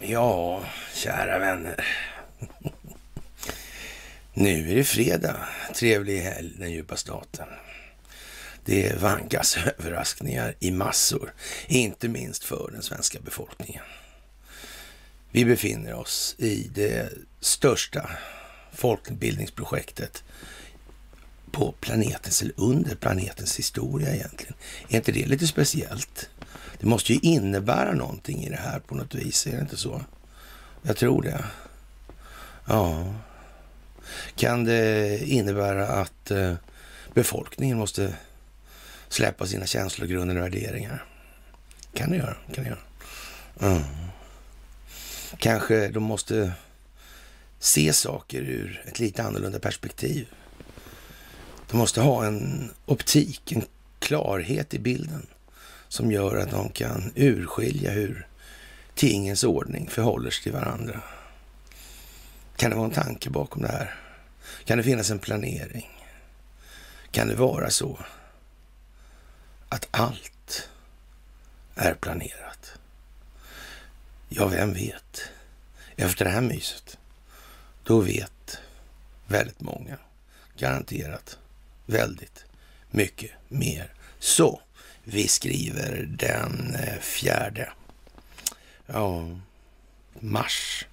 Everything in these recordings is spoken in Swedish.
Ja, kära vänner. Nu är det fredag. Trevlig helg, den djupa staten. Det vankas överraskningar i massor, inte minst för den svenska befolkningen. Vi befinner oss i det största folkbildningsprojektet på planetens, eller under planetens historia egentligen. Är inte det lite speciellt? Det måste ju innebära någonting i det här på något vis, är det inte så? Jag tror det. Ja. Kan det innebära att eh, befolkningen måste släppa sina känslogrundande värderingar? Kan det göra. Kan det göra. Mm. Kanske de måste se saker ur ett lite annorlunda perspektiv. De måste ha en optik, en klarhet i bilden som gör att de kan urskilja hur tingens ordning förhåller sig till varandra. Kan det vara en tanke bakom det här? Kan det finnas en planering? Kan det vara så att allt är planerat? Ja, vem vet? Efter det här myset, då vet väldigt många garanterat väldigt mycket mer. Så, vi skriver den eh, fjärde ja, mars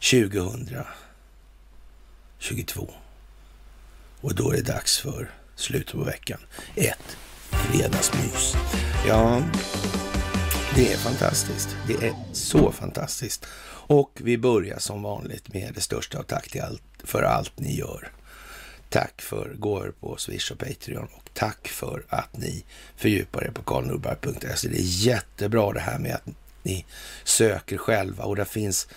2022. Och då är det dags för slutet på veckan. Ett fredagsmys. Ja, det är fantastiskt. Det är så fantastiskt. Och vi börjar som vanligt med det största av tack till allt, för allt ni gör. Tack för gåvor på Swish och Patreon och tack för att ni fördjupar er på karlnorberg.se. Det är jättebra det här med att ni söker själva och det finns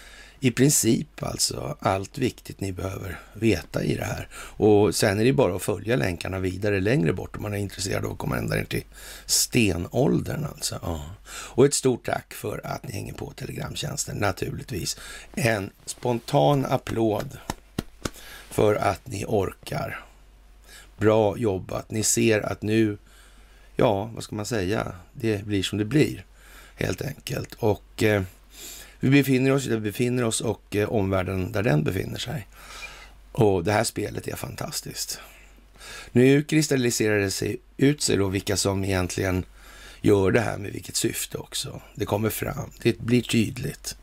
i princip alltså allt viktigt ni behöver veta i det här. Och sen är det bara att följa länkarna vidare längre bort om man är intresserad av att komma ända ner till stenåldern alltså. Ja. Och ett stort tack för att ni hänger på Telegramtjänsten naturligtvis. En spontan applåd för att ni orkar. Bra jobbat. Ni ser att nu, ja, vad ska man säga, det blir som det blir helt enkelt. Och eh, vi befinner oss där vi befinner oss och eh, omvärlden där den befinner sig. Och det här spelet är fantastiskt. Nu kristalliserar det sig ut sig då vilka som egentligen gör det här med vilket syfte också. Det kommer fram, det blir tydligt.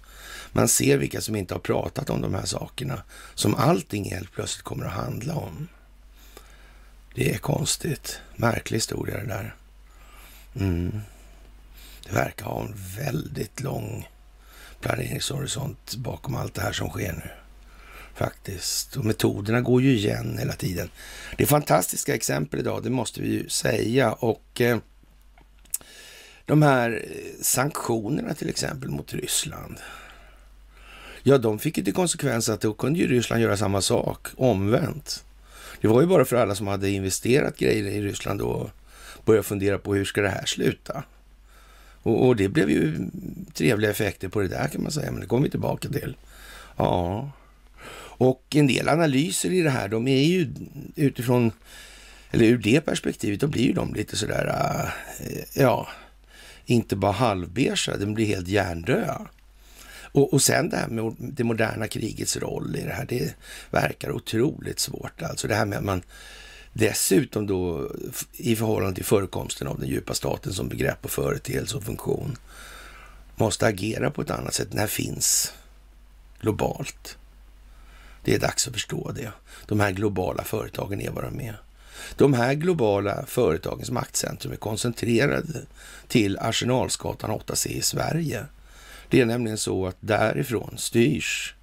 Man ser vilka som inte har pratat om de här sakerna som allting helt plötsligt kommer att handla om. Det är konstigt. Märklig historia det där. Mm. Det verkar ha en väldigt lång planeringshorisont bakom allt det här som sker nu. Faktiskt. Och metoderna går ju igen hela tiden. Det är fantastiska exempel idag, det måste vi ju säga. Och eh, de här eh, sanktionerna till exempel mot Ryssland. Ja, de fick ju till konsekvens att då kunde ju Ryssland göra samma sak omvänt. Det var ju bara för alla som hade investerat grejer i Ryssland då börja fundera på hur ska det här sluta? Och, och, det blev ju trevliga effekter på det där kan man säga, men det kommer vi tillbaka till. Ja, och en del analyser i det här, de är ju utifrån, eller ur det perspektivet, då blir ju de lite sådär, äh, ja, inte bara halvbeiga, de blir helt hjärndöda. Och, och sen det här med det moderna krigets roll i det här, det verkar otroligt svårt. Alltså det här med att man dessutom då i förhållande till förekomsten av den djupa staten som begrepp och företeelse och funktion måste agera på ett annat sätt. Den här finns globalt. Det är dags att förstå det. De här globala företagen är vad de är. De här globala företagens maktcentrum är koncentrerade till Arsenalsgatan 8C i Sverige. Det är nämligen så att därifrån styrs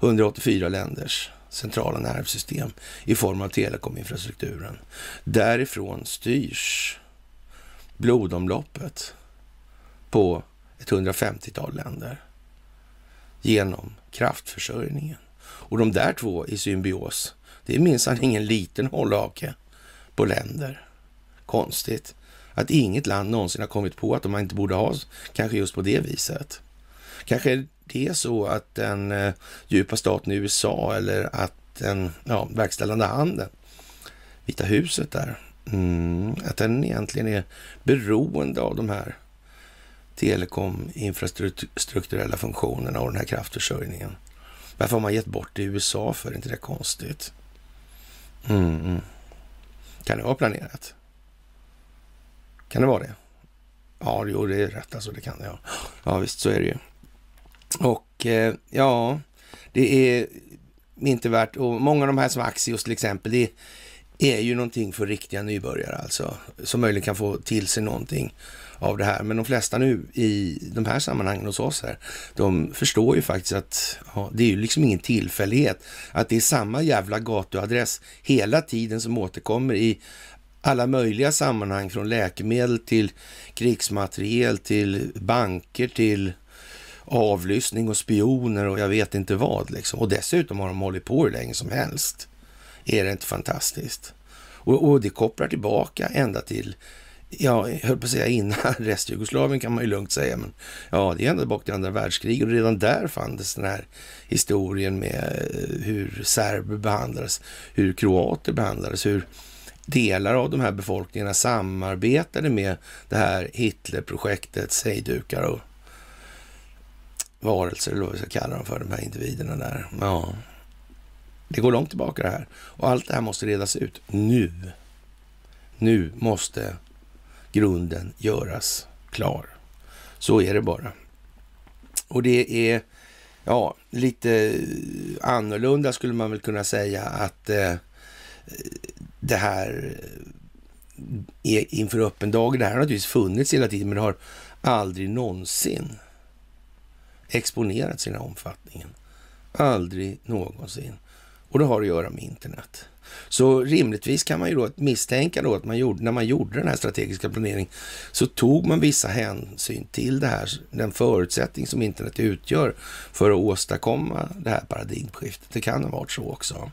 184 länders centrala nervsystem i form av telekominfrastrukturen. Därifrån styrs blodomloppet på ett 150-tal länder genom kraftförsörjningen. Och de där två i symbios, det är minsann ingen liten hållhake på länder. Konstigt att inget land någonsin har kommit på att de inte borde ha kanske just på det viset. Kanske det är så att den eh, djupa staten i USA eller att den ja, verkställande handen, Vita huset där, Mm, att den egentligen är beroende av de här telekom-infrastrukturella funktionerna och den här kraftförsörjningen. Varför har man gett bort det i USA för? Är inte det konstigt? Mm. Kan det vara planerat? Kan det vara det? Ja, jo, det är rätt alltså. Det kan det. Ja, ja visst, så är det ju. Och eh, ja, det är inte värt... Och många av de här som Axios till exempel, det är ju någonting för riktiga nybörjare alltså. Som möjligen kan få till sig någonting av det här. Men de flesta nu i de här sammanhangen hos oss här, de förstår ju faktiskt att ja, det är ju liksom ingen tillfällighet att det är samma jävla gatuadress hela tiden som återkommer i alla möjliga sammanhang från läkemedel till krigsmateriel till banker till avlyssning och spioner och jag vet inte vad. Liksom. Och dessutom har de hållit på hur länge som helst. Är det inte fantastiskt? Och, och det kopplar tillbaka ända till, ja, jag höll på att säga innan restjugoslavien kan man ju lugnt säga, men ja, det är ända tillbaka till andra världskriget och redan där fanns den här historien med eh, hur serber behandlades, hur kroater behandlades, hur delar av de här befolkningarna samarbetade med det här Hitlerprojektet, hejdukar och varelser, eller vad vi ska kalla dem för, de här individerna där. Ja, det går långt tillbaka det här. Och allt det här måste redas ut nu. Nu måste grunden göras klar. Så är det bara. Och det är ja, lite annorlunda skulle man väl kunna säga att eh, det här är inför öppen dag. Det här har naturligtvis funnits hela tiden, men det har aldrig någonsin exponerats i den här omfattningen. Aldrig någonsin. Och det har att göra med internet. Så rimligtvis kan man ju då misstänka då att man gjorde, när man gjorde den här strategiska planeringen så tog man vissa hänsyn till det här, den förutsättning som internet utgör för att åstadkomma det här paradigmskiftet. Det kan ha varit så också.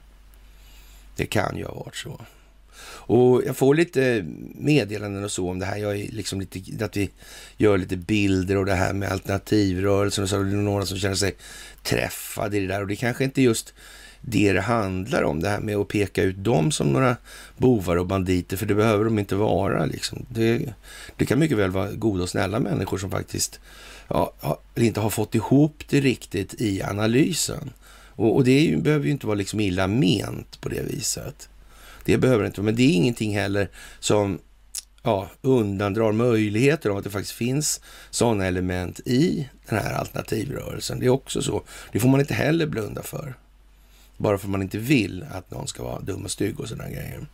Det kan ju ha varit så. Och jag får lite meddelanden och så om det här. Jag är liksom lite, att vi gör lite bilder och det här med alternativrörelsen och så är det några som känner sig träffade i det där och det kanske inte just det det handlar om, det här med att peka ut dem som några bovar och banditer, för det behöver de inte vara. Liksom. Det, det kan mycket väl vara goda och snälla människor som faktiskt ja, inte har fått ihop det riktigt i analysen. Och, och det ju, behöver ju inte vara liksom illa ment på det viset. Det behöver det inte vara, men det är ingenting heller som ja, undandrar möjligheter om att det faktiskt finns sådana element i den här alternativrörelsen. Det är också så. Det får man inte heller blunda för. Bara för att man inte vill att någon ska vara dum och stygg och sådana grejer.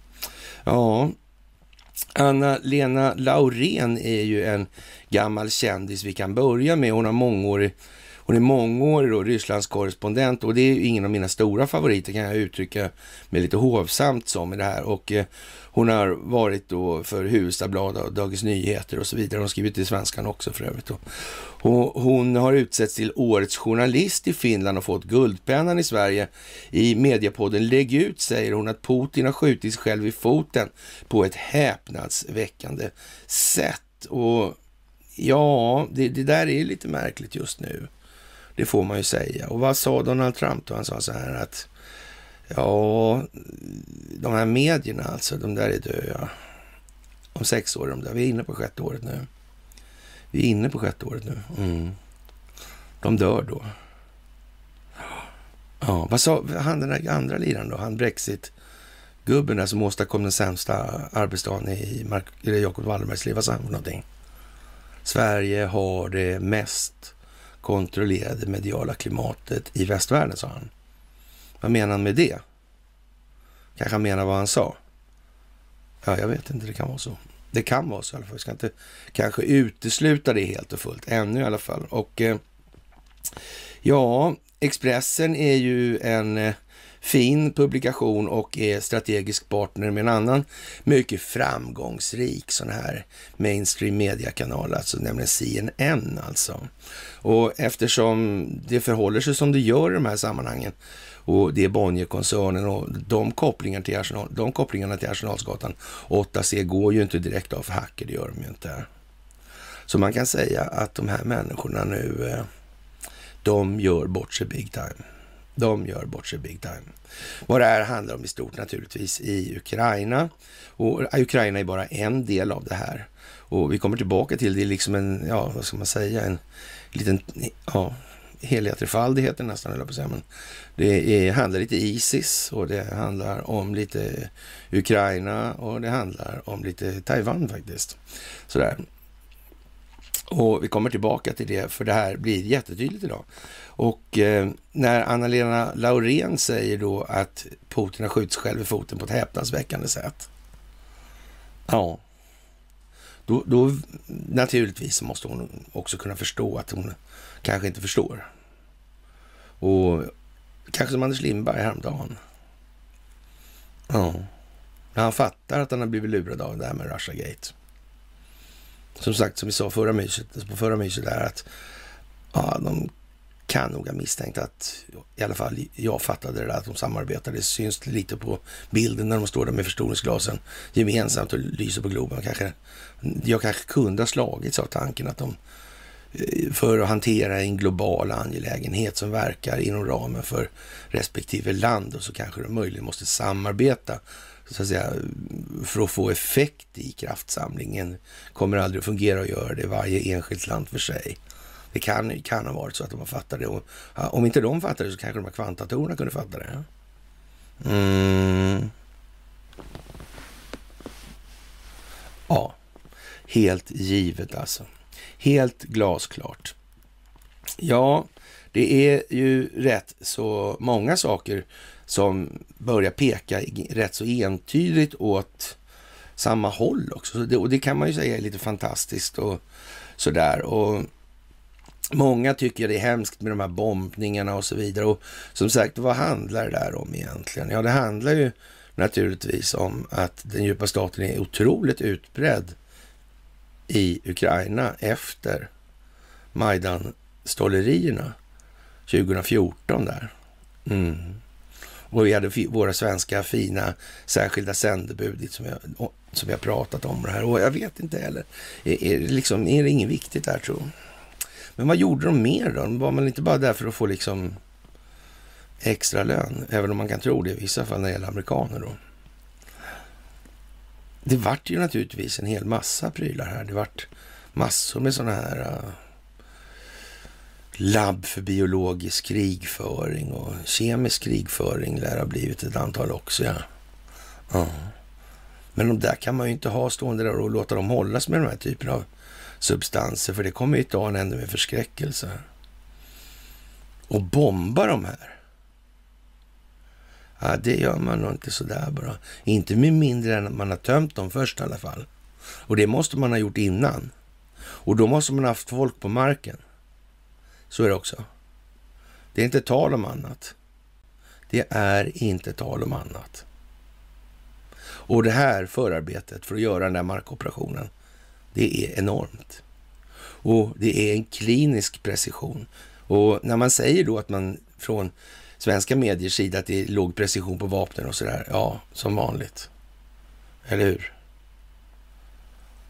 Ja, Anna-Lena Laurén är ju en gammal kändis vi kan börja med. Hon har mångårig hon är mångårig då, Rysslands korrespondent och det är ingen av mina stora favoriter kan jag uttrycka mig lite hovsamt som i det här. Och eh, hon har varit då för Hufvudstadsbladet och Dagens Nyheter och så vidare. Hon har skrivit i Svenskan också för övrigt. Då. Och hon har utsetts till Årets journalist i Finland och fått Guldpennan i Sverige. I mediapodden Lägg ut säger hon att Putin har skjutit sig själv i foten på ett häpnadsväckande sätt. Och ja, det, det där är lite märkligt just nu. Det får man ju säga. Och vad sa Donald Trump då? Han sa så här att ja, de här medierna alltså, de där är döda. Om sex år är de där. Vi är inne på sjätte året nu. Vi är inne på sjätte året nu. Mm. De dör då. Ja, vad sa han den där andra liraren då? Han Brexit-gubben där som åstadkom den sämsta arbetsdagen i Mark, Jakob Wallenbergs liv. Vad sa han för någonting? Sverige har det mest kontrollerade mediala klimatet i västvärlden, sa han. Vad menar han med det? Kanske han menar vad han sa? Ja, jag vet inte. Det kan vara så. Det kan vara så i alla fall. Vi ska inte kanske utesluta det helt och fullt, ännu i alla fall. Och eh, ja, Expressen är ju en eh, fin publikation och är strategisk partner med en annan mycket framgångsrik sån här mainstream mediakanal, alltså nämligen CNN alltså. Och eftersom det förhåller sig som det gör i de här sammanhangen och det är Bonnierkoncernen och de, kopplingar till Arsenal, de kopplingarna till Arsenalsgatan 8C går ju inte direkt av för hacker, det gör de ju inte. Så man kan säga att de här människorna nu, eh, de gör bort sig big time. De gör bort sig big time. Vad det här handlar om i stort naturligtvis i Ukraina. Och eh, Ukraina är bara en del av det här. Och vi kommer tillbaka till det, är liksom en, ja vad ska man säga, en liten, ja, heliga trefaldigheter nästan, eller på att säga. Men det är, handlar lite Isis och det handlar om lite Ukraina och det handlar om lite Taiwan faktiskt. Sådär. Och vi kommer tillbaka till det, för det här blir jättetydligt idag. Och eh, när Anna-Lena Laurén säger då att Putin har skjutit sig själv i foten på ett häpnadsväckande sätt. Ja, då, då naturligtvis måste hon också kunna förstå att hon kanske inte förstår. Och kanske som Anders Lindberg häromdagen. Ja, när han fattar att han har blivit lurad av det här med Russiagate. Som sagt, som vi sa förra myset, på förra myset där att ja, de kan nog ha misstänkt att, i alla fall jag fattade det där, att de samarbetade. Det syns lite på bilden när de står där med förstoringsglasen gemensamt och lyser på Globen. Kanske, jag kanske kunde ha slagits av tanken att de eh, för att hantera en global angelägenhet som verkar inom ramen för respektive land och så kanske de möjligen måste samarbeta så att säga, för att få effekt i kraftsamlingen. kommer aldrig att fungera att göra det varje enskilt land för sig. Det kan, kan ha varit så att de har fattat det. Och, om inte de fattar det så kanske de här kvantdatorerna kunde fatta det. Mm. Ja, helt givet alltså. Helt glasklart. Ja, det är ju rätt så många saker som börjar peka rätt så entydigt åt samma håll också. Det, och det kan man ju säga är lite fantastiskt och sådär. Och Många tycker det är hemskt med de här bombningarna och så vidare. Och som sagt, vad handlar det där om egentligen? Ja, det handlar ju naturligtvis om att den djupa staten är otroligt utbredd i Ukraina efter Majdan-stollerierna 2014 där. Mm. Och vi hade våra svenska fina särskilda sändebud som jag, som jag pratat om det här. Och jag vet inte heller, är, är, liksom, är det inget viktigt där tror jag? Men vad gjorde de mer då? Var man inte bara där för att få liksom extra lön? Även om man kan tro det i vissa fall när det gäller amerikaner då. Det vart ju naturligtvis en hel massa prylar här. Det vart massor med sådana här uh, labb för biologisk krigföring och kemisk krigföring lär ha blivit ett antal också. Ja. Uh. Men de där kan man ju inte ha stående där och låta dem hållas med de här typerna av substanser, för det kommer ju ta en ände med förskräckelse. Och bomba de här. Ja, det gör man nog inte sådär bara. Inte med mindre än att man har tömt dem först i alla fall. Och det måste man ha gjort innan. Och då måste man ha haft folk på marken. Så är det också. Det är inte tal om annat. Det är inte tal om annat. Och det här förarbetet för att göra den där markoperationen, det är enormt. Och det är en klinisk precision. Och när man säger då att man från svenska mediers sida att det är låg precision på vapnen och sådär, ja, som vanligt. Eller hur?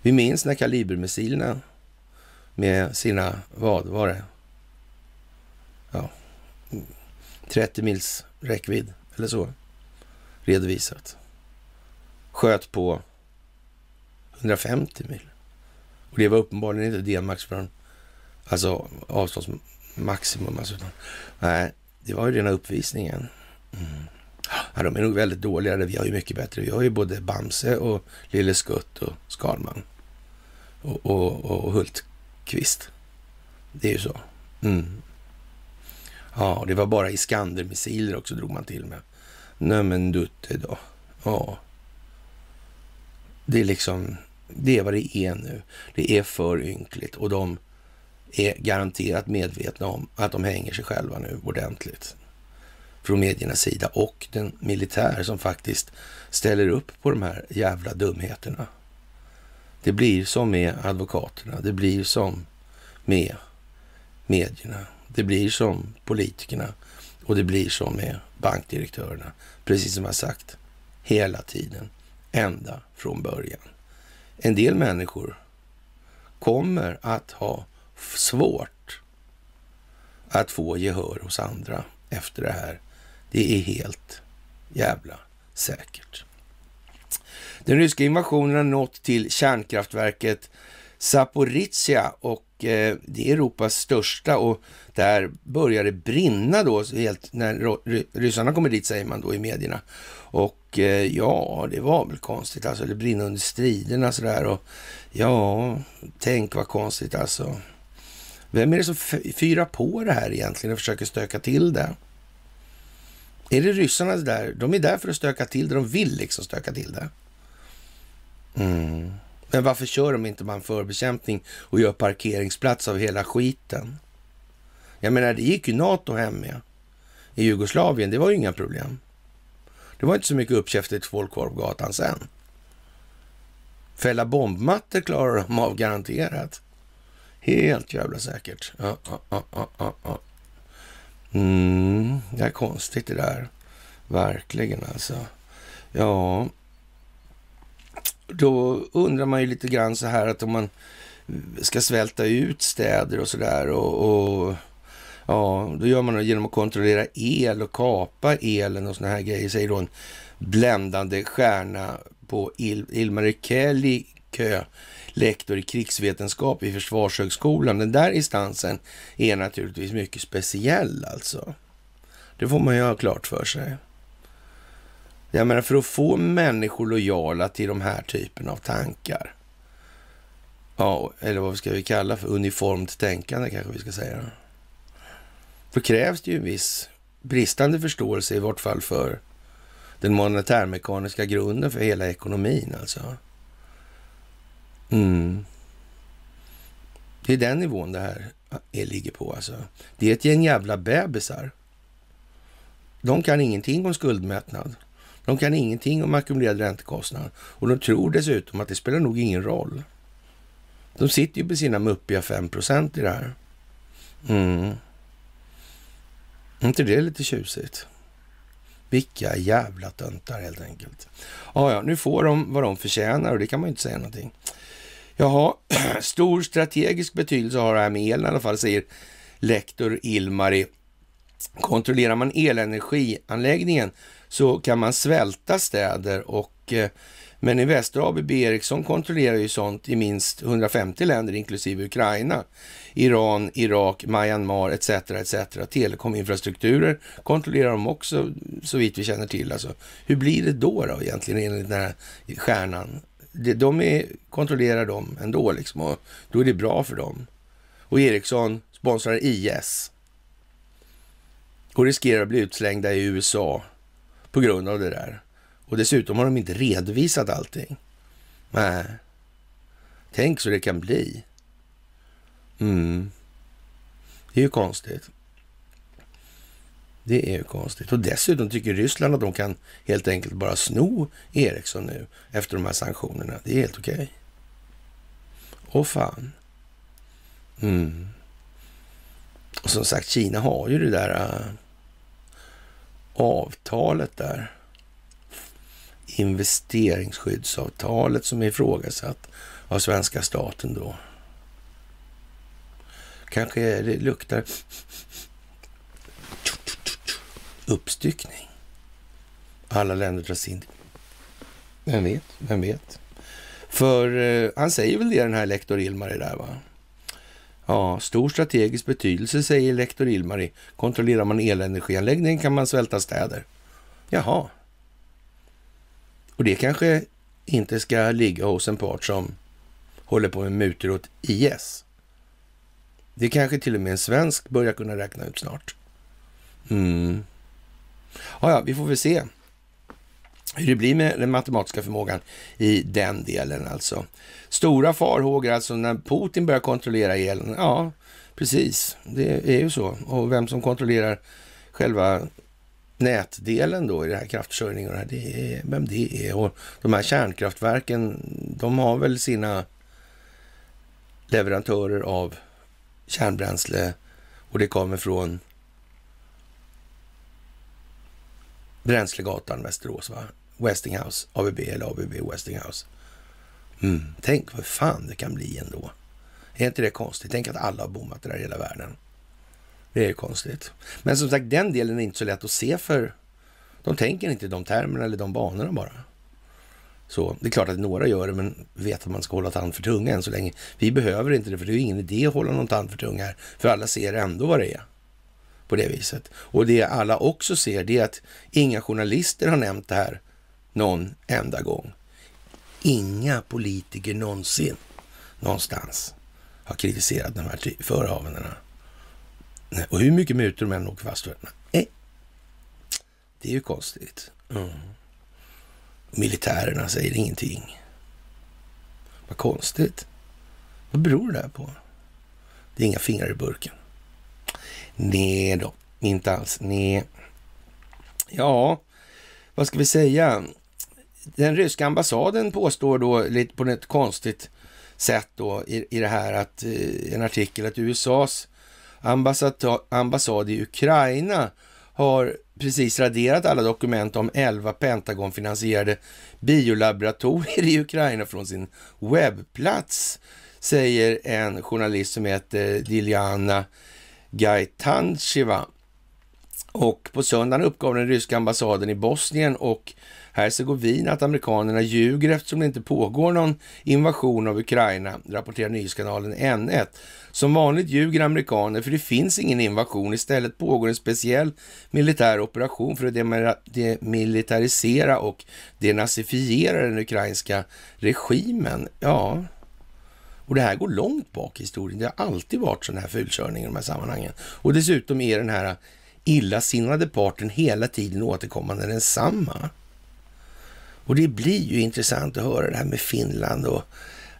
Vi minns när kalibermissilerna med sina, vad var det? Ja, 30 mils räckvidd eller så redovisat. Sköt på 150 mil. Och det var uppenbarligen inte D-max från alltså avståndsmaximum. Alltså, nej, det var ju rena uppvisningen. Mm. Ja, de är nog väldigt dåliga. Vi har ju mycket bättre. Vi har ju både Bamse och Lille Skutt och Skalman. Och, och, och Hultqvist. Det är ju så. Mm. Ja, det var bara Iskander-missiler också drog man till med. Nej men dutte då. Ja. Det är liksom, det är vad det är nu. Det är för ynkligt och de är garanterat medvetna om att de hänger sig själva nu ordentligt. Från mediernas sida och den militär som faktiskt ställer upp på de här jävla dumheterna. Det blir som med advokaterna. Det blir som med medierna. Det blir som politikerna och det blir som med bankdirektörerna. Precis som jag sagt hela tiden, ända från början en del människor kommer att ha svårt att få gehör hos andra efter det här. Det är helt jävla säkert. Den ryska invasionen har nått till kärnkraftverket Zaporizjzja och eh, det är Europas största och där börjar det brinna då, helt, när ryssarna kommer dit säger man då i medierna. Och Eh, ja, det var väl konstigt alltså, det brinner under striderna sådär och ja, tänk vad konstigt alltså. Vem är det som fyrar på det här egentligen och försöker stöka till det? Är det ryssarna där? De är där för att stöka till det. De vill liksom stöka till det. Mm. Men varför kör de inte man förbekämpning och gör parkeringsplats av hela skiten? Jag menar, det gick ju NATO hem med i Jugoslavien. Det var ju inga problem. Det var inte så mycket uppkäftigt folk kvar på gatan sen. Fälla bombmattor klarar de av garanterat. Helt jävla säkert. Ja, ja, ja, ja, Mm, det är konstigt det där. Verkligen alltså. Ja, då undrar man ju lite grann så här att om man ska svälta ut städer och sådär och, och ja, då gör man det genom att kontrollera el och kapa elen och såna här grejer, säger då en bländande stjärna på Il Ilmar Kelly kö lektor i krigsvetenskap vid Försvarshögskolan. Den där instansen är naturligtvis mycket speciell alltså. Det får man ju ha klart för sig. Jag menar, för att få människor lojala till de här typen av tankar. Ja, eller vad ska vi kalla för uniformt tänkande kanske vi ska säga. Då krävs det ju en viss bristande förståelse i vart fall för den monetärmekaniska grunden för hela ekonomin alltså. Mm. Det är den nivån det här är, ligger på alltså. Det är ett gäng jävla bebisar. De kan ingenting om skuldmättnad. De kan ingenting om ackumulerad räntekostnad och de tror dessutom att det spelar nog ingen roll. De sitter ju på sina muppiga 5% i det här. Mm. Mm, inte det lite tjusigt? Vilka jävla töntar helt enkelt. Ja, ja, nu får de vad de förtjänar och det kan man ju inte säga någonting. Jaha, stor strategisk betydelse har det här med elen i alla fall, säger lektor Ilmari. Kontrollerar man elenergianläggningen så kan man svälta städer och eh, men Investor ABB Ericsson kontrollerar ju sånt i minst 150 länder inklusive Ukraina, Iran, Irak, Myanmar etc. etc. Telekominfrastrukturer kontrollerar de också så vitt vi känner till. Alltså, hur blir det då, då egentligen enligt den här stjärnan? De är, kontrollerar dem ändå liksom och då är det bra för dem. Och Ericsson sponsrar IS och riskerar att bli utslängda i USA på grund av det där. Och dessutom har de inte redovisat allting. Nej. Tänk så det kan bli. Mm. Det är ju konstigt. Det är ju konstigt. Och dessutom tycker Ryssland att de kan helt enkelt bara sno Ericsson nu efter de här sanktionerna. Det är helt okej. Okay. Åh fan. Mm. Och som sagt, Kina har ju det där äh, avtalet där. Investeringsskyddsavtalet som är ifrågasatt av svenska staten då. Kanske det luktar uppstyckning. Alla länder dras in. Vem vet? Vem vet? För eh, han säger väl det, den här lektor Ilmari där va? Ja, stor strategisk betydelse säger lektor Ilmari. Kontrollerar man elenergianläggningen kan man svälta städer. Jaha. Och det kanske inte ska ligga hos en part som håller på med mutor åt IS. Det kanske till och med en svensk börjar kunna räkna ut snart. Mm. Ja, ja, vi får väl se hur det blir med den matematiska förmågan i den delen alltså. Stora farhågor alltså när Putin börjar kontrollera elen. Ja, precis. Det är ju så. Och vem som kontrollerar själva nätdelen då i den här kraftförsörjningen, och det är vem det är. Och de här kärnkraftverken, de har väl sina leverantörer av kärnbränsle och det kommer från Bränslegatan, Västerås, va? Westinghouse, ABB eller ABB Westinghouse. Mm, tänk vad fan det kan bli ändå. Är inte det konstigt? Tänk att alla har bommat det där i hela världen. Det är konstigt. Men som sagt, den delen är inte så lätt att se för de tänker inte i de termerna eller de banorna bara. Så det är klart att några gör det, men vet att man ska hålla tand för tunga än så länge. Vi behöver inte det, för det är ingen idé att hålla någon tand för tunga här, för alla ser ändå vad det är på det viset. Och det alla också ser, det är att inga journalister har nämnt det här någon enda gång. Inga politiker någonsin någonstans har kritiserat de här förehavandena. Och hur mycket mutor de än åker fast för. Nej, det är ju konstigt. Mm. Militärerna säger ingenting. Vad konstigt. Vad beror det här på? Det är inga fingrar i burken. Nej då, inte alls. Nej. Ja, vad ska vi säga? Den ryska ambassaden påstår då lite på ett konstigt sätt då i, i det här att eh, en artikel att USAs ambassad, i Ukraina har precis raderat alla dokument om 11 Pentagon-finansierade biolaboratorier i Ukraina från sin webbplats, säger en journalist som heter Diljana Gaitancheva. Och på söndagen uppgav den ryska ambassaden i Bosnien och Hercegovina att amerikanerna ljuger eftersom det inte pågår någon invasion av Ukraina, rapporterar nyhetskanalen N1. Som vanligt ljuger amerikaner för det finns ingen invasion. Istället pågår en speciell militär operation för att demilitarisera och denazifiera den ukrainska regimen. Ja, och det här går långt bak i historien. Det har alltid varit sån här fulkörning i de här sammanhangen. Och dessutom är den här illasinnade parten hela tiden återkommande densamma. Och det blir ju intressant att höra det här med Finland och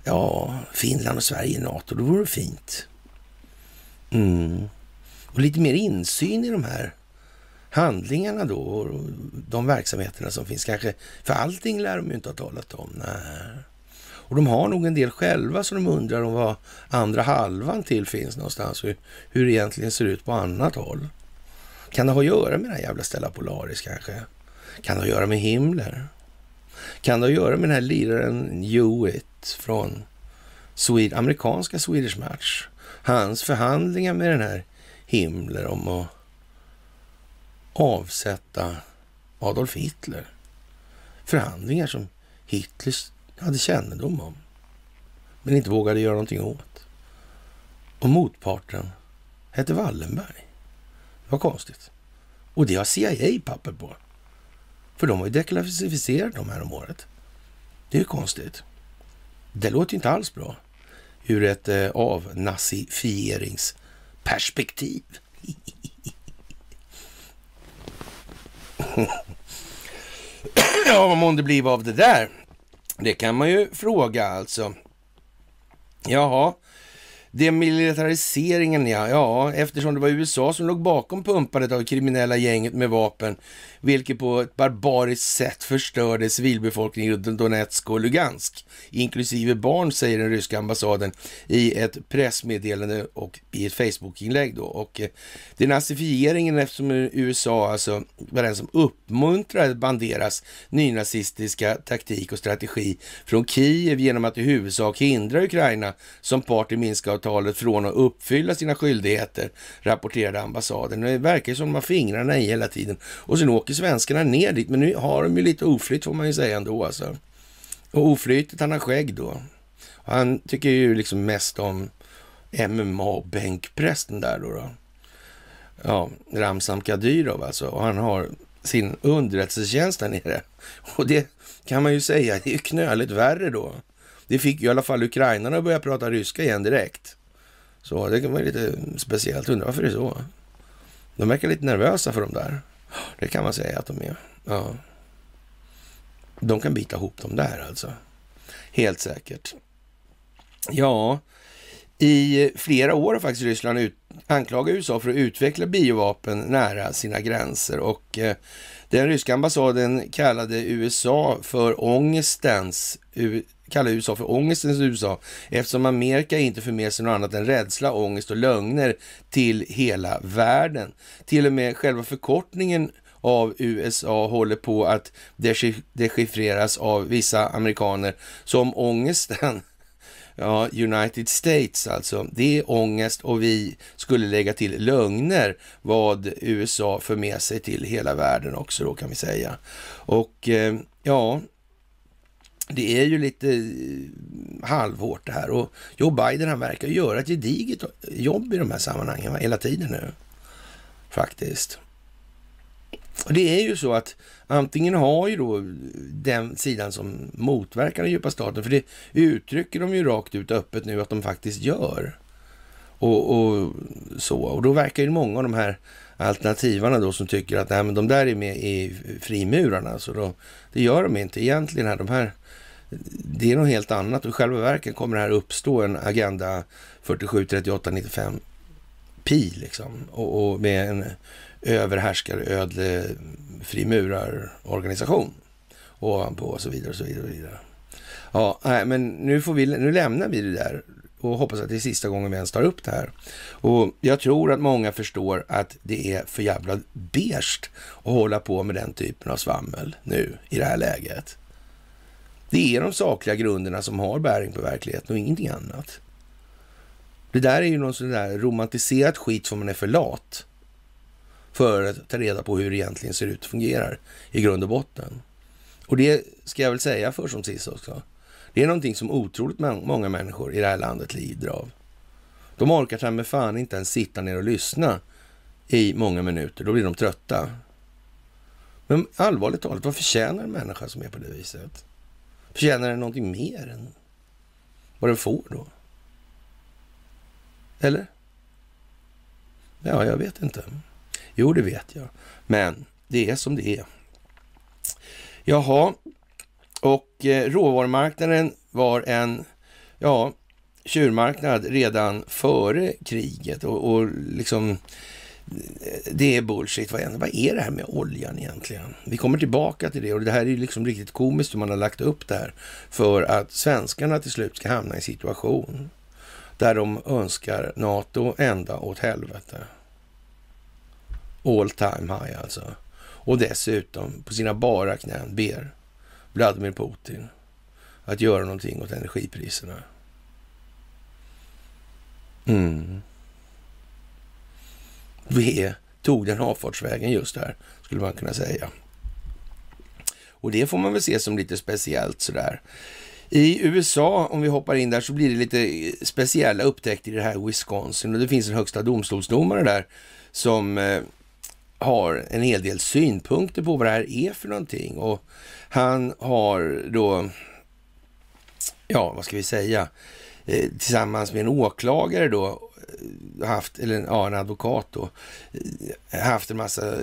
ja, Finland och Sverige i NATO. Det vore fint. Mm. Och lite mer insyn i de här handlingarna då och de verksamheterna som finns kanske. För allting lär de ju inte ha talat om. Nej. Och de har nog en del själva som de undrar om vad andra halvan till finns någonstans. Hur, hur det egentligen ser ut på annat håll. Kan det ha att göra med den här jävla Stella Polaris kanske? Kan det ha att göra med Himmler? Kan det ha att göra med den här liraren Hewitt från Swed amerikanska Swedish Match? Hans förhandlingar med den här Himmler om att avsätta Adolf Hitler. Förhandlingar som Hitler hade kännedom om, men inte vågade göra någonting åt. Och motparten hette Wallenberg. Det var konstigt. Och det har CIA papper på. För de har ju deklassificerat dem här om året. Det är ju konstigt. Det låter ju inte alls bra ur ett eh, avnazifieringsperspektiv. ja, vad månde bliva av det där? Det kan man ju fråga alltså. Jaha, Demilitariseringen ja, ja, eftersom det var USA som låg bakom pumpandet av kriminella gänget med vapen, vilket på ett barbariskt sätt förstörde civilbefolkningen i Donetsk och Lugansk, inklusive barn, säger den ryska ambassaden i ett pressmeddelande och i ett Facebookinlägg då. Och eh, denazifieringen eftersom USA alltså var den som uppmuntrade Banderas nynazistiska taktik och strategi från Kiev genom att i huvudsak hindra Ukraina som part i Minskavtalet avtalet från att uppfylla sina skyldigheter, rapporterade ambassaden. Det verkar som de har fingrarna i hela tiden. Och sen åker svenskarna ner dit, men nu har de ju lite oflyt får man ju säga ändå alltså. Och oflytet, han har skägg då. Och han tycker ju liksom mest om MMA-bänkprästen där då. då. Ja, Ramzan Kadyrov alltså. Och han har sin underrättelsetjänst där nere. Och det kan man ju säga, det är ju knöligt värre då. Det fick ju i alla fall ukrainarna att börja prata ryska igen direkt. Så det kan lite speciellt. Undrar varför det är så. De verkar lite nervösa för de där. Det kan man säga att de är. Ja. De kan bita ihop de där alltså. Helt säkert. Ja, i flera år har faktiskt Ryssland ut, anklagat USA för att utveckla biovapen nära sina gränser och eh, den ryska ambassaden kallade USA för ångestens kallar USA för ångestens USA eftersom Amerika inte för med sig något annat än rädsla, ångest och lögner till hela världen. Till och med själva förkortningen av USA håller på att dechiffreras av vissa amerikaner som ångesten Ja, United States alltså. Det är ångest och vi skulle lägga till lögner vad USA för med sig till hela världen också då kan vi säga. Och eh, ja, det är ju lite eh, halvhårt det här och Joe Biden han verkar göra ett gediget jobb i de här sammanhangen va? hela tiden nu. Faktiskt. Och det är ju så att antingen har ju då den sidan som motverkar den djupa staten, för det uttrycker de ju rakt ut öppet nu att de faktiskt gör. Och, och så. Och då verkar ju många av de här alternativarna då som tycker att nej, men de där är med i frimurarna, så då, det gör de inte egentligen. Här, de här, det är något helt annat och i själva verket kommer det här uppstå en agenda 47, 38, 95 pi liksom och, och med en överhärskare ödle frimurarorganisation ovanpå och så vidare och så vidare. Och vidare. Ja, nej, men nu, får vi, nu lämnar vi det där och hoppas att det är sista gången vi ens tar upp det här. Och jag tror att många förstår att det är för jävla berst att hålla på med den typen av svammel nu i det här läget. Det är de sakliga grunderna som har bäring på verkligheten och ingenting annat. Det där är ju någon sån där romantiserat skit som man är för lat för att ta reda på hur det egentligen ser ut och fungerar i grund och botten. Och det ska jag väl säga för som sist också. Det är någonting som otroligt många människor i det här landet lider av. De orkar ta med fan inte ens sitta ner och lyssna i många minuter. Då blir de trötta. Men allvarligt talat, vad förtjänar en människa som är på det viset? Förtjänar den någonting mer än vad den får då? Eller? Ja, jag vet inte. Jo, det vet jag. Men det är som det är. Jaha, och eh, råvarumarknaden var en ja, tjurmarknad redan före kriget och, och liksom det är bullshit. Vad är, vad är det här med oljan egentligen? Vi kommer tillbaka till det och det här är liksom riktigt komiskt hur man har lagt upp det här för att svenskarna till slut ska hamna i en situation där de önskar NATO ända åt helvete. All time high alltså. Och dessutom på sina bara knän ber Vladimir Putin att göra någonting åt energipriserna. Mm. Vi tog den avfartsvägen just där, skulle man kunna säga. Och det får man väl se som lite speciellt sådär. I USA, om vi hoppar in där, så blir det lite eh, speciella upptäckter i det här Wisconsin. Och det finns en högsta domstolsdomare där som eh, har en hel del synpunkter på vad det här är för någonting. Och han har då, ja vad ska vi säga, eh, tillsammans med en åklagare då, haft, eller ja, en advokat då, haft en massa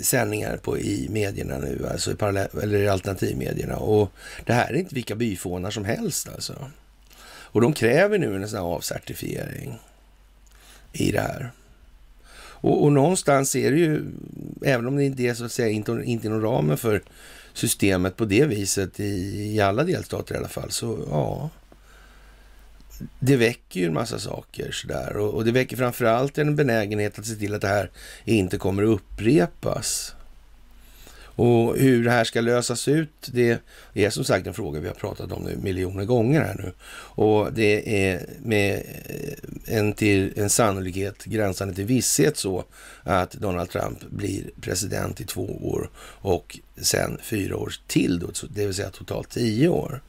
sändningar på, i medierna nu, alltså i parallell, eller i alternativmedierna. Och det här är inte vilka byfånar som helst alltså. Och de kräver nu en sån här avcertifiering i det här. Och, och någonstans är det ju, även om det inte är så att säga inte, inte inom ramen för systemet på det viset i, i alla delstater i alla fall, så ja. Det väcker ju en massa saker sådär och, och det väcker framförallt en benägenhet att se till att det här inte kommer att upprepas. Och hur det här ska lösas ut, det är som sagt en fråga vi har pratat om nu miljoner gånger här nu. Och det är med eh, en, till, en sannolikhet gränsande till visshet så att Donald Trump blir president i två år och sen fyra år till, då, det vill säga totalt tio år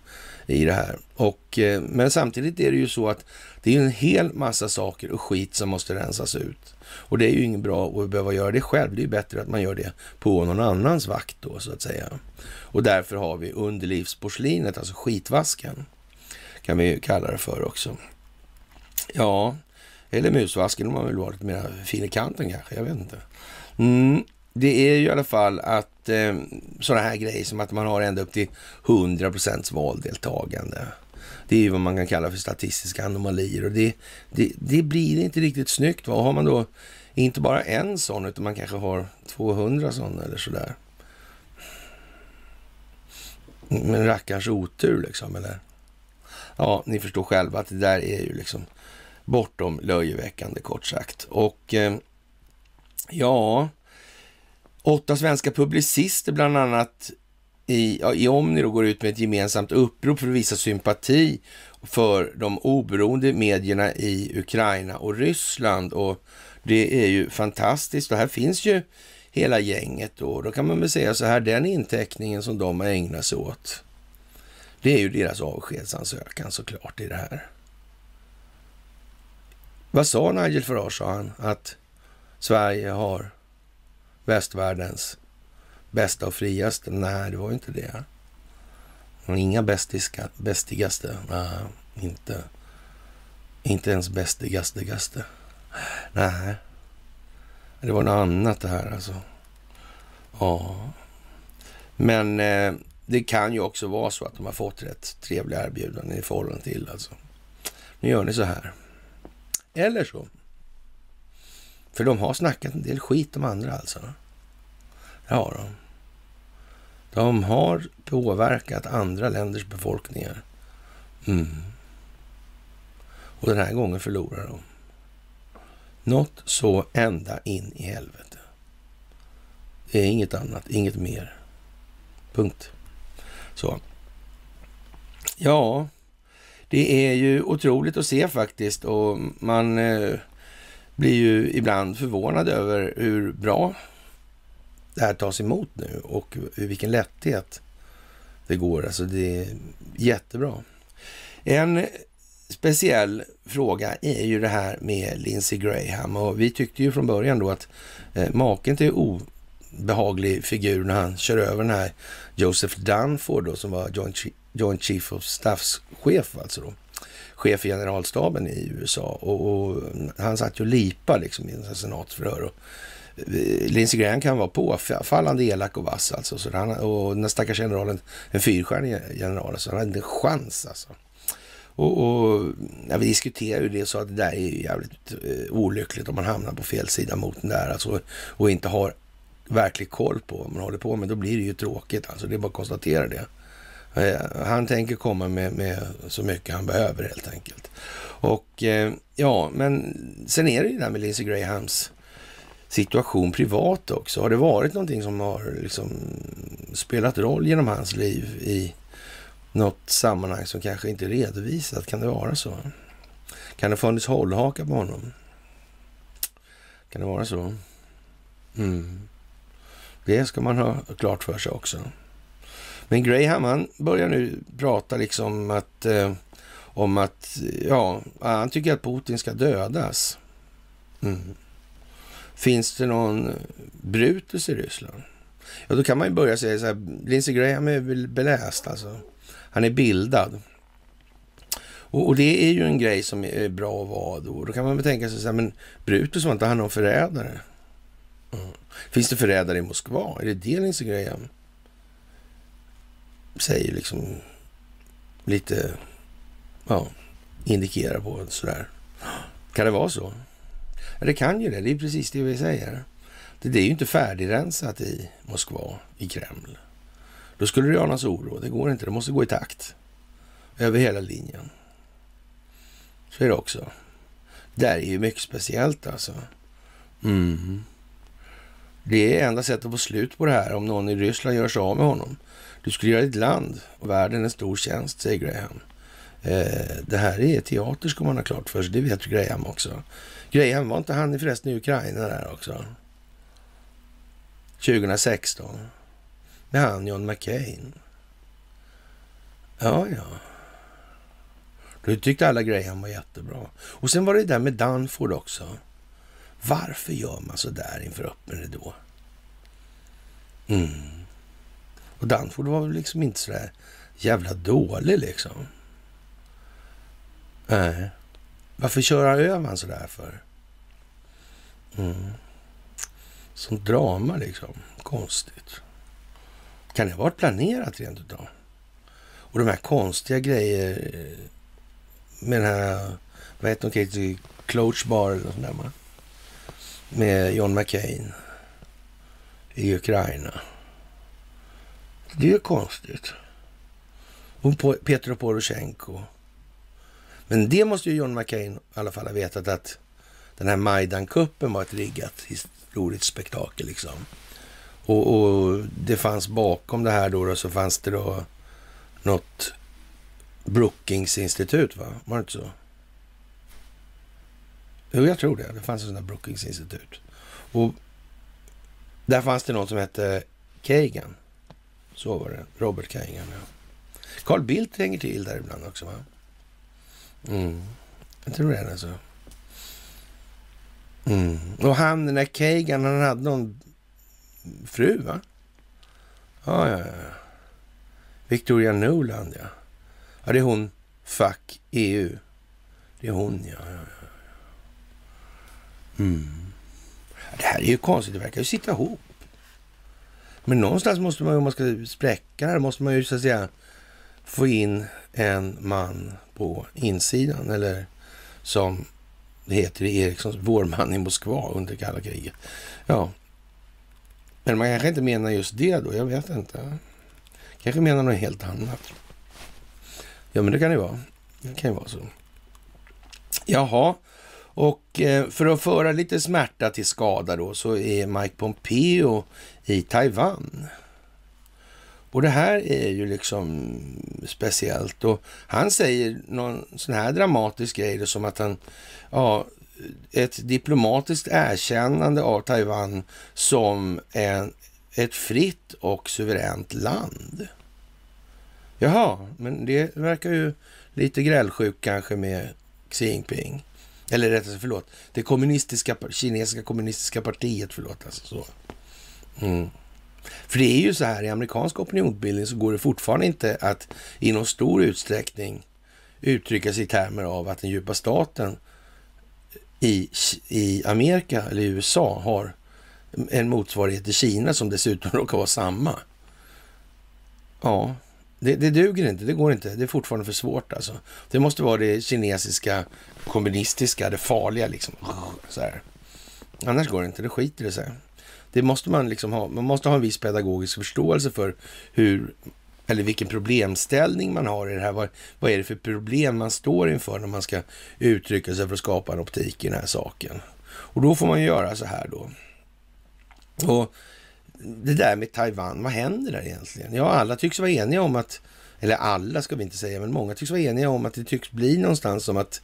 i det här. Och, eh, men samtidigt är det ju så att det är en hel massa saker och skit som måste rensas ut. Och det är ju inget bra att behöva göra det själv. Det är ju bättre att man gör det på någon annans vakt då så att säga. Och därför har vi underlivsporslinet, alltså skitvasken. Kan vi kalla det för också. Ja, eller musvasken om man vill vara lite mer fin i kanten kanske. Jag vet inte. Mm, det är ju i alla fall att eh, sådana här grejer som att man har ända upp till 100 procents valdeltagande. Det är ju vad man kan kalla för statistiska anomalier och det, det, det blir inte riktigt snyggt. Va? Har man då inte bara en sån utan man kanske har 200 sådana eller sådär. Men rackarns otur liksom, eller? Ja, ni förstår själva att det där är ju liksom bortom löjeväckande kort sagt. Och eh, ja, åtta svenska publicister bland annat i, i Omni då går ut med ett gemensamt upprop för att visa sympati för de oberoende medierna i Ukraina och Ryssland. Och det är ju fantastiskt och här finns ju hela gänget då. Då kan man väl säga så här, den inteckningen som de har ägnat sig åt, det är ju deras avskedsansökan såklart i det här. Vad sa Nigel Farage? Sa han att Sverige har västvärldens bästa och friaste? Nej, det var ju inte det. Inga bästiska, bästigaste. Nej, inte. Inte ens bästigaste. Nej, det var något annat det här alltså. Ja, men eh, det kan ju också vara så att de har fått rätt trevliga erbjudanden i förhållande till alltså. Nu gör ni så här. Eller så. För de har snackat en del skit om andra alltså. Ja, då. de. De har påverkat andra länders befolkningar. Mm. Och den här gången förlorar de. Något så ända in i helvete. Det är inget annat, inget mer. Punkt. Så. Ja, det är ju otroligt att se faktiskt och man eh, blir ju ibland förvånad över hur bra det här tas emot nu och vilken lätthet det går. Alltså det är jättebra. En speciell fråga är ju det här med Lindsey Graham och vi tyckte ju från början då att eh, maken till obehaglig figur när han kör över den här Joseph Dunford då som var Joint, Joint Chief of Staffs chef alltså då chef i generalstaben i USA och, och han satt ju och lipa liksom i en senatsförhör. Och, Eh, Lindsey Graham kan vara påfallande elak och vass alltså. Så han, och den stackars generalen, en fyrstjärnig general, så han hade inte en chans alltså. Och, och ja, vi diskuterade ju det och sa att det där är ju jävligt eh, olyckligt om man hamnar på fel sida mot den där alltså, och inte har verklig koll på vad man håller på med. Då blir det ju tråkigt alltså. Det är bara att konstatera det. Eh, han tänker komma med, med, så mycket han behöver helt enkelt. Och eh, ja, men sen är det ju det här med Lindsey Grahams situation privat också. Har det varit någonting som har liksom spelat roll genom hans liv i något sammanhang som kanske inte är redovisat? Kan det vara så? Kan det funnits hållhaka på honom? Kan det vara så? Mm. Det ska man ha klart för sig också. Men Graham, han börjar nu prata liksom att, eh, om att, ja, han tycker att Putin ska dödas. Mm. Finns det någon Brutus i Ryssland? Ja, då kan man ju börja säga så här, Lindsey Graham är väl beläst alltså. Han är bildad. Och, och, det är ju en grej som är bra att vara då. Då kan man väl tänka sig så här, men Brutus var inte han någon förrädare? Mm. Finns det förrädare i Moskva? Är det det Lindsey Graham säger liksom lite, ja, indikerar på sådär. Kan det vara så? Ja, det kan ju det. Det är precis det vi säger. Det, det är ju inte färdigrensat i Moskva, i Kreml. Då skulle det anas oro. Det går inte. Det måste gå i takt. Över hela linjen. Så är det också. Det är ju mycket speciellt alltså. Mm. Det är enda sättet att få slut på det här om någon i Ryssland gör sig av med honom. Du skulle göra ditt land och världen en stor tjänst, säger Graham. Eh, det här är teater ska man ha klart för sig, det vet Graham också. Graham, var inte han förresten i Ukraina där också? 2016. Med han John McCain. Ja, ja. Då tyckte alla Graham var jättebra. Och sen var det där med Danford också. Varför gör man så där inför öppen ridå? Mm. Och Danford var väl liksom inte så där jävla dålig liksom. Nej. Varför köra över han sådär för? Mm. Som drama liksom. Konstigt. Kan det ha varit planerat rent utav? Och de här konstiga grejer eh, med den här, vad heter hon? Katie Cloach Bar eller något sånt där. Med John McCain i Ukraina. Det är ju konstigt. Och Petro Poroshenko. Men det måste ju John McCain i alla fall ha vetat att den här Majdan-kuppen var ett riggat historiskt spektakel liksom. Och, och, det fanns bakom det här då, då så fanns det då något Brookings-institut, va? Var det inte så? Jo, jag tror det. Det fanns ett sånt där Brookings-institut. Och där fanns det någon som hette Kagan. Så var det. Robert Kagan, ja. Carl Bildt hänger till där ibland också, va? Mm. Jag tror det, alltså. Mm. Och han, den där Kagan, han hade någon fru, va? Ja, ja, ja. Victoria Nuland, ja. Ja, det är hon. Fuck EU. Det är hon, ja. ja, ja. Mm. Det här är ju konstigt. Det verkar ju sitta ihop. Men någonstans måste man, om man ska spräcka det här, måste man ju så att säga få in en man på insidan. Eller som det heter i Erikssons, vår man i Moskva under kalla kriget. Ja, men man kanske inte menar just det då, jag vet inte. Kanske menar något helt annat. Ja, men det kan det vara. Det kan ju vara så. Jaha, och eh, för att föra lite smärta till skada då så är Mike Pompeo i Taiwan. Och det här är ju liksom speciellt. Och han säger någon sån här dramatisk grej som att han, ja, ett diplomatiskt erkännande av Taiwan som en, ett fritt och suveränt land. Jaha, men det verkar ju lite grälsjuk kanske med Xi Jinping. Eller rättare sagt, förlåt, det kommunistiska, kinesiska kommunistiska partiet, förlåt. Alltså så. Mm. För det är ju så här, i amerikansk opinionsbildning så går det fortfarande inte att i någon stor utsträckning uttrycka sig i termer av att den djupa staten i, i Amerika eller i USA har en motsvarighet till Kina som dessutom råkar vara samma. Ja, det, det duger inte. Det går inte. Det är fortfarande för svårt alltså. Det måste vara det kinesiska, kommunistiska, det farliga liksom. Så här. Annars går det inte. Det skiter det sig. Det måste man liksom ha. Man måste ha en viss pedagogisk förståelse för hur eller vilken problemställning man har i det här. Vad, vad är det för problem man står inför när man ska uttrycka sig för att skapa en optik i den här saken? Och då får man göra så här då. Och det där med Taiwan, vad händer där egentligen? Ja, alla tycks vara eniga om att, eller alla ska vi inte säga, men många tycks vara eniga om att det tycks bli någonstans som att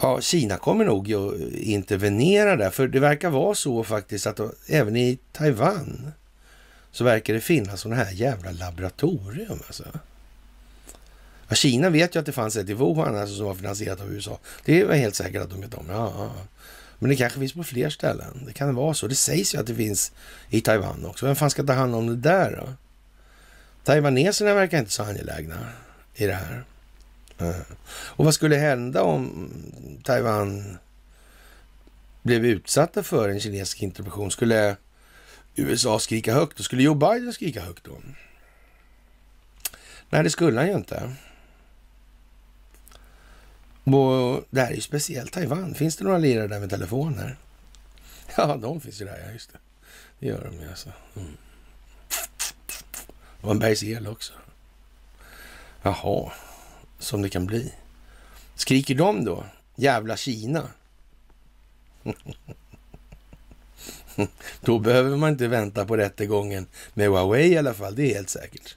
Ja, Kina kommer nog att intervenera där, för det verkar vara så faktiskt att även i Taiwan så verkar det finnas sådana här jävla laboratorium. Alltså. Ja, Kina vet ju att det fanns ett i Wuhan alltså, som var finansierat av USA. Det är helt säkert att de vet om. Ja, ja. Men det kanske finns på fler ställen. Det kan vara så. Det sägs ju att det finns i Taiwan också. Vem fan ska ta hand om det där då? Taiwaneserna verkar inte så angelägna i det här. Och vad skulle hända om Taiwan blev utsatta för en kinesisk intervention? Skulle USA skrika högt? Då skulle Joe Biden skrika högt då? Nej, det skulle han ju inte. Och det här är ju speciellt Taiwan. Finns det några lirare där med telefoner? Ja, de finns ju där, ja. Just det. Det gör de ju alltså. Mm. Och en bergsel också. Jaha, som det kan bli. Skriker de då? Jävla Kina. Då behöver man inte vänta på rättegången med Huawei i alla fall. Det är helt säkert.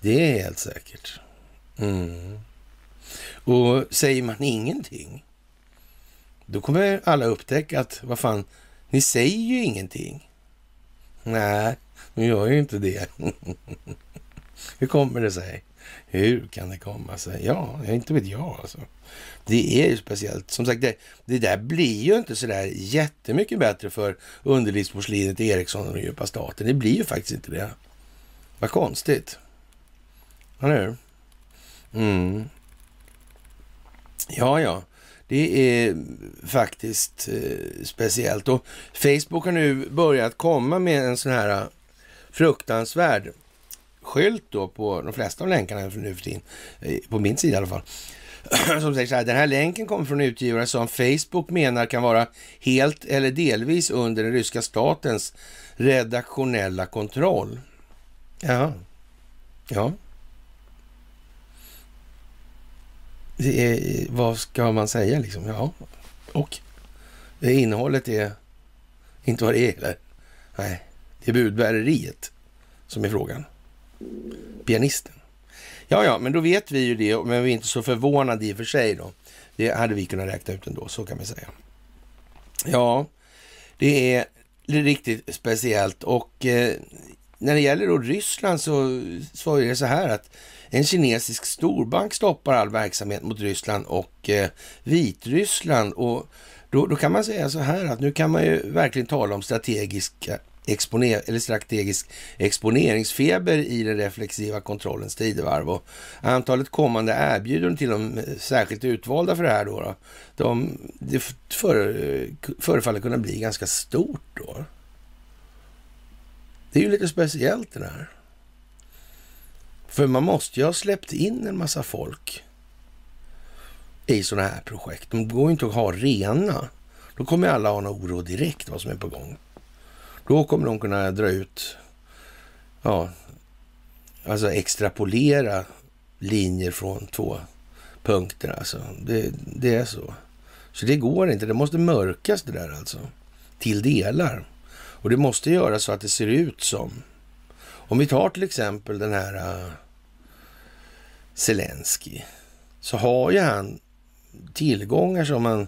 Det är helt säkert. Mm. Och säger man ingenting, då kommer alla upptäcka att vad fan, ni säger ju ingenting. Nej, ni gör ju inte det. Hur kommer det sig? Hur kan det komma sig? Ja, inte vet jag alltså. Det är ju speciellt. Som sagt, det, det där blir ju inte sådär jättemycket bättre för underlivsporslinet Ericsson och den djupa staten. Det blir ju faktiskt inte det. Vad konstigt. Eller hur? Mm. Ja, ja. Det är faktiskt eh, speciellt. Och Facebook har nu börjat komma med en sån här eh, fruktansvärd skylt då på de flesta av länkarna nu för tiden. Eh, på min sida i alla fall. Som säger så här, den här länken kommer från utgivare som Facebook menar kan vara helt eller delvis under den ryska statens redaktionella kontroll. Ja. Ja. Det är, vad ska man säga liksom? Ja, och innehållet är inte vad det är. Eller? Nej, det är budbäreriet som är frågan. Pianisten. Ja, ja, men då vet vi ju det, men vi är inte så förvånade i och för sig då. Det hade vi kunnat räkna ut ändå, så kan vi säga. Ja, det är riktigt speciellt och eh, när det gäller då Ryssland så, så är det så här att en kinesisk storbank stoppar all verksamhet mot Ryssland och eh, Vitryssland och då, då kan man säga så här att nu kan man ju verkligen tala om strategiska exponer eller strategisk exponeringsfeber i den reflexiva kontrollens tidevarv. Och antalet kommande erbjudanden till de eh, särskilt utvalda för det här då, då de, det för, eh, förefaller kunna bli ganska stort då. Det är ju lite speciellt det där. För man måste ju ha släppt in en massa folk i sådana här projekt. De går ju inte att ha rena. Då kommer alla ha en oro direkt vad som är på gång. Då kommer de kunna dra ut, ja, alltså extrapolera linjer från två punkter alltså. Det, det är så. Så det går inte. Det måste mörkas det där alltså. Till delar. Och det måste göras så att det ser ut som... Om vi tar till exempel den här uh, Zelensky. Så har ju han tillgångar som han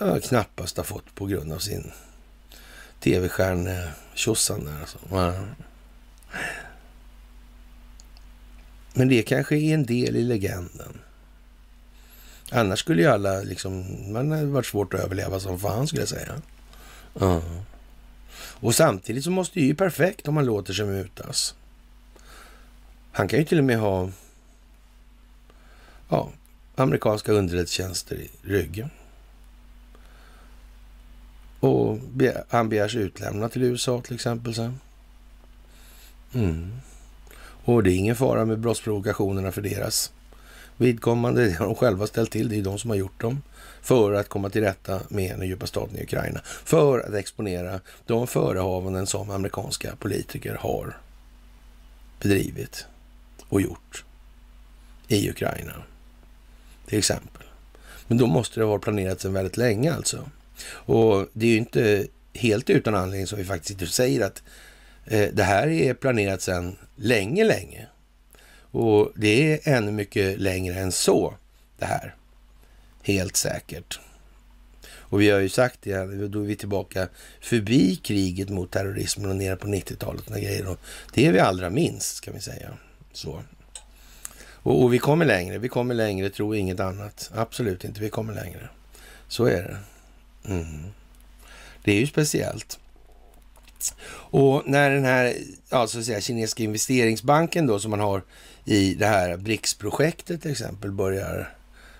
uh, knappast har fått på grund av sin tv-stjärne-tjosan där. Alltså. Men det kanske är en del i legenden. Annars skulle ju alla liksom, man hade varit svårt att överleva som fan skulle jag säga. Uh. Och samtidigt så måste det ju perfekt om man låter sig mutas. Han kan ju till och med ha ja, amerikanska underrättelsetjänster i ryggen. Och han begärs utlämnad till USA till exempel sen. Mm. Och det är ingen fara med brottsprovokationerna för deras vidkommande. Det har de själva ställt till. Det är de som har gjort dem. För att komma till rätta med den djupa staten i Ukraina. För att exponera de förehavanden som amerikanska politiker har bedrivit och gjort i Ukraina. Till exempel. Men då måste det ha planerats sedan väldigt länge alltså. Och det är ju inte helt utan anledning som vi faktiskt säger att eh, det här är planerat sedan länge, länge. Och det är ännu mycket längre än så det här. Helt säkert. Och vi har ju sagt det, då är vi tillbaka förbi kriget mot terrorismen och nere på 90-talet och grejer. Och det är vi allra minst, kan vi säga. Så. Och, och, vi kommer längre, vi kommer längre, tro inget annat. Absolut inte, vi kommer längre. Så är det. Mm. Det är ju speciellt. Och när den här alltså säga, kinesiska investeringsbanken då som man har i det här BRICS-projektet till exempel börjar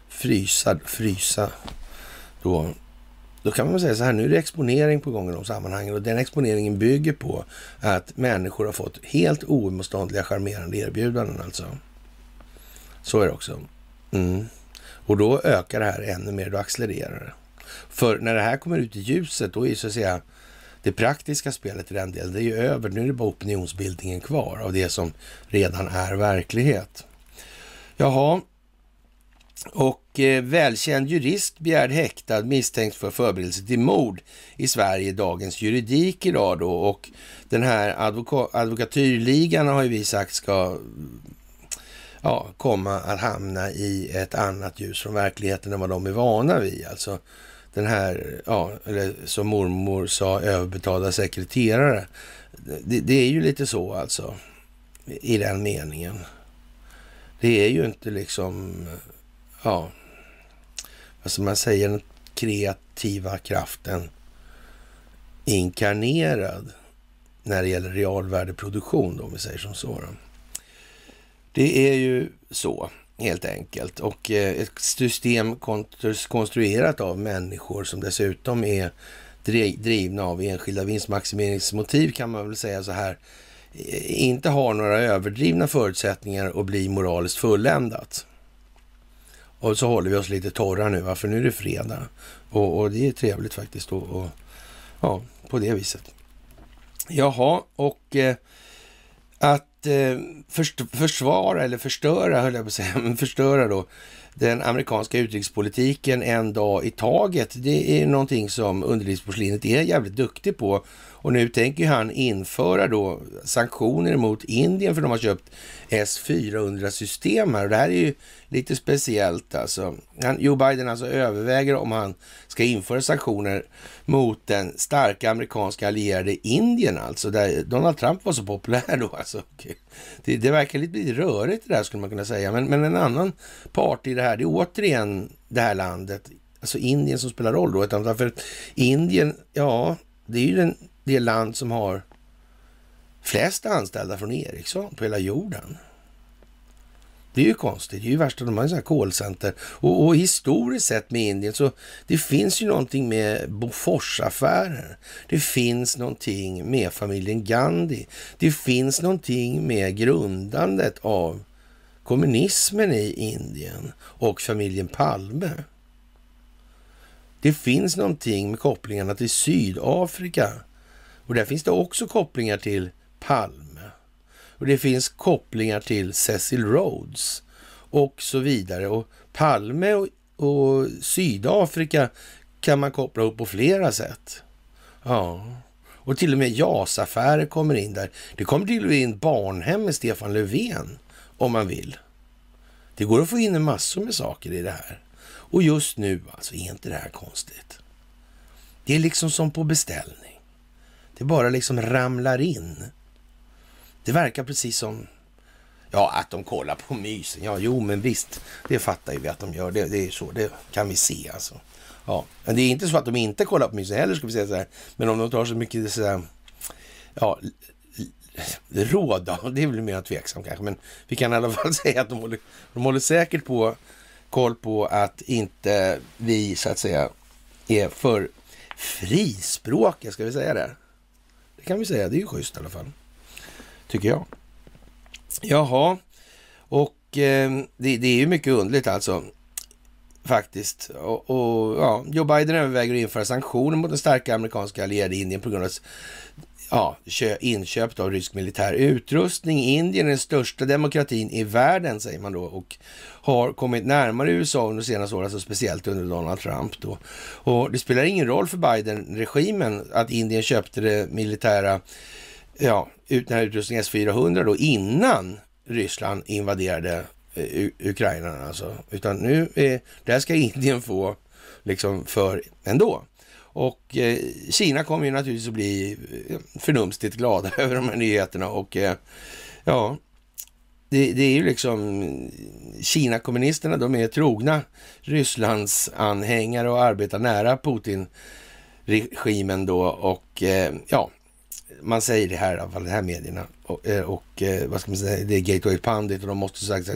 frysa, frysa då, då kan man säga så här, nu är det exponering på gång i de sammanhangen och den exponeringen bygger på att människor har fått helt oemotståndliga charmerande erbjudanden alltså. Så är det också. Mm. Och då ökar det här ännu mer, då accelererar det. För när det här kommer ut i ljuset, då är så att säga det praktiska spelet i den delen, det är ju över. Nu är det bara opinionsbildningen kvar av det som redan är verklighet. Jaha, och eh, välkänd jurist begärd häktad misstänkt för förberedelse till mord i Sverige, dagens juridik idag då. Och den här advoka advokatyrligan har ju vi sagt ska ja, komma att hamna i ett annat ljus från verkligheten än vad de är vana vid. Alltså den här, ja, eller som mormor sa, överbetalda sekreterare. Det, det, är ju lite så alltså, i den meningen. Det är ju inte liksom, ja, vad ska man säga, den kreativa kraften inkarnerad när det gäller realvärdeproduktion, då, om vi säger som så. Det är ju så helt enkelt. Och eh, ett system konstruerat av människor som dessutom är drivna av enskilda vinstmaximeringsmotiv kan man väl säga så här, eh, inte har några överdrivna förutsättningar att bli moraliskt fulländat. Och så håller vi oss lite torra nu, va? för nu är det fredag. Och, och det är trevligt faktiskt. Och, och, ja, på det viset. Jaha, och eh, att Eh, försvara eller förstöra, höll jag på att säga, men förstöra då den amerikanska utrikespolitiken en dag i taget. Det är någonting som underlivsporslinet är jävligt duktig på och nu tänker han införa då sanktioner mot Indien för de har köpt S-400-system här. Och det här är ju lite speciellt alltså. Han, Joe Biden alltså överväger om han ska införa sanktioner mot den starka amerikanska allierade Indien alltså, där Donald Trump var så populär då alltså. Det, det verkar lite rörigt det där skulle man kunna säga. Men, men en annan part i det här, det är återigen det här landet, alltså Indien som spelar roll då. För Indien, ja, det är ju den det land som har flest anställda från Ericsson på hela jorden. Det är ju konstigt. Det är ju värsta, de har ju callcenter. Och, och, historiskt sett med Indien så det finns ju någonting med Boforsaffärer. Det finns någonting med familjen Gandhi. Det finns någonting med grundandet av kommunismen i Indien och familjen Palme. Det finns någonting med kopplingarna till Sydafrika och där finns det också kopplingar till Palme. Och det finns kopplingar till Cecil Rhodes och så vidare. Och Palme och, och Sydafrika kan man koppla upp på flera sätt. Ja, och till och med JAS-affärer kommer in där. Det kommer till och med in barnhem med Stefan Löfven om man vill. Det går att få in en massor med saker i det här. Och just nu, alltså, är inte det här konstigt? Det är liksom som på beställning. Det bara liksom ramlar in. Det verkar precis som, ja, att de kollar på mysen. Ja, jo, men visst, det fattar ju vi att de gör. Det, det är så, det kan vi se alltså. Ja, men det är inte så att de inte kollar på mysen heller, ska vi säga så här. Men om de tar så mycket så här, ja, råd då, det är väl mer tveksam kanske. Men vi kan i alla fall säga att de håller, de håller säkert på koll på att inte vi så att säga är för frispråkiga, ska vi säga det? Det kan vi säga. Det är ju schysst i alla fall. Tycker jag. Jaha, och eh, det, det, är ju mycket underligt alltså. Faktiskt. Och, och, ja, Joe Biden överväger att införa sanktioner mot den starka amerikanska allierade Indien på grund av ja, inköpt av rysk militär utrustning. Indien är den största demokratin i världen, säger man då, och har kommit närmare USA under de senaste åren, alltså speciellt under Donald Trump. Då. Och det spelar ingen roll för Biden-regimen att Indien köpte det militära, ja, den här utrustningen S-400 då, innan Ryssland invaderade eh, Ukraina alltså. Utan nu, är, det här ska Indien få liksom för ändå. Och eh, Kina kommer ju naturligtvis att bli eh, förnumstigt glada över de här nyheterna och eh, ja, det, det, är ju liksom Kina-kommunisterna, de är trogna Rysslands anhängare och arbetar nära Putin-regimen då och eh, ja, man säger det här i alla fall, de här medierna och, eh, och eh, vad ska man säga, det är Gateway Pundit och de måste sagt,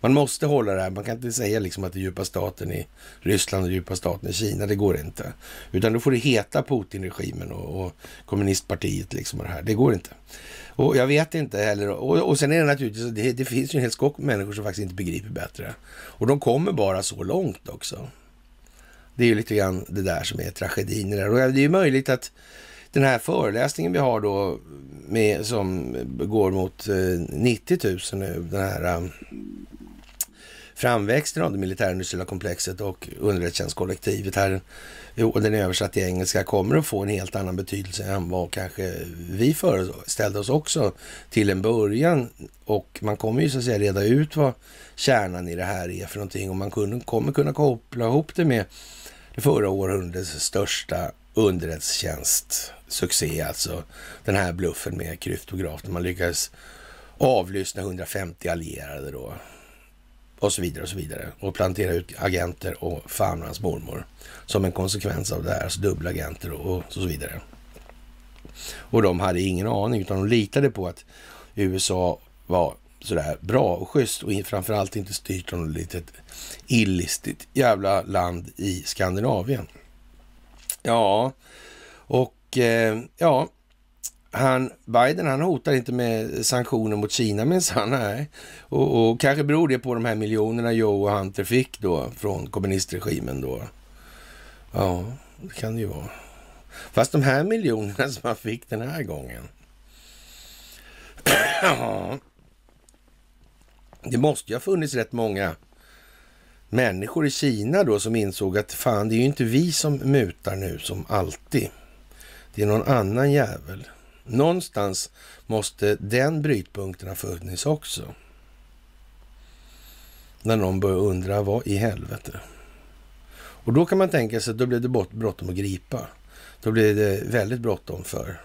man måste hålla det här. Man kan inte säga liksom att det är djupa staten i Ryssland och djupa staten i Kina. Det går inte. Utan då får det heta Putin-regimen och, och kommunistpartiet liksom och det här. Det går inte. Och jag vet inte heller. Och, och sen är det naturligtvis, det, det finns ju en hel skock människor som faktiskt inte begriper bättre. Och de kommer bara så långt också. Det är ju lite grann det där som är tragedin. Och det är ju möjligt att den här föreläsningen vi har då med, som går mot eh, 90 000 nu, den här eh, framväxten av det militärindustriella komplexet och underrättelsetjänstkollektivet här, och den är översatt till engelska, kommer att få en helt annan betydelse än vad kanske vi föreställde oss också till en början. Och man kommer ju så att säga reda ut vad kärnan i det här är för någonting och man kommer kunna koppla ihop det med det förra århundradets största underrättelsetjänst succé alltså. Den här bluffen med kryptograf man lyckades avlyssna 150 allierade då. Och så vidare och så vidare. Och plantera ut agenter och fan och hans mormor. Som en konsekvens av det här, alltså dubbla agenter och, så vidare. Och de hade ingen aning utan de litade på att USA var sådär bra och schysst och framförallt inte styrt av något litet illistigt jävla land i Skandinavien. Ja, och Eh, ja, han, Biden han hotar inte med sanktioner mot Kina minsann, nej. Och, och kanske beror det på de här miljonerna Joe och Hunter fick då från kommunistregimen då. Ja, det kan det ju vara. Fast de här miljonerna som han fick den här gången. ja, Det måste ju ha funnits rätt många människor i Kina då som insåg att fan, det är ju inte vi som mutar nu som alltid. Det är någon annan jävel. Någonstans måste den brytpunkten ha funnits också. När någon börjar undra vad i helvete. Och då kan man tänka sig att då blev det bråttom att gripa. Då blev det väldigt bråttom för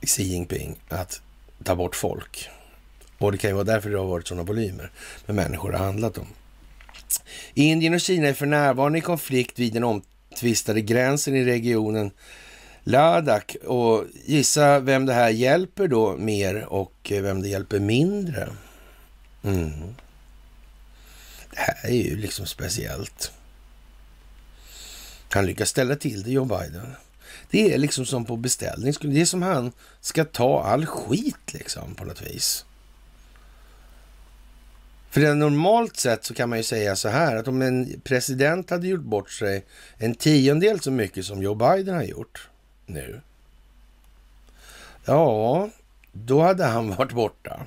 Xi Jinping att ta bort folk. Och det kan ju vara därför det har varit sådana volymer med människor det har handlat om. Indien och Kina är för närvarande i konflikt vid en den omtvistade gränsen i regionen Ladakh och gissa vem det här hjälper då mer och eh, vem det hjälper mindre. Mm. Det här är ju liksom speciellt. Han lyckas ställa till det, Joe Biden. Det är liksom som på beställning. Det är som han ska ta all skit liksom på något vis. För normalt sett så kan man ju säga så här att om en president hade gjort bort sig en tiondel så mycket som Joe Biden har gjort nu. Ja, då hade han varit borta.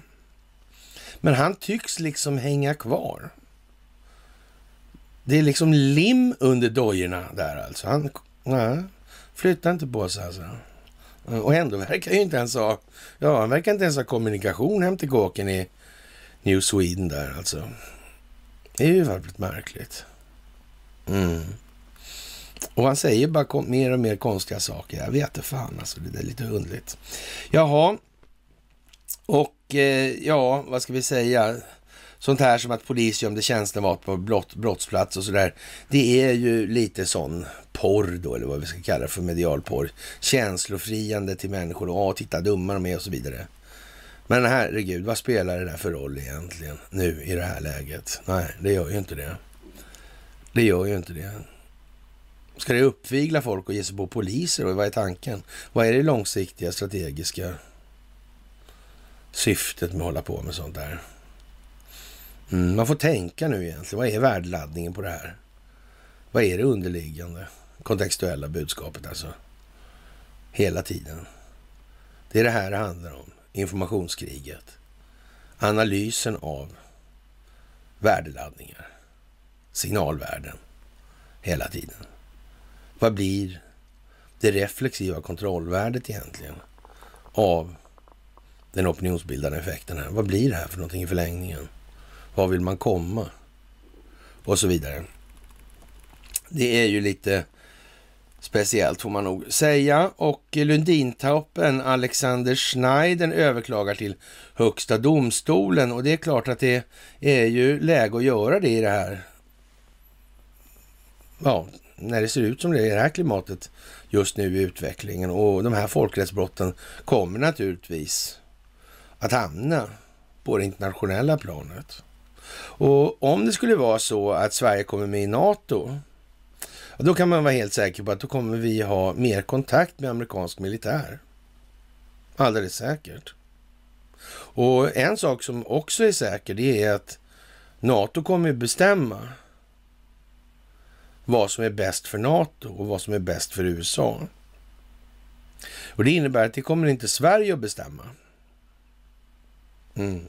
Men han tycks liksom hänga kvar. Det är liksom lim under dojorna där alltså. Han nej, flyttar inte på sig alltså. Och ändå verkar ju inte ens ha, ja han verkar inte ens ha kommunikation hem till kåken i New Sweden där alltså. Det är ju väldigt märkligt. Mm. Och han säger bara mer och mer konstiga saker. Jag vet inte fan alltså, det är lite underligt. Jaha, och eh, ja, vad ska vi säga? Sånt här som att polis gömde tjänstemat på brott, brottsplats och sådär. Det är ju lite sån porr då, eller vad vi ska kalla det för, medial porr. Känslofriande till människor och ah, titta dumma de är och så vidare. Men herregud, vad spelar det där för roll egentligen nu i det här läget? Nej, det gör ju inte det. Det gör ju inte det. Ska det uppvigla folk och ge sig på poliser? Och vad är tanken? Vad är det långsiktiga strategiska syftet med att hålla på med sånt där? Mm, man får tänka nu egentligen. Vad är värdeladdningen på det här? Vad är det underliggande kontextuella budskapet alltså? Hela tiden. Det är det här det handlar om. Informationskriget. Analysen av värdeladdningar. Signalvärden. Hela tiden. Vad blir det reflexiva kontrollvärdet egentligen av den opinionsbildande effekten här? Vad blir det här för någonting i förlängningen? Var vill man komma? Och så vidare. Det är ju lite speciellt får man nog säga. Och Lundintoppen Alexander Schneider överklagar till Högsta domstolen och det är klart att det är ju läge att göra det i det här. Ja, när det ser ut som det är i det här klimatet just nu i utvecklingen och de här folkrättsbrotten kommer naturligtvis att hamna på det internationella planet. Och om det skulle vara så att Sverige kommer med i NATO, då kan man vara helt säker på att då kommer vi ha mer kontakt med amerikansk militär. Alldeles säkert. Och en sak som också är säker, det är att NATO kommer bestämma vad som är bäst för NATO och vad som är bäst för USA. Och det innebär att det kommer inte Sverige att bestämma. Mm.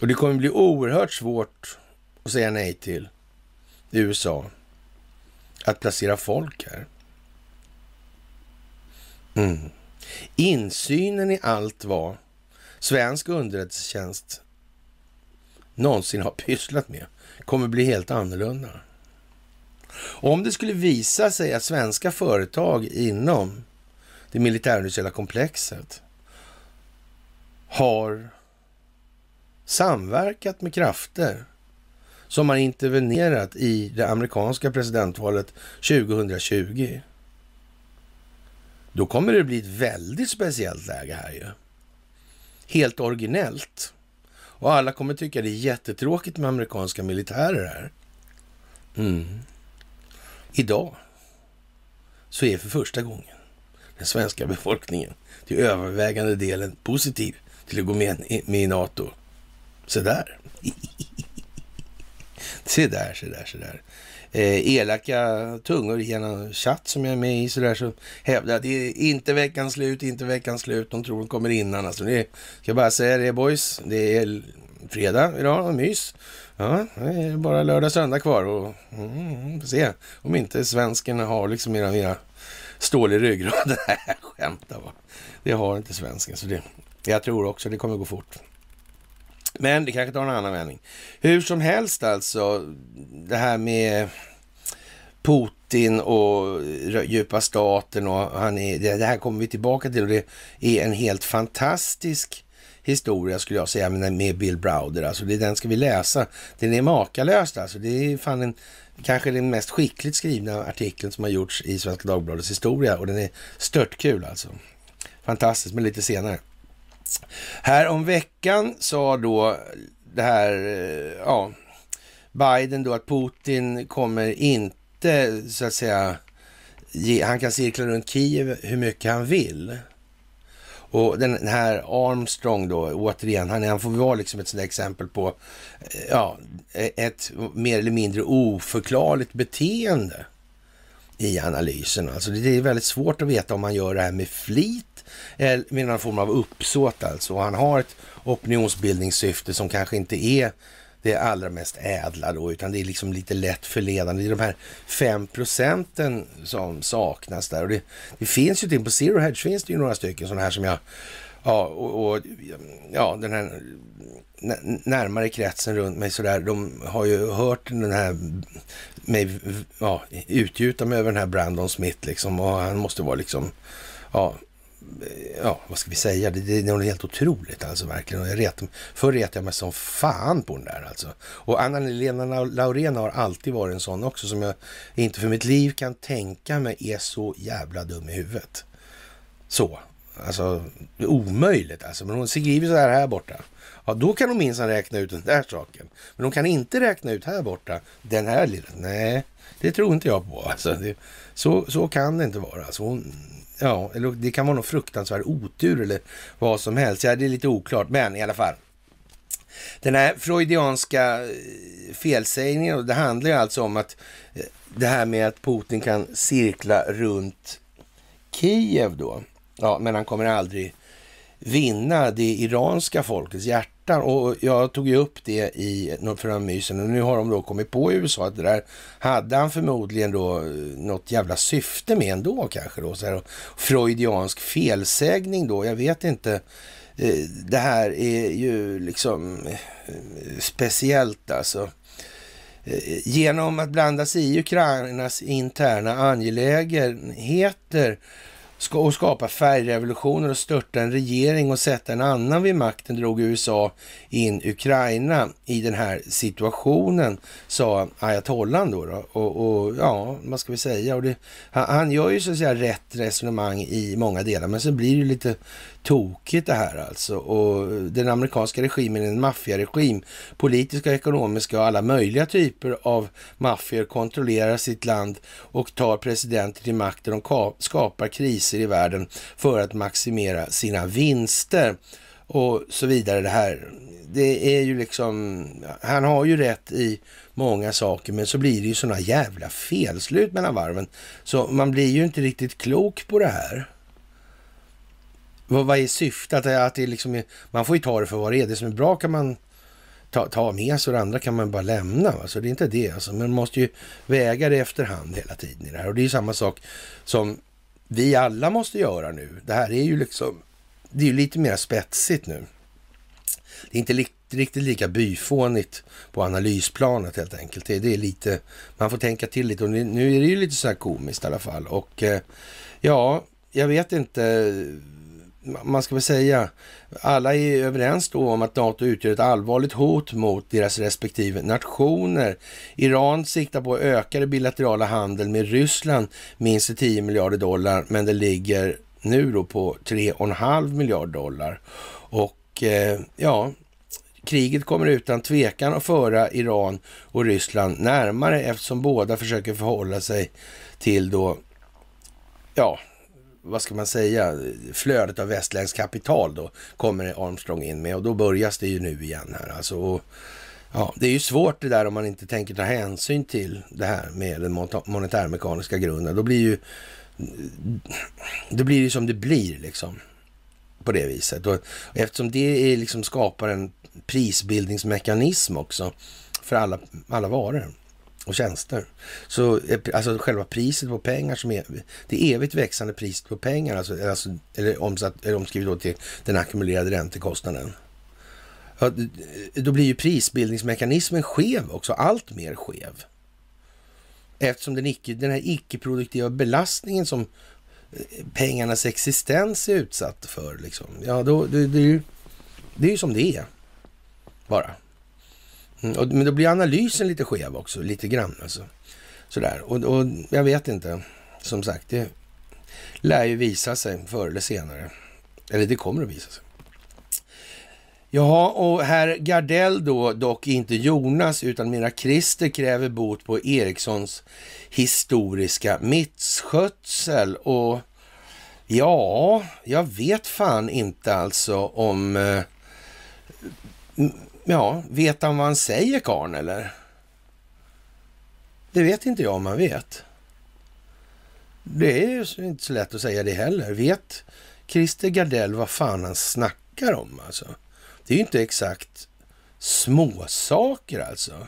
Och det kommer bli oerhört svårt att säga nej till i USA att placera folk här. Mm. Insynen i allt vad svensk underrättelsetjänst någonsin har pysslat med kommer bli helt annorlunda. Om det skulle visa sig att svenska företag inom det militärindustriella komplexet har samverkat med krafter som har intervenerat i det amerikanska presidentvalet 2020. Då kommer det bli ett väldigt speciellt läge här ju. Helt originellt. Och alla kommer tycka det är jättetråkigt med amerikanska militärer här. Mm. Idag så är för första gången den svenska befolkningen till övervägande delen positiv till att gå med, med i NATO. Så där. se där, se där, se där. eh, elaka tungor i en chatt som jag är med i sådär så hävdar att det är inte veckans slut, inte veckans slut. De tror de kommer innan. Alltså det ska bara säga det boys. Det är fredag idag och mys. Ja, det är bara lördag, söndag kvar och mm, får se om inte svenskarna har liksom era, era stål i ryggraden. Skämta skämtar va. Det har inte svensken, så det, jag tror också det kommer gå fort. Men det kanske tar en annan vändning. Hur som helst alltså, det här med Putin och djupa staten och han är, det här kommer vi tillbaka till och det är en helt fantastisk historia skulle jag säga med Bill Browder. Alltså det, den ska vi läsa. Den är makalöst alltså. Det är fan en, kanske den mest skickligt skrivna artikeln som har gjorts i Svenska Dagbladets historia och den är störtkul alltså. Fantastiskt, men lite senare. Här om veckan sa då det här, eh, ja, Biden då att Putin kommer inte så att säga, ge, han kan cirkla runt Kiev hur mycket han vill. Och den här Armstrong då, återigen, han, han får vara liksom ett sådant exempel på eh, ja, e-, ett mer eller mindre oförklarligt beteende i analysen. Alltså det är väldigt svårt att veta om man gör det här med flit Eh, med någon form av uppsåt alltså. Och han har ett opinionsbildningssyfte som kanske inte är det allra mest ädla då, utan det är liksom lite lätt förledande. Det är de här fem procenten som saknas där. Och det, det finns ju till på Zero Hedge finns det ju några stycken sådana här som jag, ja, och, och ja, den här närmare kretsen runt mig sådär, de har ju hört den här, mig, ja, utgjuta mig över den här Brandon Smith liksom och han måste vara liksom, ja, ja, vad ska vi säga, det, det, det är helt otroligt alltså verkligen. Och jag ret, förr retade jag mig som fan på den där alltså. Och Anna-Lena Laurén har alltid varit en sån också som jag inte för mitt liv kan tänka mig är så jävla dum i huvudet. Så, alltså det är omöjligt alltså. Men hon skriver så här här borta. Ja, då kan hon minsann räkna ut den där saken. Men hon kan inte räkna ut här borta, den här lilla. Nej, det tror inte jag på. Alltså, det, så, så kan det inte vara. Alltså, hon, Ja, eller det kan vara någon fruktansvärd otur eller vad som helst. Ja, det är lite oklart, men i alla fall. Den här freudianska eh, felsägningen, det handlar ju alltså om att eh, det här med att Putin kan cirkla runt Kiev då. Ja, men han kommer aldrig vinna det iranska folkets hjärta hjärtan. Och jag tog ju upp det i mysen och nu har de då kommit på i USA att det där hade han förmodligen då eh, något jävla syfte med ändå kanske då. Så här, freudiansk felsägning då, jag vet inte. Eh, det här är ju liksom eh, speciellt alltså. Genom att blanda sig i Ukrainas interna angelägenheter och skapa färgrevolutioner och störta en regering och sätta en annan vid makten drog USA in Ukraina i den här situationen, sa ayatollan då. då. Och, och, ja, vad ska vi säga? Och det, han, han, gör ju så att säga rätt resonemang i många delar, men så blir det lite tokigt det här alltså. Och den amerikanska regimen är en maffiaregim. Politiska, ekonomiska och alla möjliga typer av maffior kontrollerar sitt land och tar presidenter till makten och skapar kriser i världen för att maximera sina vinster och så vidare. Det här, det är ju liksom, han har ju rätt i många saker, men så blir det ju sådana jävla felslut mellan varven. Så man blir ju inte riktigt klok på det här. Vad, vad är syftet? Att, att det liksom är, man får ju ta det för vad det är. Det som är bra kan man ta, ta med sig och det andra kan man bara lämna. Va? Så det är inte det. Alltså. Men man måste ju väga det efterhand hela tiden i det här. Och det är ju samma sak som vi alla måste göra nu. Det här är ju liksom, det är ju lite mer spetsigt nu. Det är inte li riktigt lika byfånigt på analysplanet helt enkelt. Det, det, är lite, man får tänka till lite och nu är det ju lite så här komiskt i alla fall. Och eh, ja, jag vet inte man ska väl säga, alla är överens då om att NATO utgör ett allvarligt hot mot deras respektive nationer. Iran siktar på att öka den bilaterala handeln med Ryssland minst 10 miljarder dollar, men det ligger nu då på 3,5 miljarder dollar. Och eh, ja, kriget kommer utan tvekan att föra Iran och Ryssland närmare eftersom båda försöker förhålla sig till då, ja, vad ska man säga, flödet av västländskt kapital då kommer Armstrong in med och då börjas det ju nu igen här alltså. Och, Ja, det är ju svårt det där om man inte tänker ta hänsyn till det här med den monetärmekaniska grunden. Då blir ju då blir det som det blir liksom på det viset. Och eftersom det är liksom skapar en prisbildningsmekanism också för alla, alla varor och tjänster. Så alltså själva priset på pengar som är det evigt växande priset på pengar, alltså, alltså, eller, omsatt, eller omskrivet då till den ackumulerade räntekostnaden. Ja, då blir ju prisbildningsmekanismen skev också, allt mer skev. Eftersom den, icke, den här icke-produktiva belastningen som eh, pengarnas existens är utsatt för, liksom. ja, då, det, det, är ju, det är ju som det är, bara. Mm, och, men då blir analysen lite skev också, lite grann alltså. Sådär, och, och jag vet inte, som sagt, det lär ju visa sig förr eller senare. Eller det kommer att visa sig. Jaha, och herr Gardell då, dock inte Jonas utan mina Christer kräver bot på Erikssons historiska misskötsel. Och ja, jag vet fan inte alltså om... Eh, Ja, vet han vad han säger karn eller? Det vet inte jag om han vet. Det är ju inte så lätt att säga det heller. Vet Christer Gardell vad fan han snackar om alltså? Det är ju inte exakt småsaker alltså.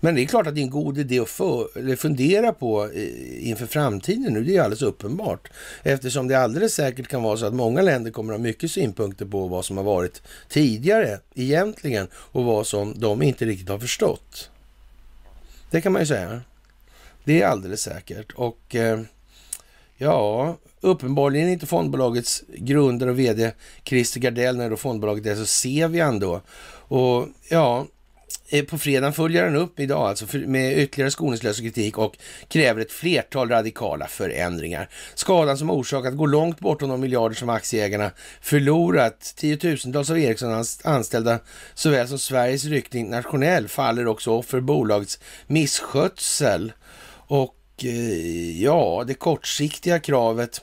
Men det är klart att det är en god idé att för, fundera på eh, inför framtiden nu. Det är alldeles uppenbart. Eftersom det alldeles säkert kan vara så att många länder kommer att ha mycket synpunkter på vad som har varit tidigare egentligen och vad som de inte riktigt har förstått. Det kan man ju säga. Det är alldeles säkert. Och eh, ja, uppenbarligen inte fondbolagets grundare och vd Christer Gardell när då fondbolaget är så Sevian då. Och ja, Eh, på fredagen följer han upp idag alltså med ytterligare skoningslös kritik och kräver ett flertal radikala förändringar. Skadan som orsakat går långt bortom de miljarder som aktieägarna förlorat. Tiotusentals av Ericssons anställda såväl som Sveriges rykte internationellt faller också offer bolagets misskötsel. Och eh, ja, det kortsiktiga kravet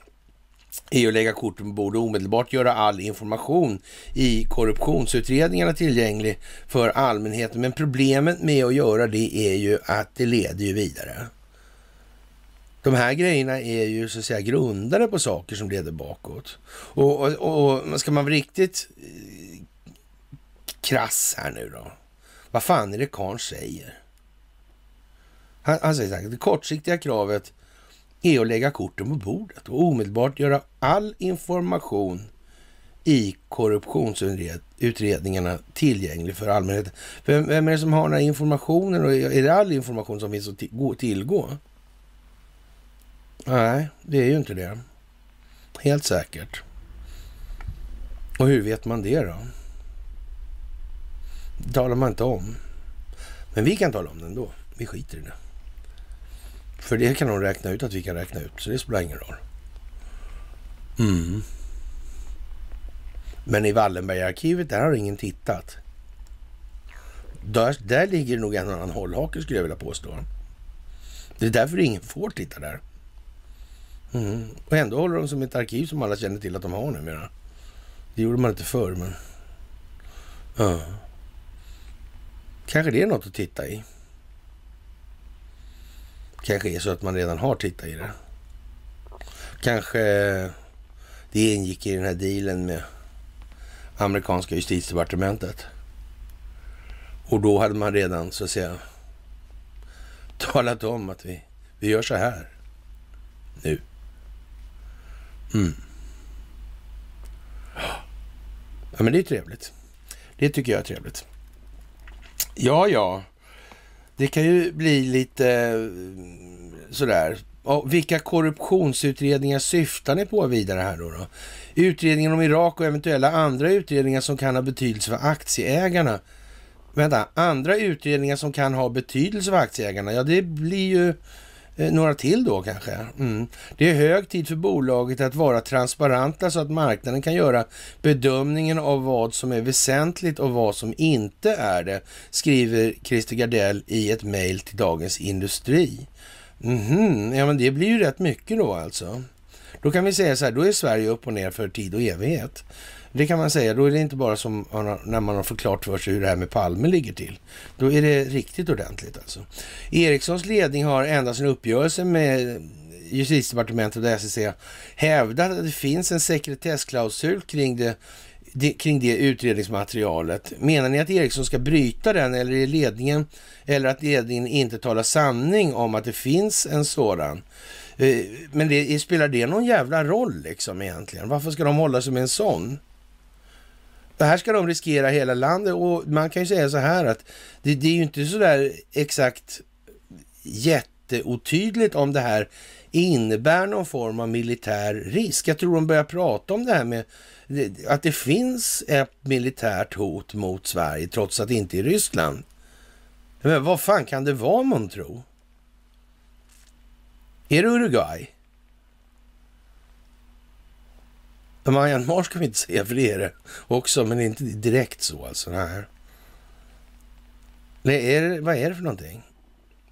är att lägga korten på bordet och omedelbart göra all information i korruptionsutredningarna tillgänglig för allmänheten. Men problemet med att göra det är ju att det leder ju vidare. De här grejerna är ju så att säga grundade på saker som leder bakåt. Och, och, och ska man vara riktigt eh, krass här nu då. Vad fan är det Karn säger? Han, han säger så här, det kortsiktiga kravet är att lägga korten på bordet och omedelbart göra all information i korruptionsutredningarna tillgänglig för allmänheten. Vem, vem är det som har den här informationen och är det all information som finns att tillgå? Nej, det är ju inte det. Helt säkert. Och hur vet man det då? Det talar man inte om. Men vi kan tala om det ändå. Vi skiter i det. För det kan de räkna ut att vi kan räkna ut, så det spelar ingen roll. Mm. Men i Wallenbergarkivet, där har ingen tittat. Där, där ligger nog en annan hållhake skulle jag vilja påstå. Det är därför ingen får titta där. Mm. Och ändå håller de som ett arkiv som alla känner till att de har numera. Det gjorde man inte förr, men... Ja. Kanske det är något att titta i kanske är så att man redan har tittat i det. Kanske eh, det ingick i den här dealen med amerikanska justitiedepartementet. Och då hade man redan så att säga talat om att vi, vi gör så här nu. Mm. Ja, men det är trevligt. Det tycker jag är trevligt. Ja, ja. Det kan ju bli lite eh, sådär. Och vilka korruptionsutredningar syftar ni på vidare här då, då? Utredningen om Irak och eventuella andra utredningar som kan ha betydelse för aktieägarna. Vänta, andra utredningar som kan ha betydelse för aktieägarna? Ja, det blir ju Eh, Eh, några till då kanske. Mm. Det är hög tid för bolaget att vara transparenta så att marknaden kan göra bedömningen av vad som är väsentligt och vad som inte är det, skriver Christer Gardell i ett mejl till Dagens Industri. Mm Ja, men det blir ju rätt mycket då alltså. Då kan vi säga så här, då är Sverige upp och ner för tid och evighet. Det kan man säga. Då är det inte bara som när man har förklarat för sig hur det här med Palme ligger till. Då är det riktigt ordentligt alltså. Ericssons ledning har ända sin uppgörelse med justitiedepartementet och SEC hävdat att det finns en sekretessklausul kring det, det, kring det utredningsmaterialet. Menar ni att Ericsson ska bryta den eller är ledningen eller att ledningen inte talar sanning om att det finns en sådan? Eh, men det, spelar det någon jävla roll liksom egentligen? Varför ska de hålla sig med en sån? Här ska de riskera hela landet och man kan ju säga så här att det, det är ju inte sådär exakt jätteotydligt om det här innebär någon form av militär risk. Jag tror de börjar prata om det här med att det finns ett militärt hot mot Sverige trots att det inte är Ryssland. Men vad fan kan det vara man? Är det Uruguay? Myanmar ska vi inte säga, för det är det också, men det är inte direkt så alltså. Nej. Nej, är det, vad är det för någonting?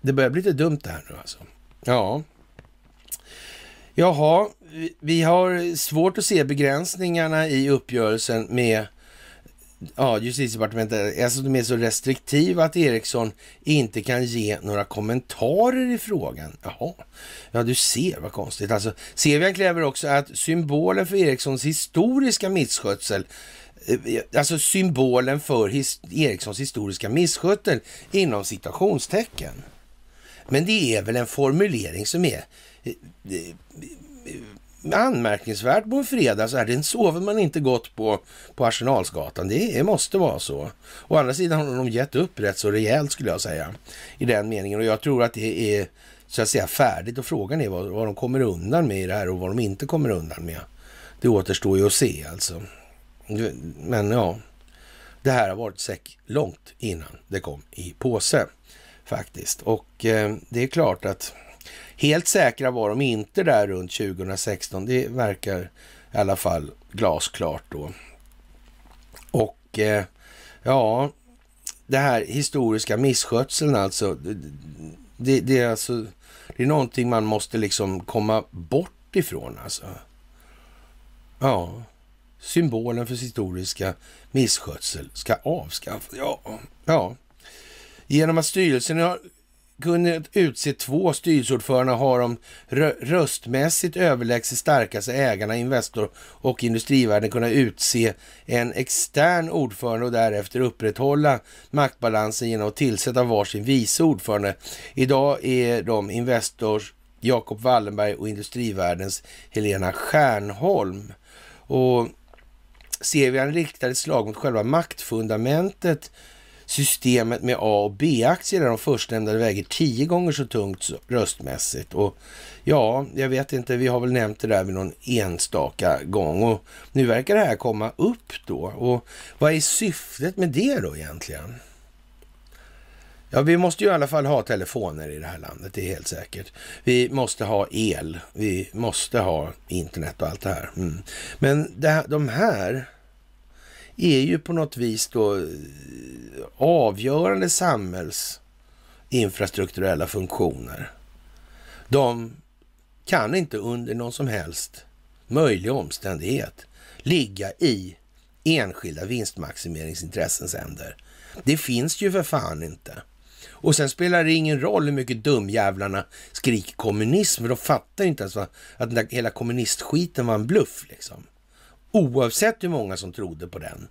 Det börjar bli lite dumt det här nu alltså. Ja. Jaha, vi har svårt att se begränsningarna i uppgörelsen med ja, justitiedepartementet. Alltså de är så restriktiva att Eriksson inte kan ge några kommentarer i frågan. Jaha, ja du ser vad konstigt. Alltså, Sevian kräver också att symbolen för Erikssons historiska misskötsel eh, Alltså symbolen för his Erikssons historiska misskötsel inom citationstecken. Men det är väl en formulering som är eh, eh, anmärkningsvärt på en fredag så här. Den sover man inte gott på på Arsenalsgatan. Det måste vara så. Å andra sidan har de gett upp rätt så rejält skulle jag säga i den meningen och jag tror att det är så att säga färdigt och frågan är vad, vad de kommer undan med i det här och vad de inte kommer undan med. Det återstår ju att se alltså. Men ja, det här har varit säck långt innan det kom i påse faktiskt. Och eh, det är klart att helt säkra var de inte där runt 2016. Det verkar i alla fall glasklart då. Och eh, ja, det här historiska misskötseln alltså. Det, det, är alltså. det är någonting man måste liksom komma bort ifrån alltså. Ja, symbolen för historiska misskötsel ska avskaffas. Ja, ja. Genom att styrelsen har kunnat utse två styrelseordförande har de röstmässigt överlägset starkaste ägarna, Investor och Industrivärden kunnat utse en extern ordförande och därefter upprätthålla maktbalansen genom att tillsätta varsin vice ordförande. Idag är de Investors Jakob Wallenberg och Industrivärdens Helena Stjärnholm. Och ser vi en riktade slag mot själva maktfundamentet systemet med A och B-aktier där de förstnämnda väger tio gånger så tungt röstmässigt. Och ja, jag vet inte, vi har väl nämnt det där vid någon enstaka gång och nu verkar det här komma upp då. Och vad är syftet med det då egentligen? Ja, vi måste ju i alla fall ha telefoner i det här landet, det är helt säkert. Vi måste ha el, vi måste ha internet och allt det här. Mm. Men det, de här är ju på något vis då eh, avgörande samhällsinfrastrukturella funktioner. De kan inte under någon som helst möjlig omständighet ligga i enskilda vinstmaximeringsintressens händer. Det finns ju för fan inte. Och sen spelar det ingen roll hur mycket dumjävlarna skriker kommunism, för de fattar inte ens att den där hela kommunistskiten var en bluff. Liksom. Oavsett hur många som trodde på den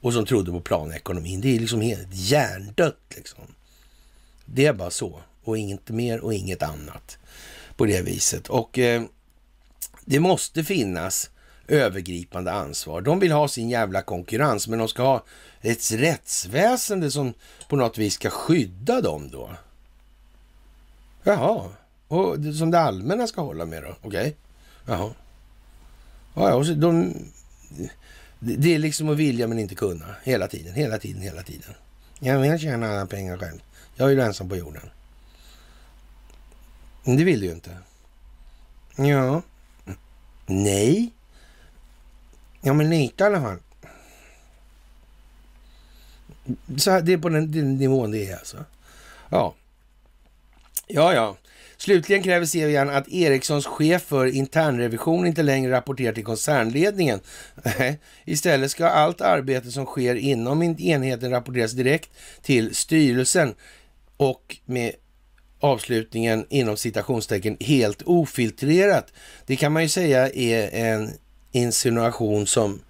och som trodde på planekonomin. Det är liksom helt hjärndött liksom. Det är bara så och inget mer och inget annat på det viset. Och eh, det måste finnas övergripande ansvar. De vill ha sin jävla konkurrens, men de ska ha ett rättsväsende som på något vis ska skydda dem då. Jaha, och som det allmänna ska hålla med då? Okej. Okay. Jaha. Ja, och så de, det är liksom att vilja men inte kunna. Hela tiden, hela tiden, hela tiden. Jag vill tjäna alla pengar själv. Jag är ju ensam på jorden. Men det vill du ju inte. Ja. Nej. Ja, men lite i alla fall. Så det är på den, den nivån det är alltså. Ja. Ja, ja. Slutligen kräver CVN att Ericssons chef för internrevision inte längre rapporterar till koncernledningen. Istället ska allt arbete som sker inom enheten rapporteras direkt till styrelsen och med avslutningen inom citationstecken helt ofiltrerat. Det kan man ju säga är en insinuation som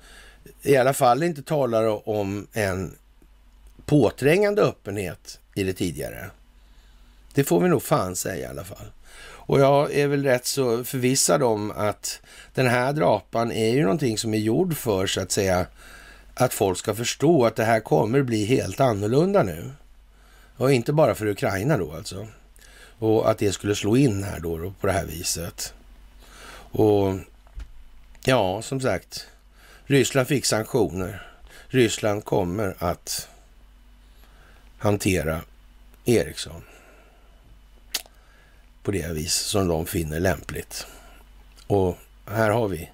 i alla fall inte talar om en påträngande öppenhet i det tidigare. Det får vi nog fan säga i alla fall. Och jag är väl rätt så förvissad om att den här drapan är ju någonting som är gjord för så att säga att folk ska förstå att det här kommer bli helt annorlunda nu. Och inte bara för Ukraina då alltså. Och att det skulle slå in här då, då på det här viset. Och ja, som sagt, Ryssland fick sanktioner. Ryssland kommer att hantera Ericsson på det vis som de finner lämpligt. Och här har vi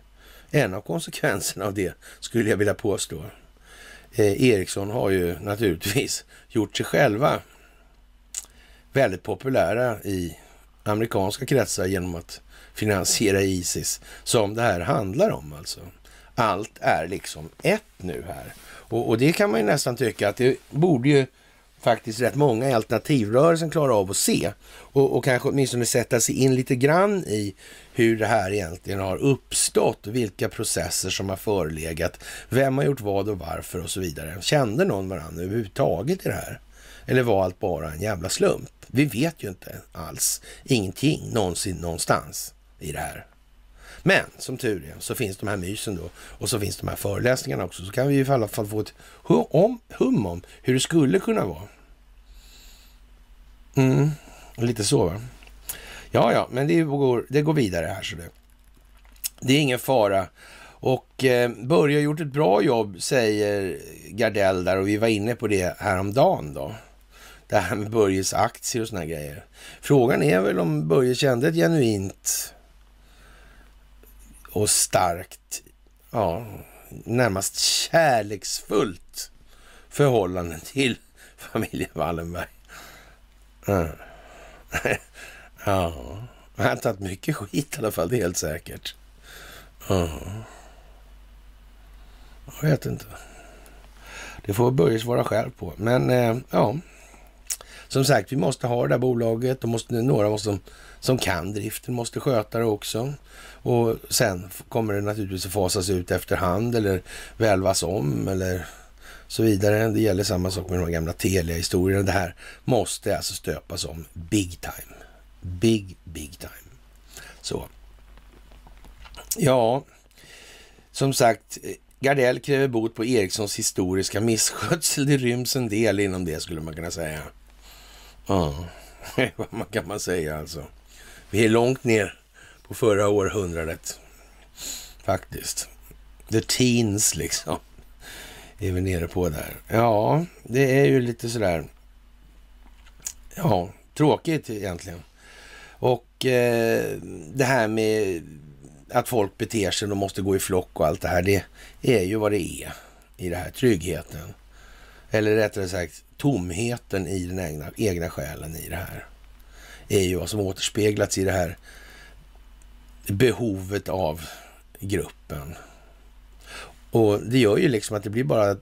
en av konsekvenserna av det, skulle jag vilja påstå. Eh, Ericsson har ju naturligtvis gjort sig själva väldigt populära i amerikanska kretsar genom att finansiera Isis, som det här handlar om alltså. Allt är liksom ett nu här. Och, och det kan man ju nästan tycka att det borde ju faktiskt rätt många i alternativrörelsen klarar av att se och, och kanske åtminstone sätta sig in lite grann i hur det här egentligen har uppstått vilka processer som har förelegat, vem har gjort vad och varför och så vidare. Kände någon varandra överhuvudtaget i det här? Eller var allt bara en jävla slump? Vi vet ju inte alls ingenting någonsin någonstans i det här. Men som tur är så finns de här mysen då och så finns de här föreläsningarna också. Så kan vi i alla fall få ett hum om hur det skulle kunna vara. Mm, lite så va. Ja, ja, men det går, det går vidare här så det. Det är ingen fara. Och eh, Börje har gjort ett bra jobb, säger Gardell där och vi var inne på det häromdagen då. Det här med Börjes aktier och såna grejer. Frågan är väl om Börje kände ett genuint och starkt, ja, närmast kärleksfullt förhållande till familjen Wallenberg. Mm. ja, han har tagit mycket skit i alla fall, det är helt säkert. Ja. Jag vet inte. Det får Börje svara själv på. Men eh, ja, som sagt, vi måste ha det där bolaget. De måste, några måste, som, kan driften måste sköta det också. Och sen kommer det naturligtvis att fasas ut efterhand eller välvas om eller så vidare. Det gäller samma sak med de gamla Telia-historierna. Det här måste alltså stöpas om big time. Big, big time. Så. Ja, som sagt, Gardell kräver bot på Ericssons historiska misskötsel. Det ryms en del inom det skulle man kunna säga. Ja, vad kan man säga alltså. Vi är långt ner på förra århundradet. Faktiskt. The teens liksom. Är vi nere på där. Ja, det är ju lite sådär. Ja, tråkigt egentligen. Och eh, det här med att folk beter sig och måste gå i flock och allt det här. Det är ju vad det är i det här. Tryggheten. Eller rättare sagt tomheten i den egna, egna själen i det här. Är ju vad som återspeglats i det här behovet av gruppen. Och det gör ju liksom att det blir bara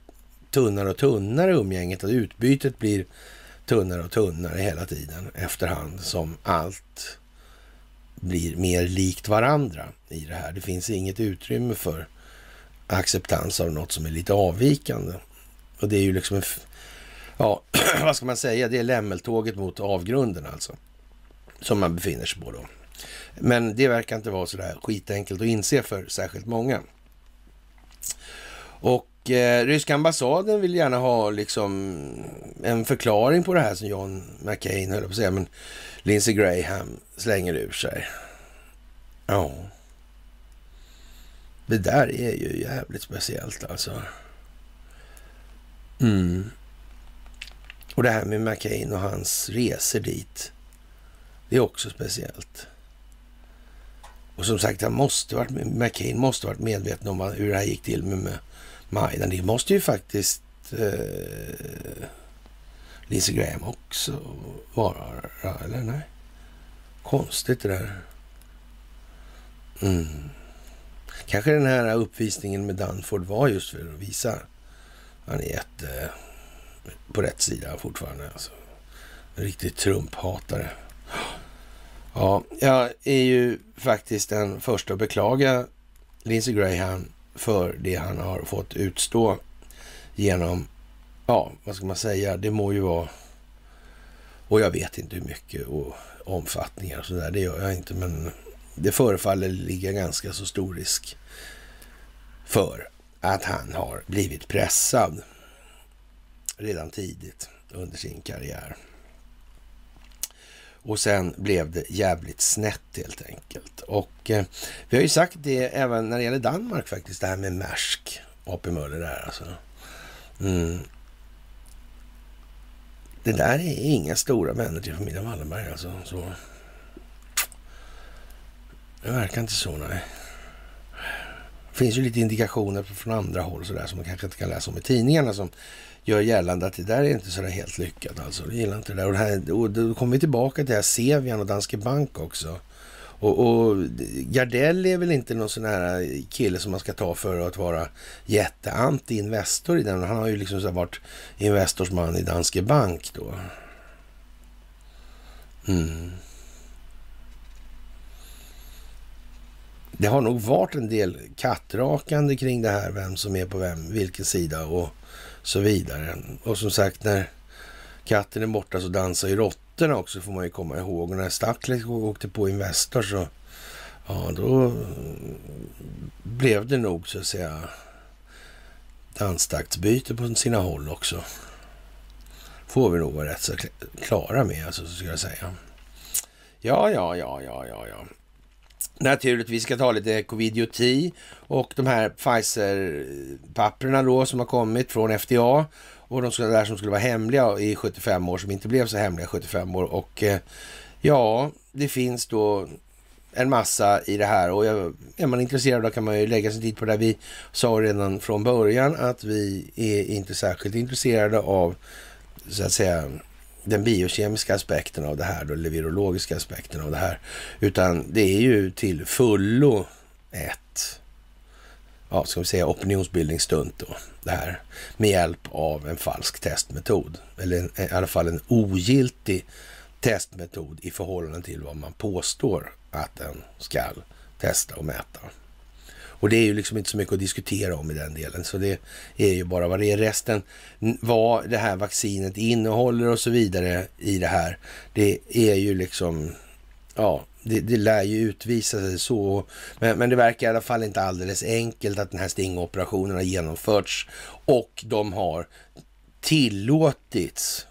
tunnare och tunnare umgänget och utbytet blir tunnare och tunnare hela tiden efterhand som allt blir mer likt varandra i det här. Det finns inget utrymme för acceptans av något som är lite avvikande. Och det är ju liksom en, ja, vad ska man säga, det är lämmeltåget mot avgrunden alltså. Som man befinner sig på då. Men det verkar inte vara sådär skitenkelt att inse för särskilt många. Och eh, ryska ambassaden vill gärna ha liksom en förklaring på det här som John McCain höll på att säga, men Lindsey Graham slänger ur sig. Ja. Det där är ju jävligt speciellt alltså. Mm. Och det här med McCain och hans resor dit. Det är också speciellt. Och som sagt, han måste varit, McCain måste varit medveten om hur det här gick till med, med Majdan. Det måste ju faktiskt eh, Lindsey Graham också vara, eller nej? Konstigt det där. Mm. Kanske den här uppvisningen med Danford var just för att visa. Han är jätte på rätt sida fortfarande. Alltså. En riktig Trump-hatare. Ja, jag är ju faktiskt den första att beklaga Lindsey Graham för det han har fått utstå genom, ja, vad ska man säga, det må ju vara, och jag vet inte hur mycket och omfattningar och sådär, det gör jag inte, men det förefaller ligga ganska så stor risk för att han har blivit pressad redan tidigt under sin karriär. Och sen blev det jävligt snett helt enkelt. Och eh, vi har ju sagt det även när det gäller Danmark faktiskt, det här med Maersk, AP Möller där alltså. Mm. Det där är inga stora vänner till familjen Wallenberg alltså. Så. Det verkar inte så, nej. Det finns ju lite indikationer från andra håll så som man kanske inte kan läsa om i tidningarna som gör gällande att det där är inte så där helt lyckat. Alltså. de gillar inte det där. Och, det här, och då kommer vi tillbaka till det här Sevian och Danske Bank också. Och, och Gardell är väl inte någon sån här kille som man ska ta för att vara jätteanti-investor i den. Han har ju liksom så varit investorsman i Danske Bank då. Mm. Det har nog varit en del kattrakande kring det här, vem som är på vem, vilken sida och så vidare. Och som sagt, när katten är borta så dansar ju råttorna också, får man ju komma ihåg. Och när Stackles åkte på Investor så, ja då blev det nog så att säga danstaktsbyte på sina håll också. Får vi nog vara rätt så klara med, alltså, så ska jag säga. Ja, ja, ja, ja, ja, ja. Naturligtvis ska ta lite covidioti och de här Pfizer-papperna då som har kommit från FDA och de där som skulle vara hemliga i 75 år som inte blev så hemliga i 75 år och eh, ja, det finns då en massa i det här och är man intresserad då kan man ju lägga sin tid på det. Vi sa redan från början att vi är inte särskilt intresserade av så att säga den biokemiska aspekten av det här, då, eller virologiska aspekten av det här. Utan det är ju till fullo ett, ja, ska vi säga opinionsbildningsstunt då, det här. Med hjälp av en falsk testmetod. Eller en, i alla fall en ogiltig testmetod i förhållande till vad man påstår att den ska testa och mäta. Och det är ju liksom inte så mycket att diskutera om i den delen. Så det är ju bara vad det är. Resten, vad det här vaccinet innehåller och så vidare i det här. Det är ju liksom, ja, det, det lär ju utvisa sig så. Men, men det verkar i alla fall inte alldeles enkelt att den här stingoperationen har genomförts och de har tillåtits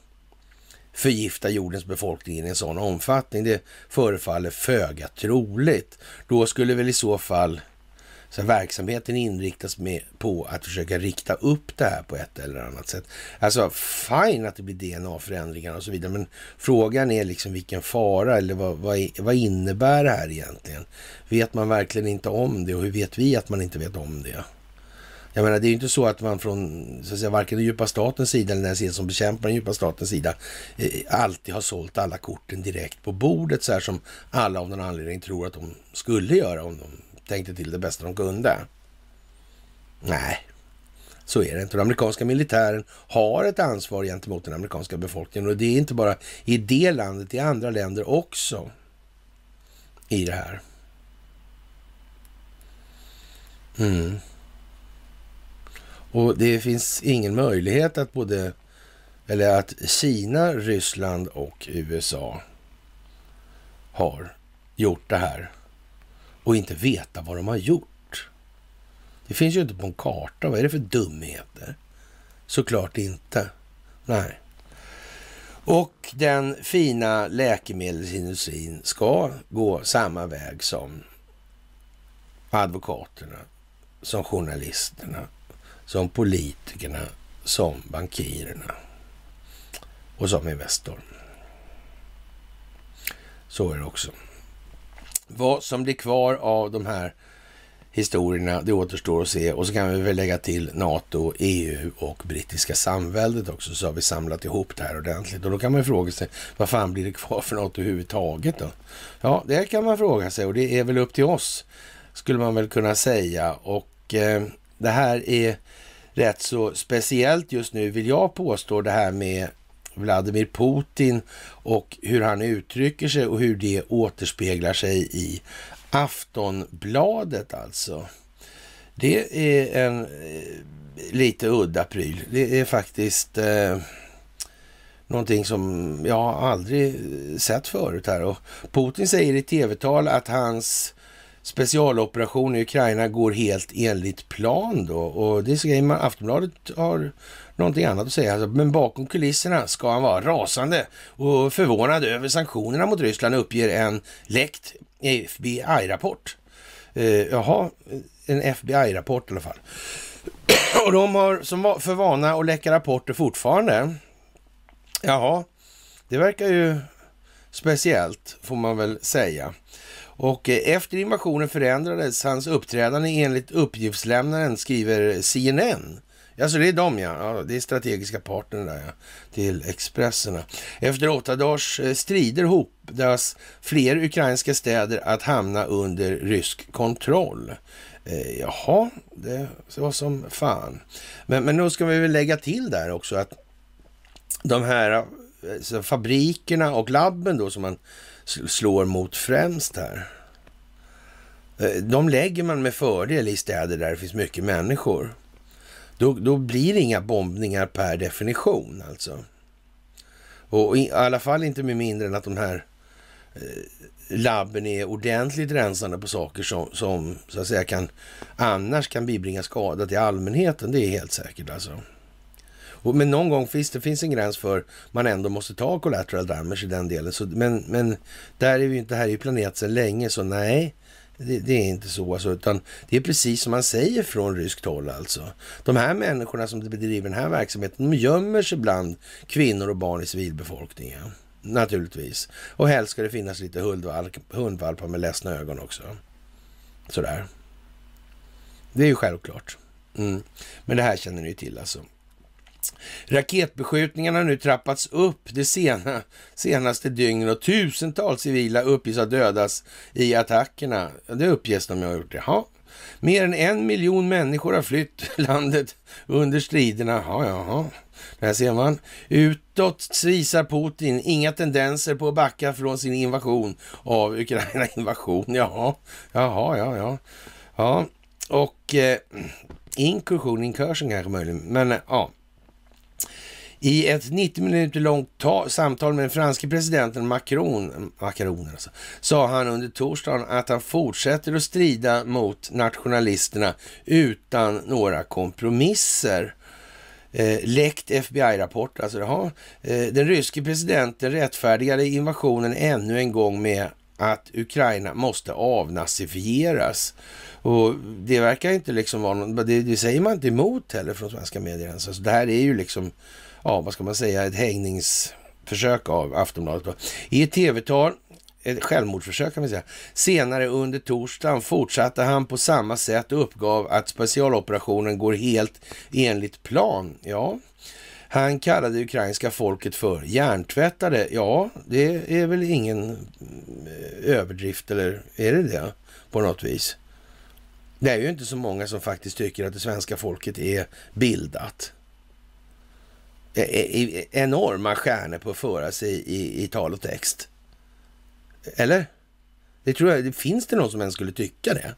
förgifta jordens befolkning i en sån omfattning. Det förefaller föga troligt. Då skulle väl i så fall så verksamheten inriktas med, på att försöka rikta upp det här på ett eller annat sätt. Alltså fine att det blir DNA-förändringar och så vidare, men frågan är liksom vilken fara eller vad, vad, vad innebär det här egentligen? Vet man verkligen inte om det och hur vet vi att man inte vet om det? Jag menar, det är ju inte så att man från så att säga, varken den djupa statens sida eller den sida som bekämpar den djupa statens sida eh, alltid har sålt alla korten direkt på bordet så här som alla av någon anledning tror att de skulle göra om de tänkte till det bästa de kunde. Nej, så är det inte. Den amerikanska militären har ett ansvar gentemot den amerikanska befolkningen och det är inte bara i det landet, i andra länder också i det här. Mm. Och det finns ingen möjlighet att både, eller att Kina, Ryssland och USA har gjort det här och inte veta vad de har gjort. Det finns ju inte på en karta. Vad är det för dumheter? Såklart inte. Nej. Och den fina läkemedelsindustrin ska gå samma väg som advokaterna, som journalisterna, som politikerna, som bankirerna och som Investor. Så är det också vad som blir kvar av de här historierna. Det återstår att se. Och så kan vi väl lägga till NATO, EU och brittiska samväldet också, så har vi samlat ihop det här ordentligt. Och då kan man ju fråga sig, vad fan blir det kvar för något överhuvudtaget då? Ja, det kan man fråga sig och det är väl upp till oss, skulle man väl kunna säga. Och eh, det här är rätt så speciellt just nu, vill jag påstå, det här med Vladimir Putin och hur han uttrycker sig och hur det återspeglar sig i Aftonbladet alltså. Det är en eh, lite udda pryl. Det är faktiskt eh, någonting som jag aldrig eh, sett förut här. Och Putin säger i tv-tal att hans specialoperation i Ukraina går helt enligt plan då. Och det säger man, Aftonbladet har någonting annat att säga. Alltså, men bakom kulisserna ska han vara rasande och förvånad över sanktionerna mot Ryssland uppger en läckt FBI-rapport. Eh, jaha, en FBI-rapport i alla fall. Och de har som för vana att läcka rapporter fortfarande. Jaha, det verkar ju speciellt får man väl säga. Och eh, efter invasionen förändrades hans uppträdande enligt uppgiftslämnaren, skriver CNN. Alltså det är de ja. ja det är strategiska partner där ja. Till Expresserna. Efter åtta dagars eh, strider hopdas fler ukrainska städer att hamna under rysk kontroll. Eh, jaha, det var som fan. Men, men nu ska vi väl lägga till där också att de här eh, fabrikerna och labben då som man slår mot främst här. Eh, de lägger man med fördel i städer där det finns mycket människor. Då, då blir det inga bombningar per definition alltså. Och i alla fall inte med mindre än att de här eh, labben är ordentligt rensande på saker som, som så att säga kan annars kan bibringa skada till allmänheten. Det är helt säkert alltså. Och, men någon gång finns det finns en gräns för man ändå måste ta collateral damage i den delen. Så, men, men där är vi inte, här är ju planerat sedan länge, så nej, det, det, är inte så, alltså, utan det är precis som man säger från ryskt håll alltså. De här människorna som bedriver den här verksamheten, de gömmer sig bland kvinnor och barn i civilbefolkningen. Naturligtvis. Och helst ska det finnas lite hundvalpar med ledsna ögon också. Sådär. Det är ju självklart. Mm. Men det här känner ni ju till alltså. Raketbeskjutningarna har nu trappats upp det sena, senaste dygnet och tusentals civila uppges ha dödats i attackerna. Det uppges de ha gjort. Jaha. Mer än en miljon människor har flytt landet under striderna. Ja, jaha. Där ser man. Utåt visar Putin inga tendenser på att backa från sin invasion av Ukraina. Invasion, jaha. Jaha, ja, ja. Ja, och eh, inkursion, inkursion kanske möjligen. Men ja, i ett 90 minuter långt samtal med den franske presidenten Macron, Macron alltså, sa han under torsdagen att han fortsätter att strida mot nationalisterna utan några kompromisser. Eh, läckt FBI-rapport, alltså jaha. Eh, den ryske presidenten rättfärdigade invasionen ännu en gång med att Ukraina måste avnazifieras. Och det verkar inte liksom vara någon, det, det säger man inte emot heller från svenska medier ens. Alltså det här är ju liksom ja, vad ska man säga, ett hängningsförsök av Aftonbladet. I ett tv-tal ett självmordsförsök kan vi säga. Senare under torsdagen fortsatte han på samma sätt och uppgav att specialoperationen går helt enligt plan. Ja, han kallade ukrainska folket för hjärntvättade. Ja, det är väl ingen eh, överdrift, eller är det det på något vis? Det är ju inte så många som faktiskt tycker att det svenska folket är bildat. Eh, eh, eh, enorma stjärnor på att föra sig i, i tal och text. Eller? Det tror jag, finns det någon som ens skulle tycka det?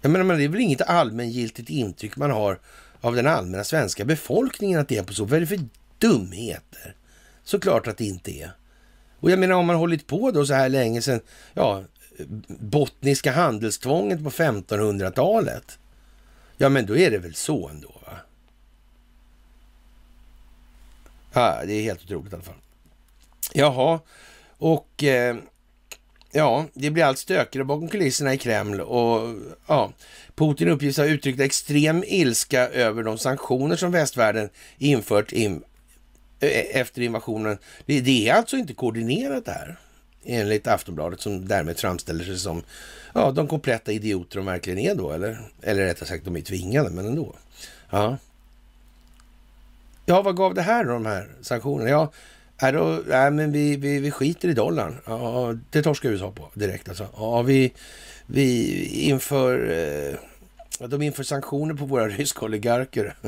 Jag menar, det är väl inget allmängiltigt intryck man har av den allmänna svenska befolkningen att det är på så. Vad är det för dumheter? Såklart att det inte är. Och jag menar om man hållit på då så här länge sedan, ja, bottniska handelstvånget på 1500-talet. Ja, men då är det väl så ändå. Ja, det är helt otroligt i alla fall. Jaha, och eh, ja, det blir allt stökigare bakom kulisserna i Kreml och ja, Putin uppges ha uttryckt extrem ilska över de sanktioner som västvärlden infört in, eh, efter invasionen. Det, det, är alltså inte koordinerat det här. enligt Aftonbladet som därmed framställer sig som ja, de kompletta idioter de verkligen är då, eller? Eller rättare sagt, de är tvingade, men ändå. Ja. Ja, vad gav det här då, de här sanktionerna? Ja, är då, nej, men vi, vi, vi skiter i dollarn. Ja, det torskar USA på direkt alltså. Ja, vi, vi inför... Eh, de inför sanktioner på våra ryska oligarker.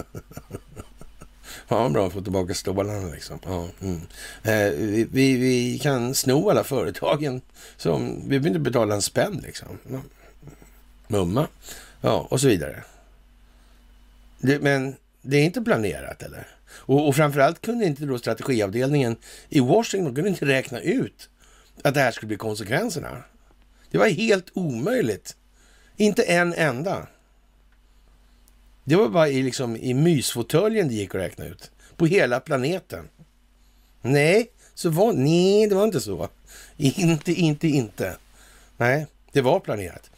Ja, bra att få tillbaka stålarna liksom. Ja, mm. eh, vi, vi, vi, kan sno alla företagen. Som, vi behöver inte betala en spänn liksom. Mumma. Ja, och så vidare. Det, men det är inte planerat eller? Och, och framförallt kunde inte då strategiavdelningen i Washington kunde inte räkna ut att det här skulle bli konsekvenserna. Det var helt omöjligt. Inte en enda. Det var bara i, liksom, i mysfåtöljen det gick att räkna ut. På hela planeten. Nej, så var, nej, det var inte så. Inte, inte, inte. Nej, det var planerat.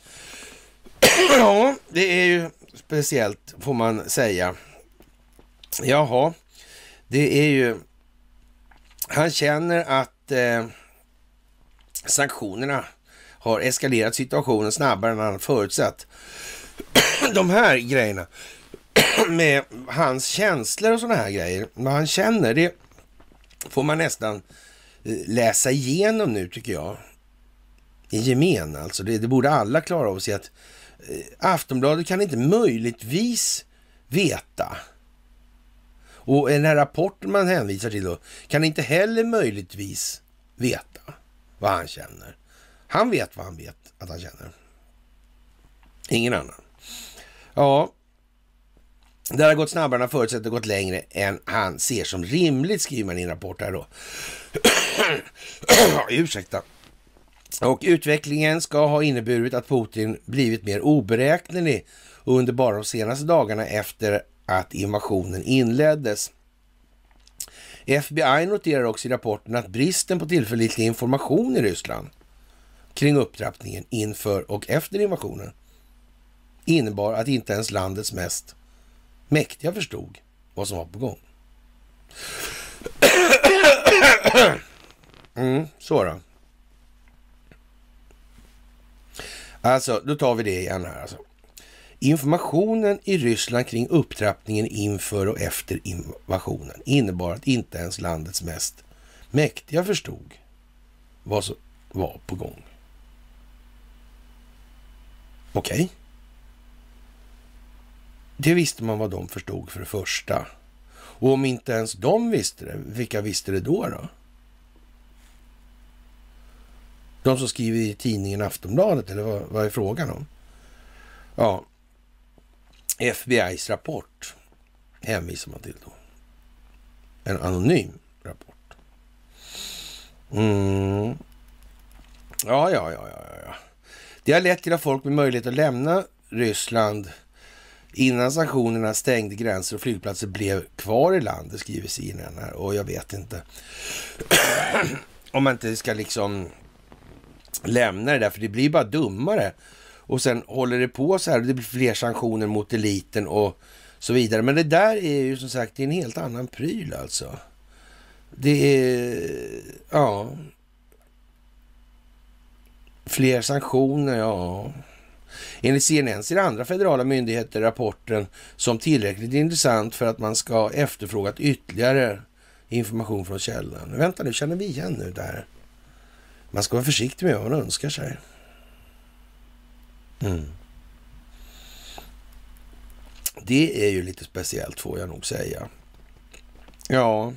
ja, det är ju speciellt får man säga. Jaha, det är ju... Han känner att eh, sanktionerna har eskalerat situationen snabbare än han förutsatt. De här grejerna med hans känslor och sådana här grejer, vad han känner, det får man nästan eh, läsa igenom nu tycker jag. I gemen alltså. Det, det borde alla klara av att se att eh, Aftonbladet kan inte möjligtvis veta. Och den här rapporten man hänvisar till då kan inte heller möjligtvis veta vad han känner. Han vet vad han vet att han känner. Ingen annan. Ja, det har gått snabbare än han förutsett och gått längre än han ser som rimligt, skriver man i en rapport här då. Ursäkta. Och utvecklingen ska ha inneburit att Putin blivit mer oberäknelig under bara de senaste dagarna efter att invasionen inleddes. FBI noterar också i rapporten att bristen på tillförlitlig information i Ryssland kring upptrappningen inför och efter invasionen innebar att inte ens landets mest mäktiga förstod vad som var på gång. Mm, så då. Alltså, då tar vi det igen här alltså. Informationen i Ryssland kring upptrappningen inför och efter invasionen innebar att inte ens landets mest mäktiga förstod vad som var på gång. Okej. Okay. Det visste man vad de förstod för det första. Och om inte ens de visste det, vilka visste det då? då? De som skriver i tidningen Aftonbladet, eller vad, vad är frågan om? Ja, FBI's rapport hänvisar man till då. En anonym rapport. Mm. Ja, ja, ja, ja, ja. Det har lett till att folk med möjlighet att lämna Ryssland innan sanktionerna stängde gränser och flygplatser blev kvar i landet, skriver CNN här. Och jag vet inte om man inte ska liksom lämna det där, för det blir bara dummare. Och sen håller det på så här och det blir fler sanktioner mot eliten och så vidare. Men det där är ju som sagt en helt annan pryl alltså. Det är, ja. Fler sanktioner, ja. Enligt CNN ser andra federala myndigheter rapporten som tillräckligt intressant för att man ska efterfrågat ytterligare information från källan. Vänta nu, känner vi igen nu det här? Man ska vara försiktig med vad man önskar sig. Mm. Det är ju lite speciellt får jag nog säga. Ja,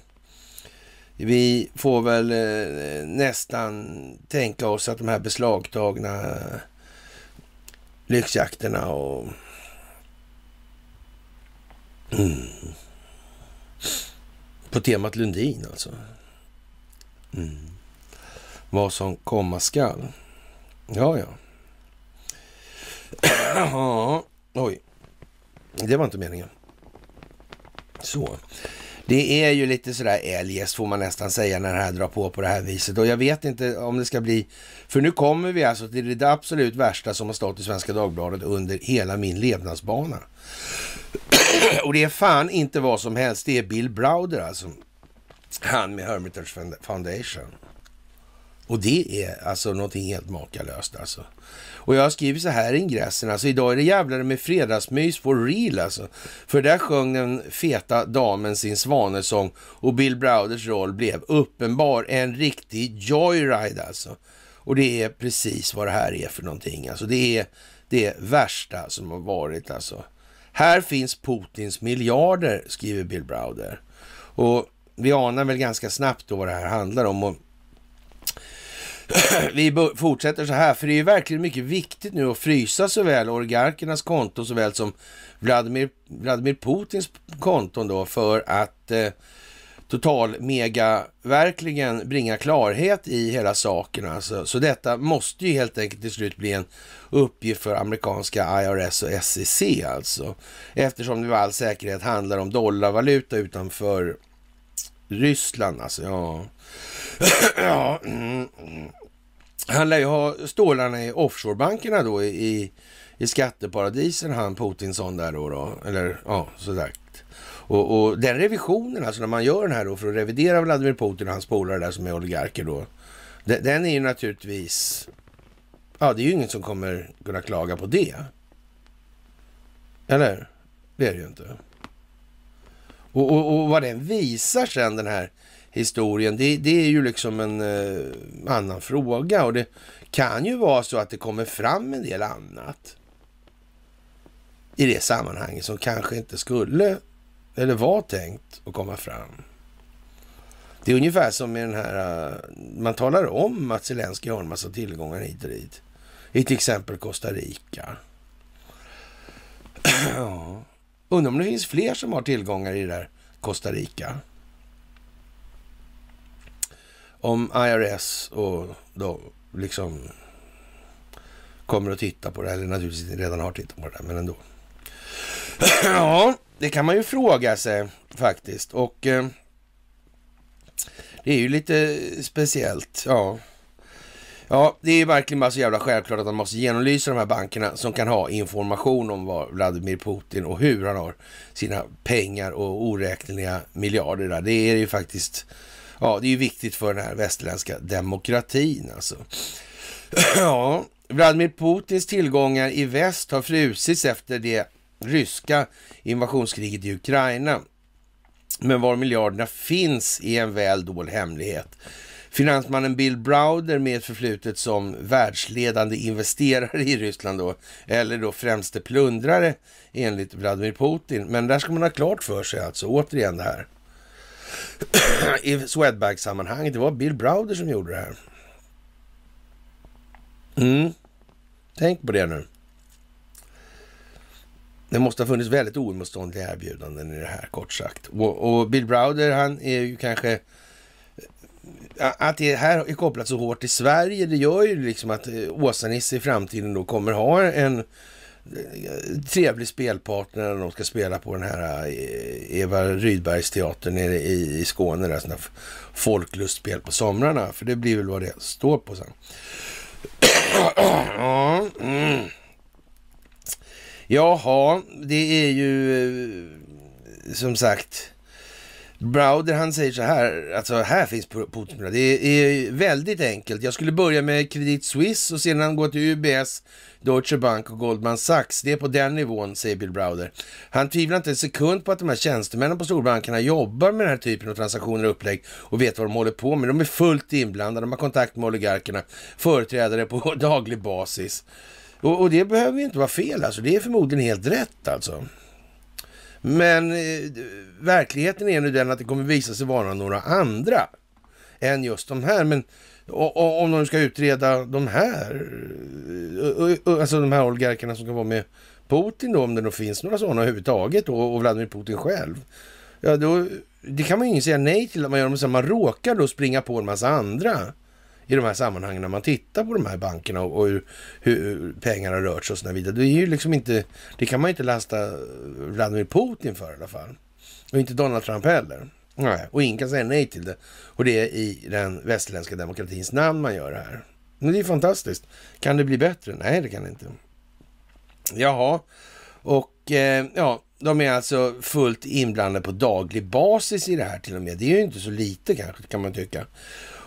vi får väl eh, nästan tänka oss att de här beslagtagna lyxjakterna och... Mm. På temat Lundin alltså. Mm. Vad som komma skall. Ja, ja. ja. Oj. Det var inte meningen. Så. Det är ju lite sådär eljest får man nästan säga när det här drar på på det här viset. Och jag vet inte om det ska bli... För nu kommer vi alltså till det absolut värsta som har stått i Svenska Dagbladet under hela min levnadsbana. Och det är fan inte vad som helst. Det är Bill Browder alltså. Han med Hermitage Foundation. Och det är alltså någonting helt makalöst alltså. Och jag har skrivit så här i ingressen, alltså idag är det jävlar med fredagsmys for real alltså. För där sjöng den feta damen sin svanesång och Bill Browders roll blev uppenbar en riktig joyride alltså. Och det är precis vad det här är för någonting. Alltså det är det värsta som har varit alltså. Här finns Putins miljarder, skriver Bill Browder. Och vi anar väl ganska snabbt då vad det här handlar om. Vi fortsätter så här, för det är ju verkligen mycket viktigt nu att frysa såväl oligarkernas konton såväl som Vladimir, Vladimir Putins konton då för att eh, total mega verkligen bringa klarhet i hela saken. Alltså. Så detta måste ju helt enkelt till slut bli en uppgift för amerikanska IRS och SEC alltså. Eftersom det med all säkerhet handlar om dollarvaluta utanför Ryssland alltså. Ja, ja mm. mm. Han lär ju ha stålarna i offshorebankerna då i, i skatteparadisen, han Putinsson där då. då. Eller ja, sådär. Och, och, den revisionen, alltså när man gör den här då för att revidera Vladimir Putin och hans polare där som är oligarker då. Den, den, är ju naturligtvis, ja det är ju ingen som kommer kunna klaga på det. Eller? Det är det ju inte. Och, och, och vad den visar sen den här historien, det, det är ju liksom en eh, annan fråga. Och det kan ju vara så att det kommer fram en del annat i det sammanhanget som kanske inte skulle eller var tänkt att komma fram. Det är ungefär som med den här, eh, man talar om att Zelensky har en massa tillgångar hit och dit. I till exempel Costa Rica. Undrar om det finns fler som har tillgångar i det där Costa Rica. Om IRS och då liksom kommer att titta på det, eller naturligtvis redan har tittat på det, men ändå. ja, det kan man ju fråga sig faktiskt. Och eh, det är ju lite speciellt. Ja. Ja, det är verkligen bara så jävla självklart att man måste genomlysa de här bankerna som kan ha information om vad Vladimir Putin och hur han har sina pengar och oräkneliga miljarder där. Det är ju faktiskt, ja, det är ju viktigt för den här västerländska demokratin alltså. ja, Vladimir Putins tillgångar i väst har frusits efter det ryska invasionskriget i Ukraina. Men var miljarderna finns är en väl dold hemlighet. Finansmannen Bill Browder med ett förflutet som världsledande investerare i Ryssland då, eller då främste plundrare enligt Vladimir Putin. Men där ska man ha klart för sig alltså, återigen det här. I Swedbank-sammanhanget, det var Bill Browder som gjorde det här. Mm. Tänk på det nu. Det måste ha funnits väldigt oemotståndliga erbjudanden i det här, kort sagt. Och, och Bill Browder, han är ju kanske... Eh, att det här är kopplat så hårt till Sverige, det gör ju liksom att eh, Åsa-Nisse i framtiden då kommer ha en trevlig spelpartner när de ska spela på den här eh, Eva Rydbergs teatern nere i, Skåne, där sådana folklustspel på somrarna. För det blir väl vad det står på sen. ja, mm. Jaha, det är ju eh, som sagt Browder han säger så här, alltså här finns Putin. Det är väldigt enkelt. Jag skulle börja med Credit Suisse och sedan gå till UBS, Deutsche Bank och Goldman Sachs. Det är på den nivån, säger Bill Browder. Han tvivlar inte en sekund på att de här tjänstemännen på storbankerna jobbar med den här typen av transaktioner och upplägg och vet vad de håller på med. De är fullt inblandade, de har kontakt med oligarkerna, företrädare på daglig basis. Och, och, det behöver ju inte vara fel alltså. Det är förmodligen helt rätt alltså. Men eh, verkligheten är nu den att det kommer visa sig vara några andra än just de här. Men och, och, om de ska utreda de här, eh, eh, eh, alltså de här oligarkerna som kan vara med Putin då, om det då finns några sådana överhuvudtaget då, och Vladimir Putin själv. Ja, då, det kan man ju inte säga nej till att man gör, men man råkar då springa på en massa andra i de här sammanhangen när man tittar på de här bankerna och, och hur, hur pengarna har rört sig och så vidare. Det är ju liksom inte, det kan man inte lasta Vladimir Putin för i alla fall. Och inte Donald Trump heller. Nej, och ingen kan säga nej till det. Och det är i den västerländska demokratins namn man gör det här. Men det är fantastiskt. Kan det bli bättre? Nej, det kan det inte. Jaha, och eh, ja, de är alltså fullt inblandade på daglig basis i det här till och med. Det är ju inte så lite kanske, kan man tycka.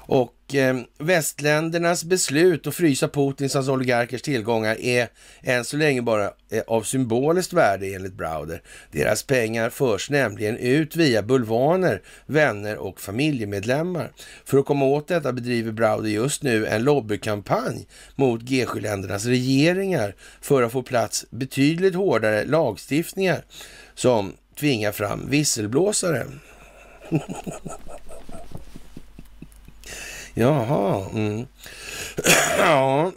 Och eh, västländernas beslut att frysa Putins och oligarkers tillgångar är än så länge bara eh, av symboliskt värde enligt Browder. Deras pengar förs nämligen ut via bulvaner, vänner och familjemedlemmar. För att komma åt detta bedriver Browder just nu en lobbykampanj mot G7-ländernas regeringar för att få plats betydligt hårdare lagstiftningar som tvingar fram visselblåsare. Jaha. Mm. ja,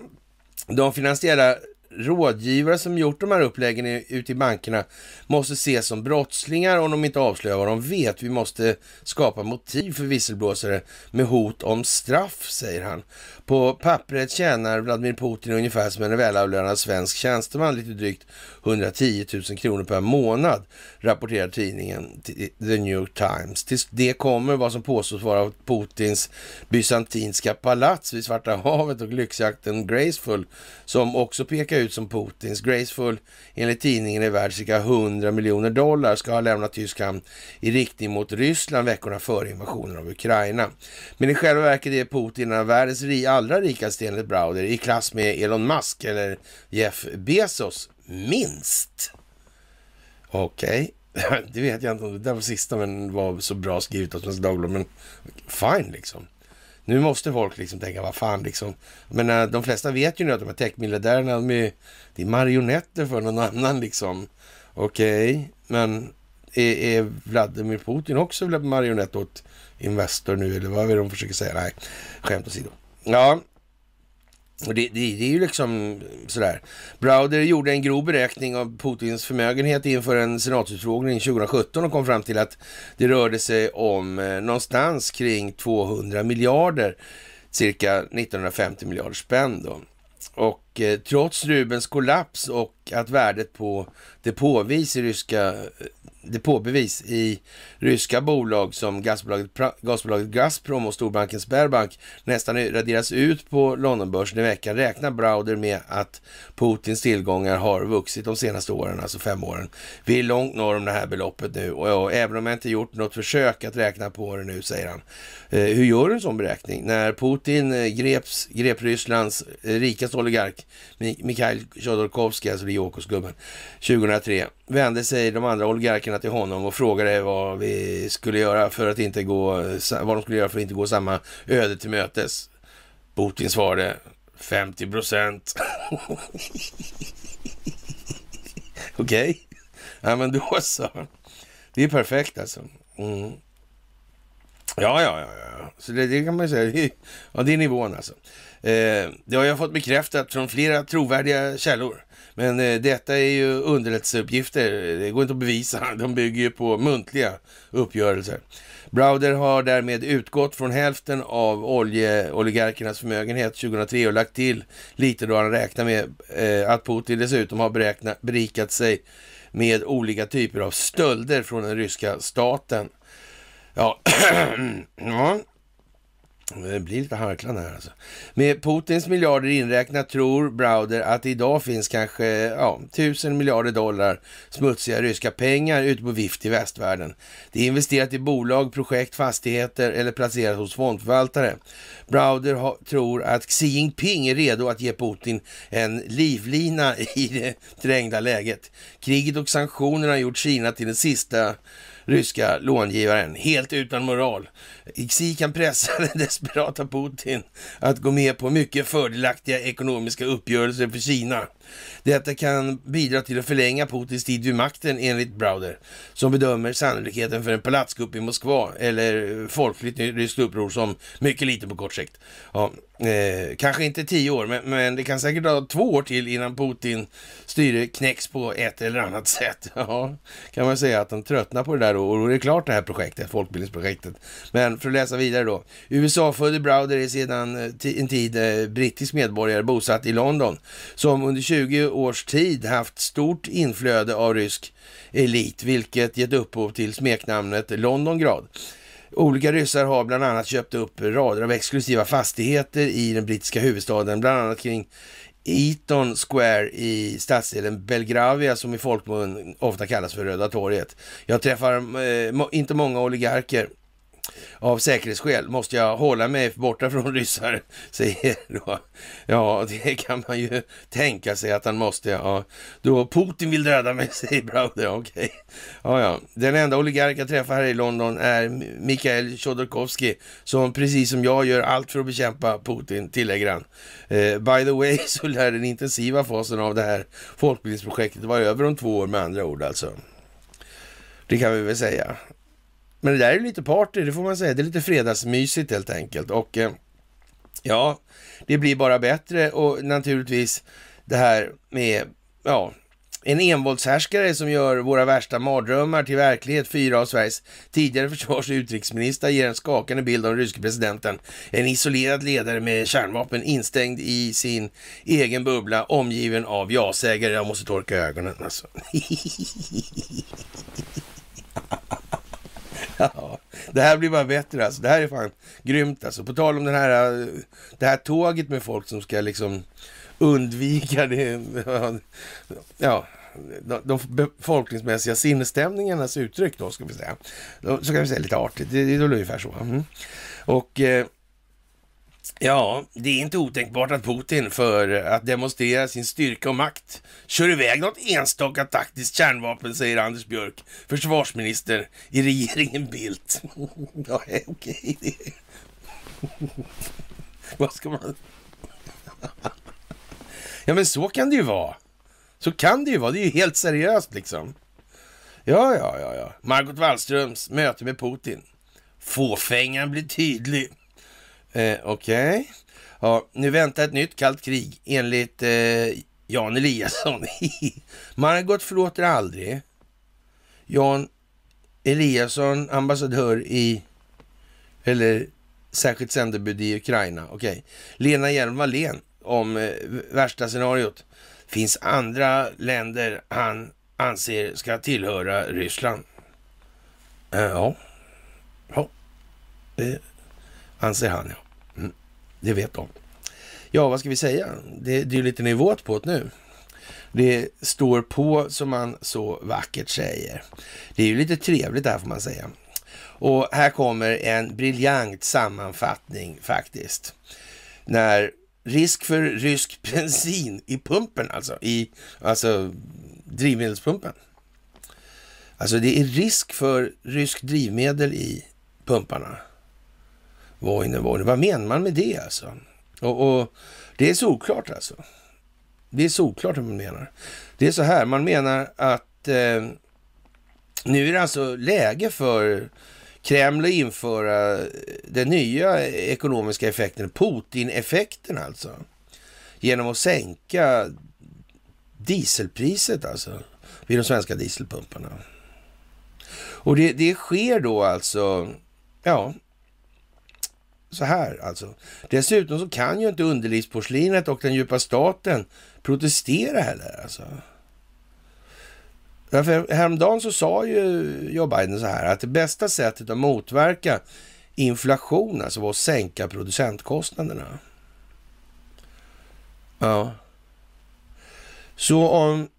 de finansiella rådgivare som gjort de här uppläggen ute i bankerna måste ses som brottslingar om de inte avslöjar vad de vet. Vi måste skapa motiv för visselblåsare med hot om straff, säger han. På pappret tjänar Vladimir Putin ungefär som en välavlönad svensk tjänsteman, lite drygt 110 000 kronor per månad, rapporterar tidningen The New York Times. Till det kommer vad som påstås vara Putins bysantinska palats vid Svarta havet och lyxjakten Graceful, som också pekar ut som Putins. Graceful, enligt tidningen, är värd cirka 100 miljoner dollar, ska ha lämnat Tyskland i riktning mot Ryssland veckorna före invasionen av Ukraina. Men i själva verket är Putin en av världens allra rikaste enligt Browder, i klass med Elon Musk eller Jeff Bezos, minst. Okej, okay. det vet jag inte om det där var sista men var så bra skrivet av Svenska Dagbladet, men fine liksom. Nu måste folk liksom tänka, vad fan liksom. Men äh, de flesta vet ju nu att de här techmiljardärerna, de är, det är marionetter för någon annan liksom. Okej, okay. men är, är Vladimir Putin också marionett åt Investor nu, eller vad är det de försöker säga? Nej, skämt åsido. Ja, och det, det, det, är ju liksom sådär. Browder gjorde en grov beräkning av Putins förmögenhet inför en senatsutfrågning 2017 och kom fram till att det rörde sig om eh, någonstans kring 200 miljarder, cirka 1950 miljarder spänn då. Och eh, trots Rubens kollaps och att värdet på depåvis i ryska eh, depåbevis i ryska bolag som gasbolaget, gasbolaget Gazprom och storbanken Sberbank nästan raderas ut på Londonbörsen i veckan räknar Browder med att Putins tillgångar har vuxit de senaste åren, alltså fem åren. Vi är långt norr om det här beloppet nu och, och även om jag inte gjort något försök att räkna på det nu, säger han. Eh, hur gör du en sån beräkning? När Putin eh, greps, grep Rysslands eh, rikaste oligark Mikhail Chodorkovskij, alltså Ryokos-gubben, 2003 vände sig de andra oligarkerna till honom och frågade vad vi skulle göra för att inte gå, vad de skulle göra för att inte gå samma öde till mötes. Putin svarade 50 procent. Okej, okay. ja men då så. Det är perfekt alltså. Mm. Ja, ja, ja, ja. Så det, det, kan man ju säga. Ja, det är nivån alltså. Eh, det har jag fått bekräftat från flera trovärdiga källor. Men eh, detta är ju underrättelseuppgifter. Det går inte att bevisa. De bygger ju på muntliga uppgörelser. Browder har därmed utgått från hälften av oljeoligarkernas förmögenhet 2003 och lagt till lite då han räknar med eh, att Putin dessutom har beräkna, berikat sig med olika typer av stölder från den ryska staten. Ja, ja Eh, det blir lite harklande här alltså. Med Putins miljarder inräknat tror Browder att det idag finns kanske ja, tusen miljarder dollar smutsiga ryska pengar ute på vift i västvärlden. Det är investerat i bolag, projekt, fastigheter eller placerat hos fondförvaltare. Browder ha, tror att Xi Jinping är redo att ge Putin en livlina i det trängda läget. Kriget och sanktionerna har gjort Kina till den sista ryska långivaren, helt utan moral. Xi kan pressa den desperata Putin att gå med på mycket fördelaktiga ekonomiska uppgörelser för Kina. Detta kan bidra till att förlänga Putins tid vid makten enligt Browder, som bedömer sannolikheten för en palatskupp i Moskva eller folkligt ryskt uppror som mycket liten på kort sikt. Ja, eh, kanske inte tio år, men, men, det kan säkert ta två år till innan Putin styre knäcks på ett eller annat sätt. Ja, kan man säga att han tröttnar på det där och, och då är det klart det här projektet, folkbildningsprojektet. Men för att läsa vidare då. USA-födde Browder är sedan eh, en tid eh, brittisk medborgare bosatt i London som under 20 års tid haft stort inflöde av rysk elit, vilket gett upphov till smeknamnet Londongrad. Olika ryssar har bland annat köpt upp rader av exklusiva fastigheter i den brittiska huvudstaden, bland annat kring Eaton Square i stadsdelen Belgravia som i folkmun ofta kallas för Röda torget. Jag träffar eh, inte många oligarker av säkerhetsskäl måste jag hålla mig borta från ryssar, säger då. Ja, det kan man ju tänka sig att han måste. Ja. Då Putin vill döda mig, säger Browder. Okej. Okay. Ja, ja. Den enda oligark jag träffar här i London är Mikhail Chodorkovsky, som precis som jag gör allt för att bekämpa Putin, tillägger han. Eh, by the way så lär den intensiva fasen av det här folkbildningsprojektet vara över om två år med andra ord alltså. Det kan vi väl säga. Men det där är lite party, det får man säga. Det är lite fredagsmysigt helt enkelt. Och eh, ja, det blir bara bättre och naturligtvis det här med, ja, en envåldshärskare som gör våra värsta mardrömmar till verklighet. Fyra av Sveriges tidigare försvars och utrikesministrar ger en skakande bild av den ryske presidenten. En isolerad ledare med kärnvapen instängd i sin egen bubbla omgiven av ja-sägare. Jag måste torka ögonen alltså. Ja, det här blir bara bättre alltså. Det här är fan grymt alltså. På tal om den här, äh, det här tåget med folk som ska liksom undvika det, ja, de, de befolkningsmässiga sinnesstämningarnas uttryck då, ska vi säga. Så kan vi säga lite artigt, det, det är ungefär så. Mm. Och eh, Ja, det är inte otänkbart att Putin för att demonstrera sin styrka och makt kör iväg något enstaka taktiskt kärnvapen, säger Anders Björk, försvarsminister i regeringen Bildt. ja, okej. Okay. Vad ska man... ja, men så kan det ju vara. Så kan det ju vara. Det är ju helt seriöst liksom. Ja, ja, ja, ja. Margot Wallströms möte med Putin. Fåfängan blir tydlig. Eh, Okej. Okay. Ja, nu väntar ett nytt kallt krig enligt eh, Jan Eliasson. Margot förlåter aldrig. Jan Eliasson, ambassadör i, eller särskilt sändebud i Ukraina. Okej. Okay. Lena Hjelm-Wallén om eh, värsta scenariot. Finns andra länder han anser ska tillhöra Ryssland? Eh, ja. Ja. Det anser han, ja. Det vet de. Ja, vad ska vi säga? Det, det är lite nivåt på det nu. Det står på som man så vackert säger. Det är ju lite trevligt här får man säga. Och här kommer en briljant sammanfattning faktiskt. När risk för rysk bensin i pumpen, alltså i alltså drivmedelspumpen. Alltså det är risk för rysk drivmedel i pumparna. Voine, Voine. Vad menar man med det alltså? Och, och, det är solklart alltså. Det är solklart hur man menar. Det är så här, man menar att eh, nu är det alltså läge för Kreml att införa eh, den nya ekonomiska effekten, Putin-effekten alltså. Genom att sänka dieselpriset alltså vid de svenska dieselpumparna. Och det, det sker då alltså, ja, så här alltså. Dessutom så kan ju inte underlivsporslinet och den djupa staten protestera heller alltså. Därför häromdagen så sa ju Joe Biden så här att det bästa sättet att motverka inflation alltså var att sänka producentkostnaderna. Ja. Så om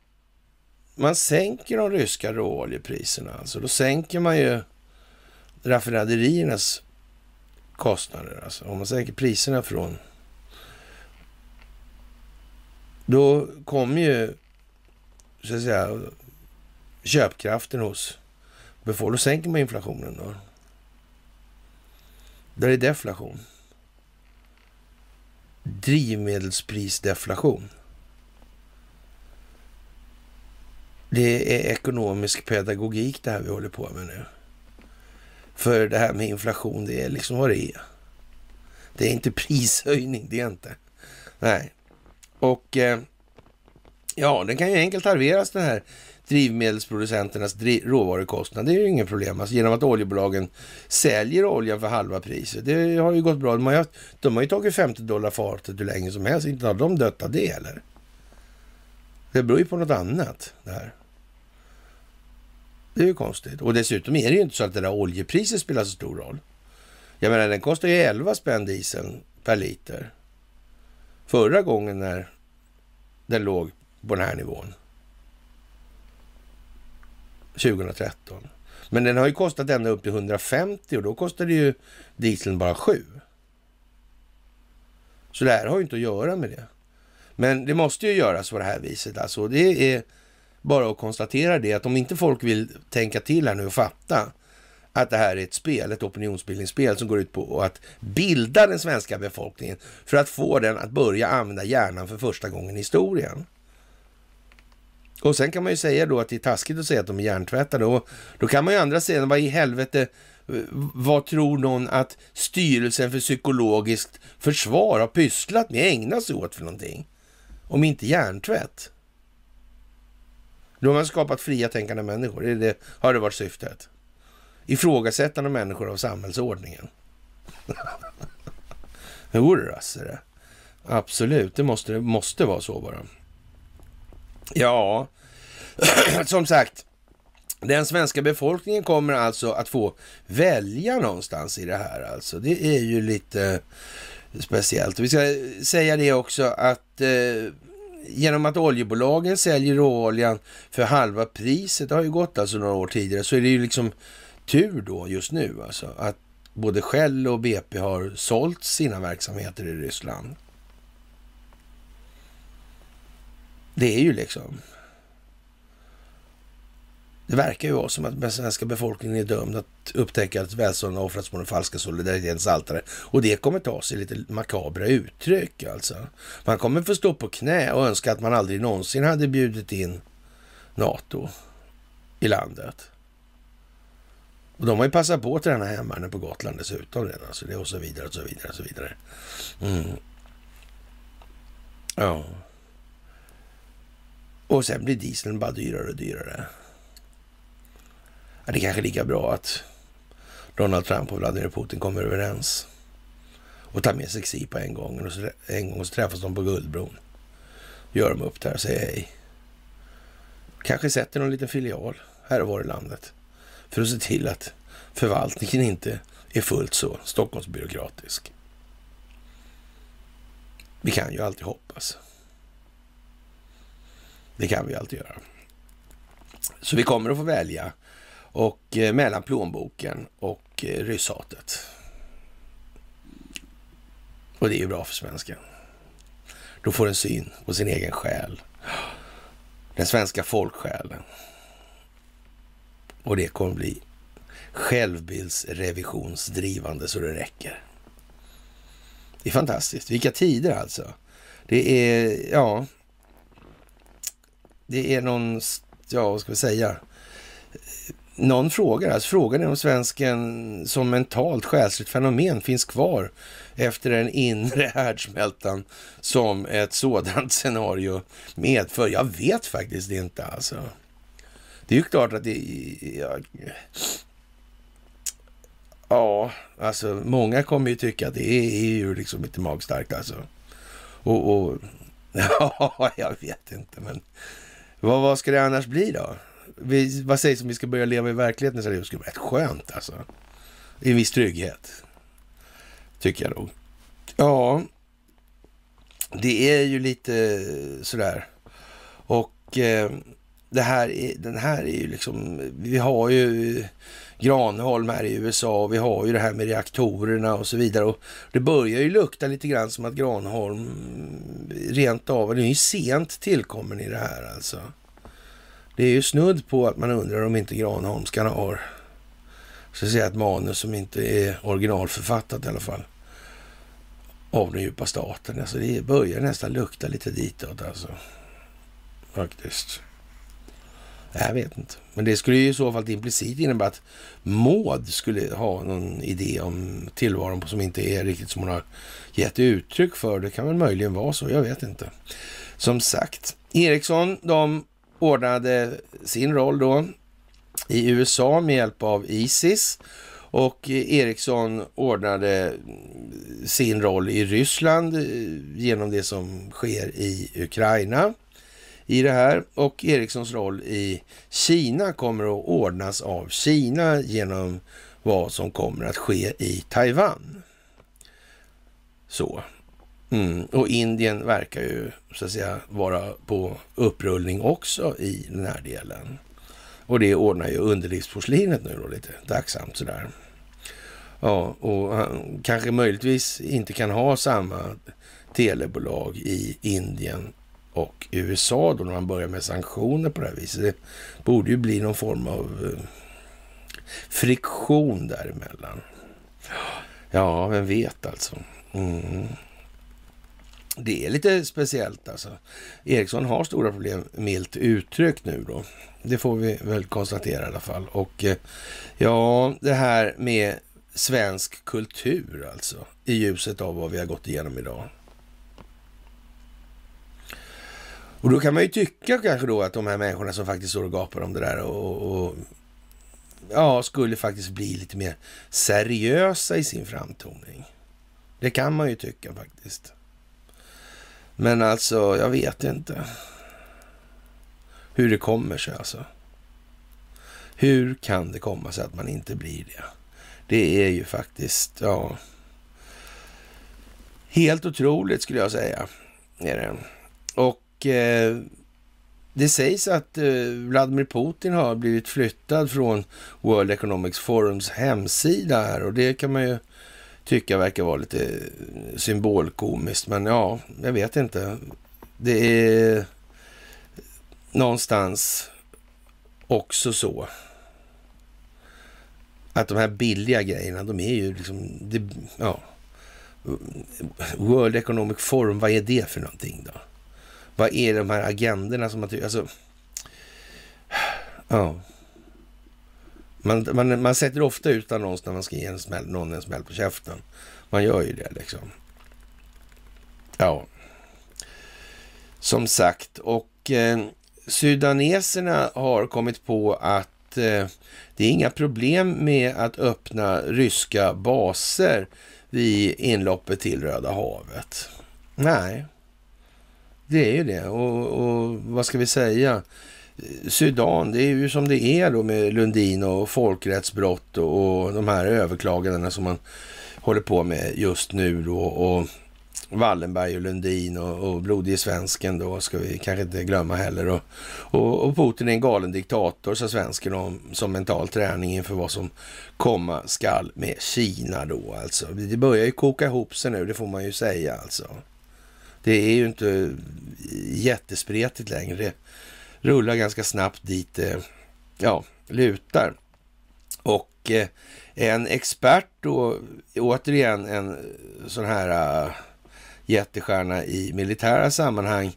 man sänker de ryska råoljepriserna, alltså då sänker man ju raffinaderiernas kostnader. Alltså om man sänker priserna från... Då kommer ju, så att säga, köpkraften hos befolkningen. Då sänker man inflationen då. Där är deflation. Drivmedelsprisdeflation. Det är ekonomisk pedagogik det här vi håller på med nu. För det här med inflation, det är liksom vad det är. Det är inte prishöjning, det är inte. Nej. Och eh, ja, den kan ju enkelt halveras den här drivmedelsproducenternas driv råvarukostnad. Det är ju inget problem. Alltså, genom att oljebolagen säljer oljan för halva priset. Det har ju gått bra. De har ju, de har ju tagit 50 dollar fatet hur länge som helst. Inte har de dött av det eller? Det beror ju på något annat det här. Det är ju konstigt. Och dessutom är det ju inte så att det där oljepriset spelar så stor roll. Jag menar, den kostar ju 11 spänn dieseln per liter. Förra gången när den låg på den här nivån. 2013. Men den har ju kostat ända upp till 150 och då kostade ju dieseln bara 7. Så det här har ju inte att göra med det. Men det måste ju göras på det här viset. Alltså, det är bara att konstatera det att om inte folk vill tänka till här nu och fatta att det här är ett spel, ett opinionsbildningsspel som går ut på att bilda den svenska befolkningen för att få den att börja använda hjärnan för första gången i historien. Och sen kan man ju säga då att det är taskigt att säga att de är hjärntvättade. Och då kan man ju andra sidan, vad i helvete, vad tror någon att styrelsen för psykologiskt försvar har pysslat med, ägnat sig åt för någonting? Om inte hjärntvätt. Då har man skapat fria tänkande människor. Det, det har det varit syftet. Ifrågasättande människor av samhällsordningen. jo, det Absolut, det måste, det måste vara så bara. Ja, som sagt, den svenska befolkningen kommer alltså att få välja någonstans i det här. Alltså. Det är ju lite speciellt. Vi ska säga det också att eh, genom att oljebolagen säljer råoljan för halva priset, det har ju gått alltså några år tidigare, så är det ju liksom tur då just nu alltså att både Shell och BP har sålt sina verksamheter i Ryssland. Det är ju liksom... Det verkar ju vara som att den svenska befolkningen är dömd att upptäcka att välstånd har offrats på den falska solidaritetens altare. Och det kommer ta sig lite makabra uttryck alltså. Man kommer få stå på knä och önska att man aldrig någonsin hade bjudit in NATO i landet. Och de har ju passat på att träna hemvärnet på Gotland dessutom redan. Så det och så vidare och så vidare och så vidare. Mm. Ja. Och sen blir dieseln bara dyrare och dyrare. Ja, det är kanske är lika bra att Donald Trump och Vladimir Putin kommer överens och tar med sig Xi på en gång. Och så, en gång så träffas de på Guldbron. Gör de upp där och säger hej. Kanske sätter någon liten filial här och var i landet för att se till att förvaltningen inte är fullt så Stockholmsbyråkratisk. Vi kan ju alltid hoppas. Det kan vi alltid göra. Så vi kommer att få välja och eh, mellan plånboken och eh, rysshatet. Och det är ju bra för svensken. Då får en syn på sin egen själ. Den svenska folksjälen. Och det kommer bli självbildsrevisionsdrivande så det räcker. Det är fantastiskt. Vilka tider alltså. Det är, ja, det är någon, ja vad ska vi säga, någon frågar, alltså frågan är om svensken som mentalt själsligt fenomen finns kvar efter den inre härdsmältan som ett sådant scenario medför. Jag vet faktiskt inte alltså. Det är ju klart att det... Ja, ja, alltså många kommer ju tycka att det är ju liksom lite magstarkt alltså. Och, och ja, jag vet inte, men vad, vad ska det annars bli då? Vi, vad sägs om vi ska börja leva i verkligheten? Så det skulle vara rätt skönt alltså. I en viss trygghet. Tycker jag nog. Ja, det är ju lite sådär. Och eh, det här är, den här är ju liksom, vi har ju Granholm här i USA och vi har ju det här med reaktorerna och så vidare. Och det börjar ju lukta lite grann som att Granholm rent av, det är ju sent tillkommen i det här alltså. Det är ju snudd på att man undrar om inte Granholmskarna har så att säga ett manus som inte är originalförfattat i alla fall. Av den djupa staten. Alltså det börjar nästan lukta lite ditåt alltså. Faktiskt. Jag vet inte. Men det skulle ju i så fall implicit innebära att Maud skulle ha någon idé om tillvaron som inte är riktigt som hon har gett uttryck för. Det kan väl möjligen vara så, jag vet inte. Som sagt, Ericsson, de ordnade sin roll då i USA med hjälp av Isis och Ericsson ordnade sin roll i Ryssland eh, genom det som sker i Ukraina i det här och Ericssons roll i Kina kommer att ordnas av Kina genom vad som kommer att ske i Taiwan. Så. Mm. Och Indien verkar ju så att säga vara på upprullning också i den här delen. Och det ordnar ju underlivsporslinet nu då lite tacksamt sådär. Ja, och han kanske möjligtvis inte kan ha samma telebolag i Indien och USA då när man börjar med sanktioner på det här viset. Det borde ju bli någon form av eh, friktion däremellan. Ja, vem vet alltså. Mm. Det är lite speciellt alltså. Ericsson har stora problem, milt uttryckt nu då. Det får vi väl konstatera i alla fall. Och eh, ja, det här med svensk kultur alltså, i ljuset av vad vi har gått igenom idag. Och då kan man ju tycka kanske då att de här människorna som faktiskt står och gapar om det där och, och ja, skulle faktiskt bli lite mer seriösa i sin framtoning. Det kan man ju tycka faktiskt. Men alltså, jag vet inte hur det kommer sig alltså. Hur kan det komma sig att man inte blir det? Det är ju faktiskt, ja, helt otroligt skulle jag säga. Är det. Och eh, det sägs att eh, Vladimir Putin har blivit flyttad från World Economics Forums hemsida här och det kan man ju tycka verkar vara lite symbolkomiskt. Men ja, jag vet inte. Det är någonstans också så att de här billiga grejerna, de är ju liksom, det, ja. World Economic Forum, vad är det för någonting då? Vad är de här agenderna som man tycker, alltså, ja. Man, man, man sätter ofta ut annons när man ska ge en smäll, någon en smäll på käften. Man gör ju det liksom. Ja. Som sagt, och eh, sudaneserna har kommit på att eh, det är inga problem med att öppna ryska baser vid inloppet till Röda havet. Nej, det är ju det. Och, och vad ska vi säga? Sudan, det är ju som det är då med Lundin och folkrättsbrott och, och de här överklagandena som man håller på med just nu då. Och Wallenberg och Lundin och, och blodige svensken då ska vi kanske inte glömma heller. Och, och, och Putin är en galen diktator, sa svensken om, som mental träning inför vad som komma skall med Kina då alltså. Det börjar ju koka ihop sig nu, det får man ju säga alltså. Det är ju inte jättespretigt längre. Rullar ganska snabbt dit det ja, lutar. Och eh, en expert då, återigen en sån här äh, jättestjärna i militära sammanhang,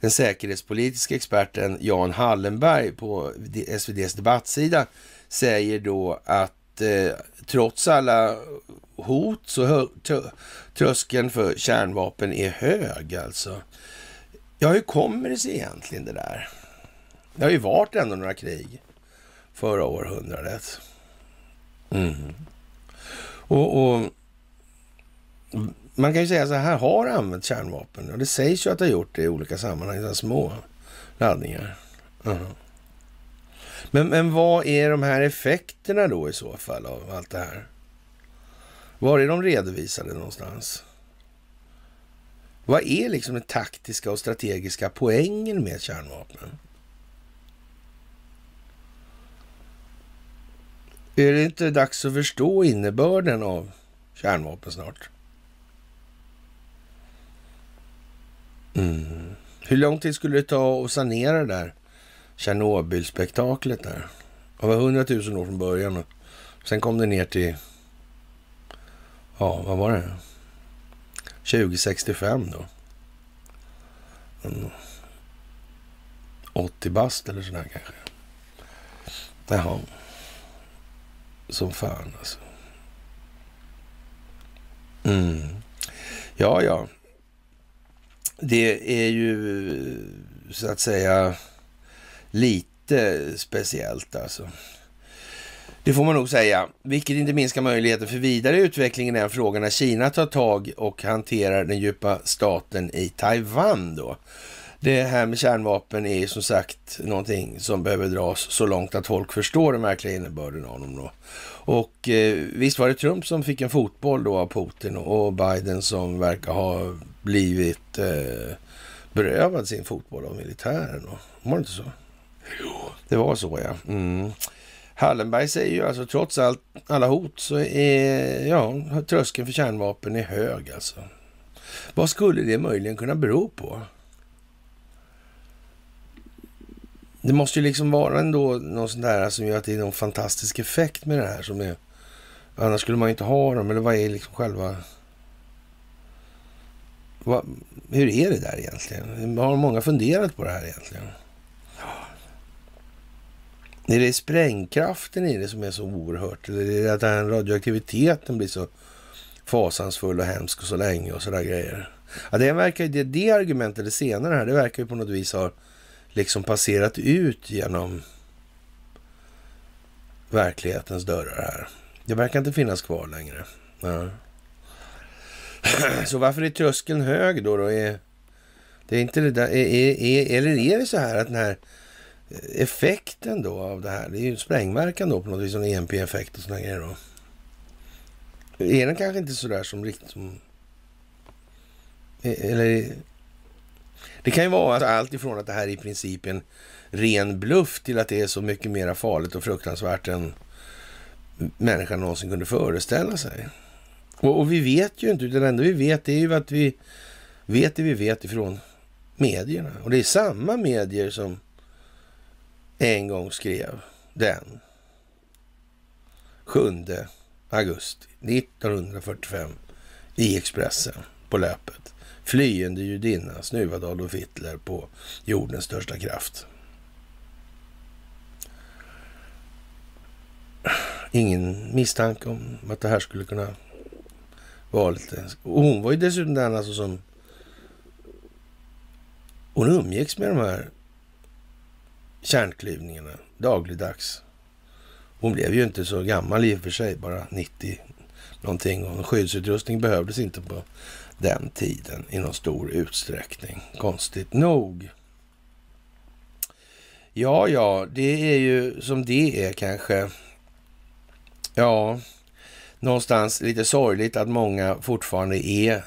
den säkerhetspolitiska experten Jan Hallenberg på SVDs debattsida säger då att eh, trots alla hot så tröskeln för kärnvapen är hög alltså. Ja, hur kommer det sig egentligen det där? Det har ju varit ändå några krig förra århundradet. Mm. Och, och, man kan ju säga så här, har använt kärnvapen och det sägs ju att det har gjort det i olika sammanhang, små laddningar. Mm. men, men vad är de här effekterna då i så fall av allt det här? Var är de redovisade någonstans? Vad är liksom den taktiska och strategiska poängen med kärnvapnen? Är det inte dags att förstå innebörden av kärnvapen snart? Mm. Hur lång tid skulle det ta att sanera det där Tjernobylspektaklet där? Det var hundratusen år från början och sen kom det ner till, ja, vad var det? 2065 då. Mm. 80 bast eller sådär kanske. Jaha. Som fan alltså. Mm. Ja, ja. Det är ju så att säga lite speciellt alltså. Det får man nog säga, vilket inte minskar möjligheten för vidare utveckling i den frågan när Kina tar tag och hanterar den djupa staten i Taiwan då. Det här med kärnvapen är som sagt någonting som behöver dras så långt att folk förstår den verkliga innebörden av dem då. Och eh, visst var det Trump som fick en fotboll då av Putin och Biden som verkar ha blivit eh, berövad sin fotboll av militären. Då. Var det inte så? Jo. Det var så ja. Mm. Hallenberg säger ju alltså trots allt, alla hot så är ja, tröskeln för kärnvapen är hög alltså. Vad skulle det möjligen kunna bero på? Det måste ju liksom vara ändå något sånt där som gör att det är någon fantastisk effekt med det här som är... Annars skulle man ju inte ha dem, eller vad är liksom själva... Vad, hur är det där egentligen? Har många funderat på det här egentligen? Är det sprängkraften i det som är så oerhört? Eller är det att den radioaktiviteten blir så fasansfull och hemsk och så länge och sådär grejer? Ja, det, verkar, det, det argumentet, det senare här, det verkar ju på något vis ha liksom passerat ut genom verklighetens dörrar här. Det verkar inte finnas kvar längre. Ja. Så varför är tröskeln hög då? då? Är, det är inte det där, är, är, eller är det så här att den här eh, effekten då av det här, det är ju sprängverkan då på något vis, en EMP-effekt och sådana grejer då. Är den kanske inte så där som riktigt som... E- eller... Det kan ju vara alltså allt ifrån att det här är i princip en ren bluff till att det är så mycket mer farligt och fruktansvärt än människan någonsin kunde föreställa sig. Och, och vi vet ju inte, utan det enda vi vet är ju att vi vet det vi vet ifrån medierna. Och det är samma medier som en gång skrev den 7 augusti 1945 i Expressen på löpet. Flyende judinna snuvad Adolf Hitler på jordens största kraft. Ingen misstanke om att det här skulle kunna vara lite... Och hon var ju dessutom den alltså som... Hon umgicks med de här kärnklyvningarna dagligdags. Hon blev ju inte så gammal i och för sig, bara 90 någonting. Och skyddsutrustning behövdes inte på den tiden i någon stor utsträckning. Konstigt nog. Ja, ja, det är ju som det är kanske. Ja, någonstans lite sorgligt att många fortfarande är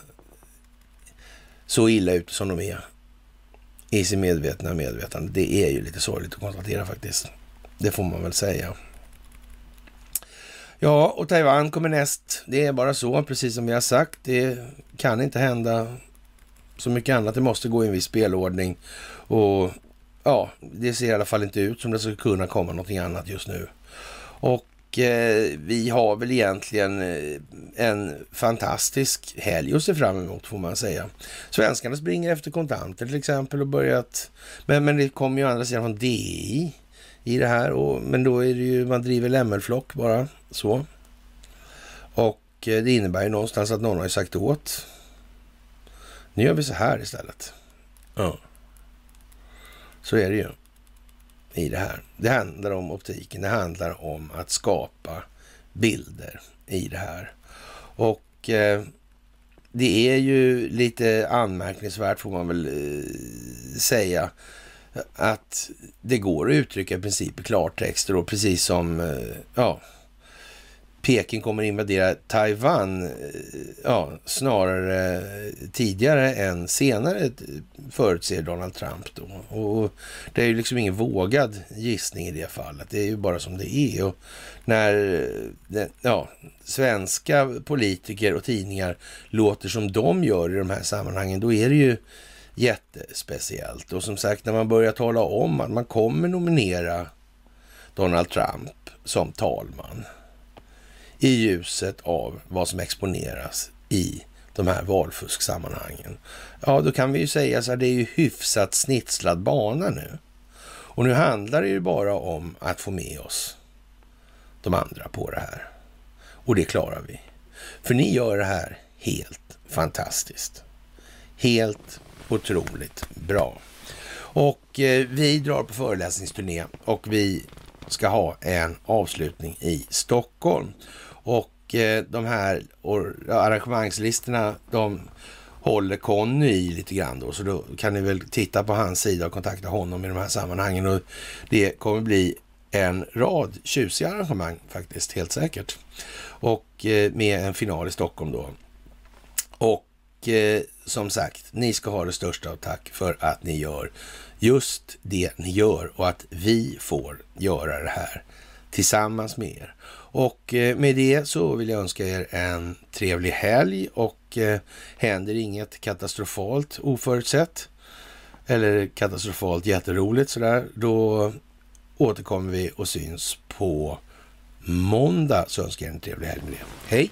så illa ute som de är i sin medvetna medvetande. Det är ju lite sorgligt att konstatera faktiskt. Det får man väl säga. Ja, och Taiwan kommer näst. Det är bara så, precis som vi har sagt. Det kan inte hända så mycket annat. Det måste gå i en viss spelordning. Och ja, det ser i alla fall inte ut som det ska kunna komma någonting annat just nu. Och eh, vi har väl egentligen eh, en fantastisk helg att se fram emot får man säga. Svenskarna springer efter kontanter till exempel och börjat, men, men det kommer ju andra sidan från DI i det här, och, men då är det ju, man driver lämmelflock bara så. Och eh, det innebär ju någonstans att någon har sagt åt. Nu gör vi så här istället. Ja. Så är det ju i det här. Det handlar om optiken. Det handlar om att skapa bilder i det här. Och eh, det är ju lite anmärkningsvärt får man väl eh, säga att det går att uttrycka i princip i klartext och precis som eh, ja, Peking kommer invadera Taiwan eh, ja, snarare tidigare än senare eh, förutser Donald Trump. Då. Och det är ju liksom ingen vågad gissning i det fallet. Det är ju bara som det är. Och när ja, svenska politiker och tidningar låter som de gör i de här sammanhangen, då är det ju jättespeciellt. Och som sagt, när man börjar tala om att man kommer nominera Donald Trump som talman i ljuset av vad som exponeras i de här valfusksammanhangen. Ja, då kan vi ju säga så här, det är ju hyfsat snitslad bana nu. Och nu handlar det ju bara om att få med oss de andra på det här. Och det klarar vi. För ni gör det här helt fantastiskt. Helt otroligt bra. Och eh, vi drar på föreläsningsturné och vi ska ha en avslutning i Stockholm. Och eh, de här arrangemangslistorna, de håller Conny i lite grann då, så då kan ni väl titta på hans sida och kontakta honom i de här sammanhangen. Och det kommer bli en rad tjusiga arrangemang faktiskt, helt säkert. Och eh, med en final i Stockholm då. Och och eh, som sagt, ni ska ha det största av tack för att ni gör just det ni gör och att vi får göra det här tillsammans med er. Och eh, med det så vill jag önska er en trevlig helg och eh, händer inget katastrofalt oförutsett eller katastrofalt jätteroligt sådär, då återkommer vi och syns på måndag. Så önskar jag en trevlig helg med det. Hej!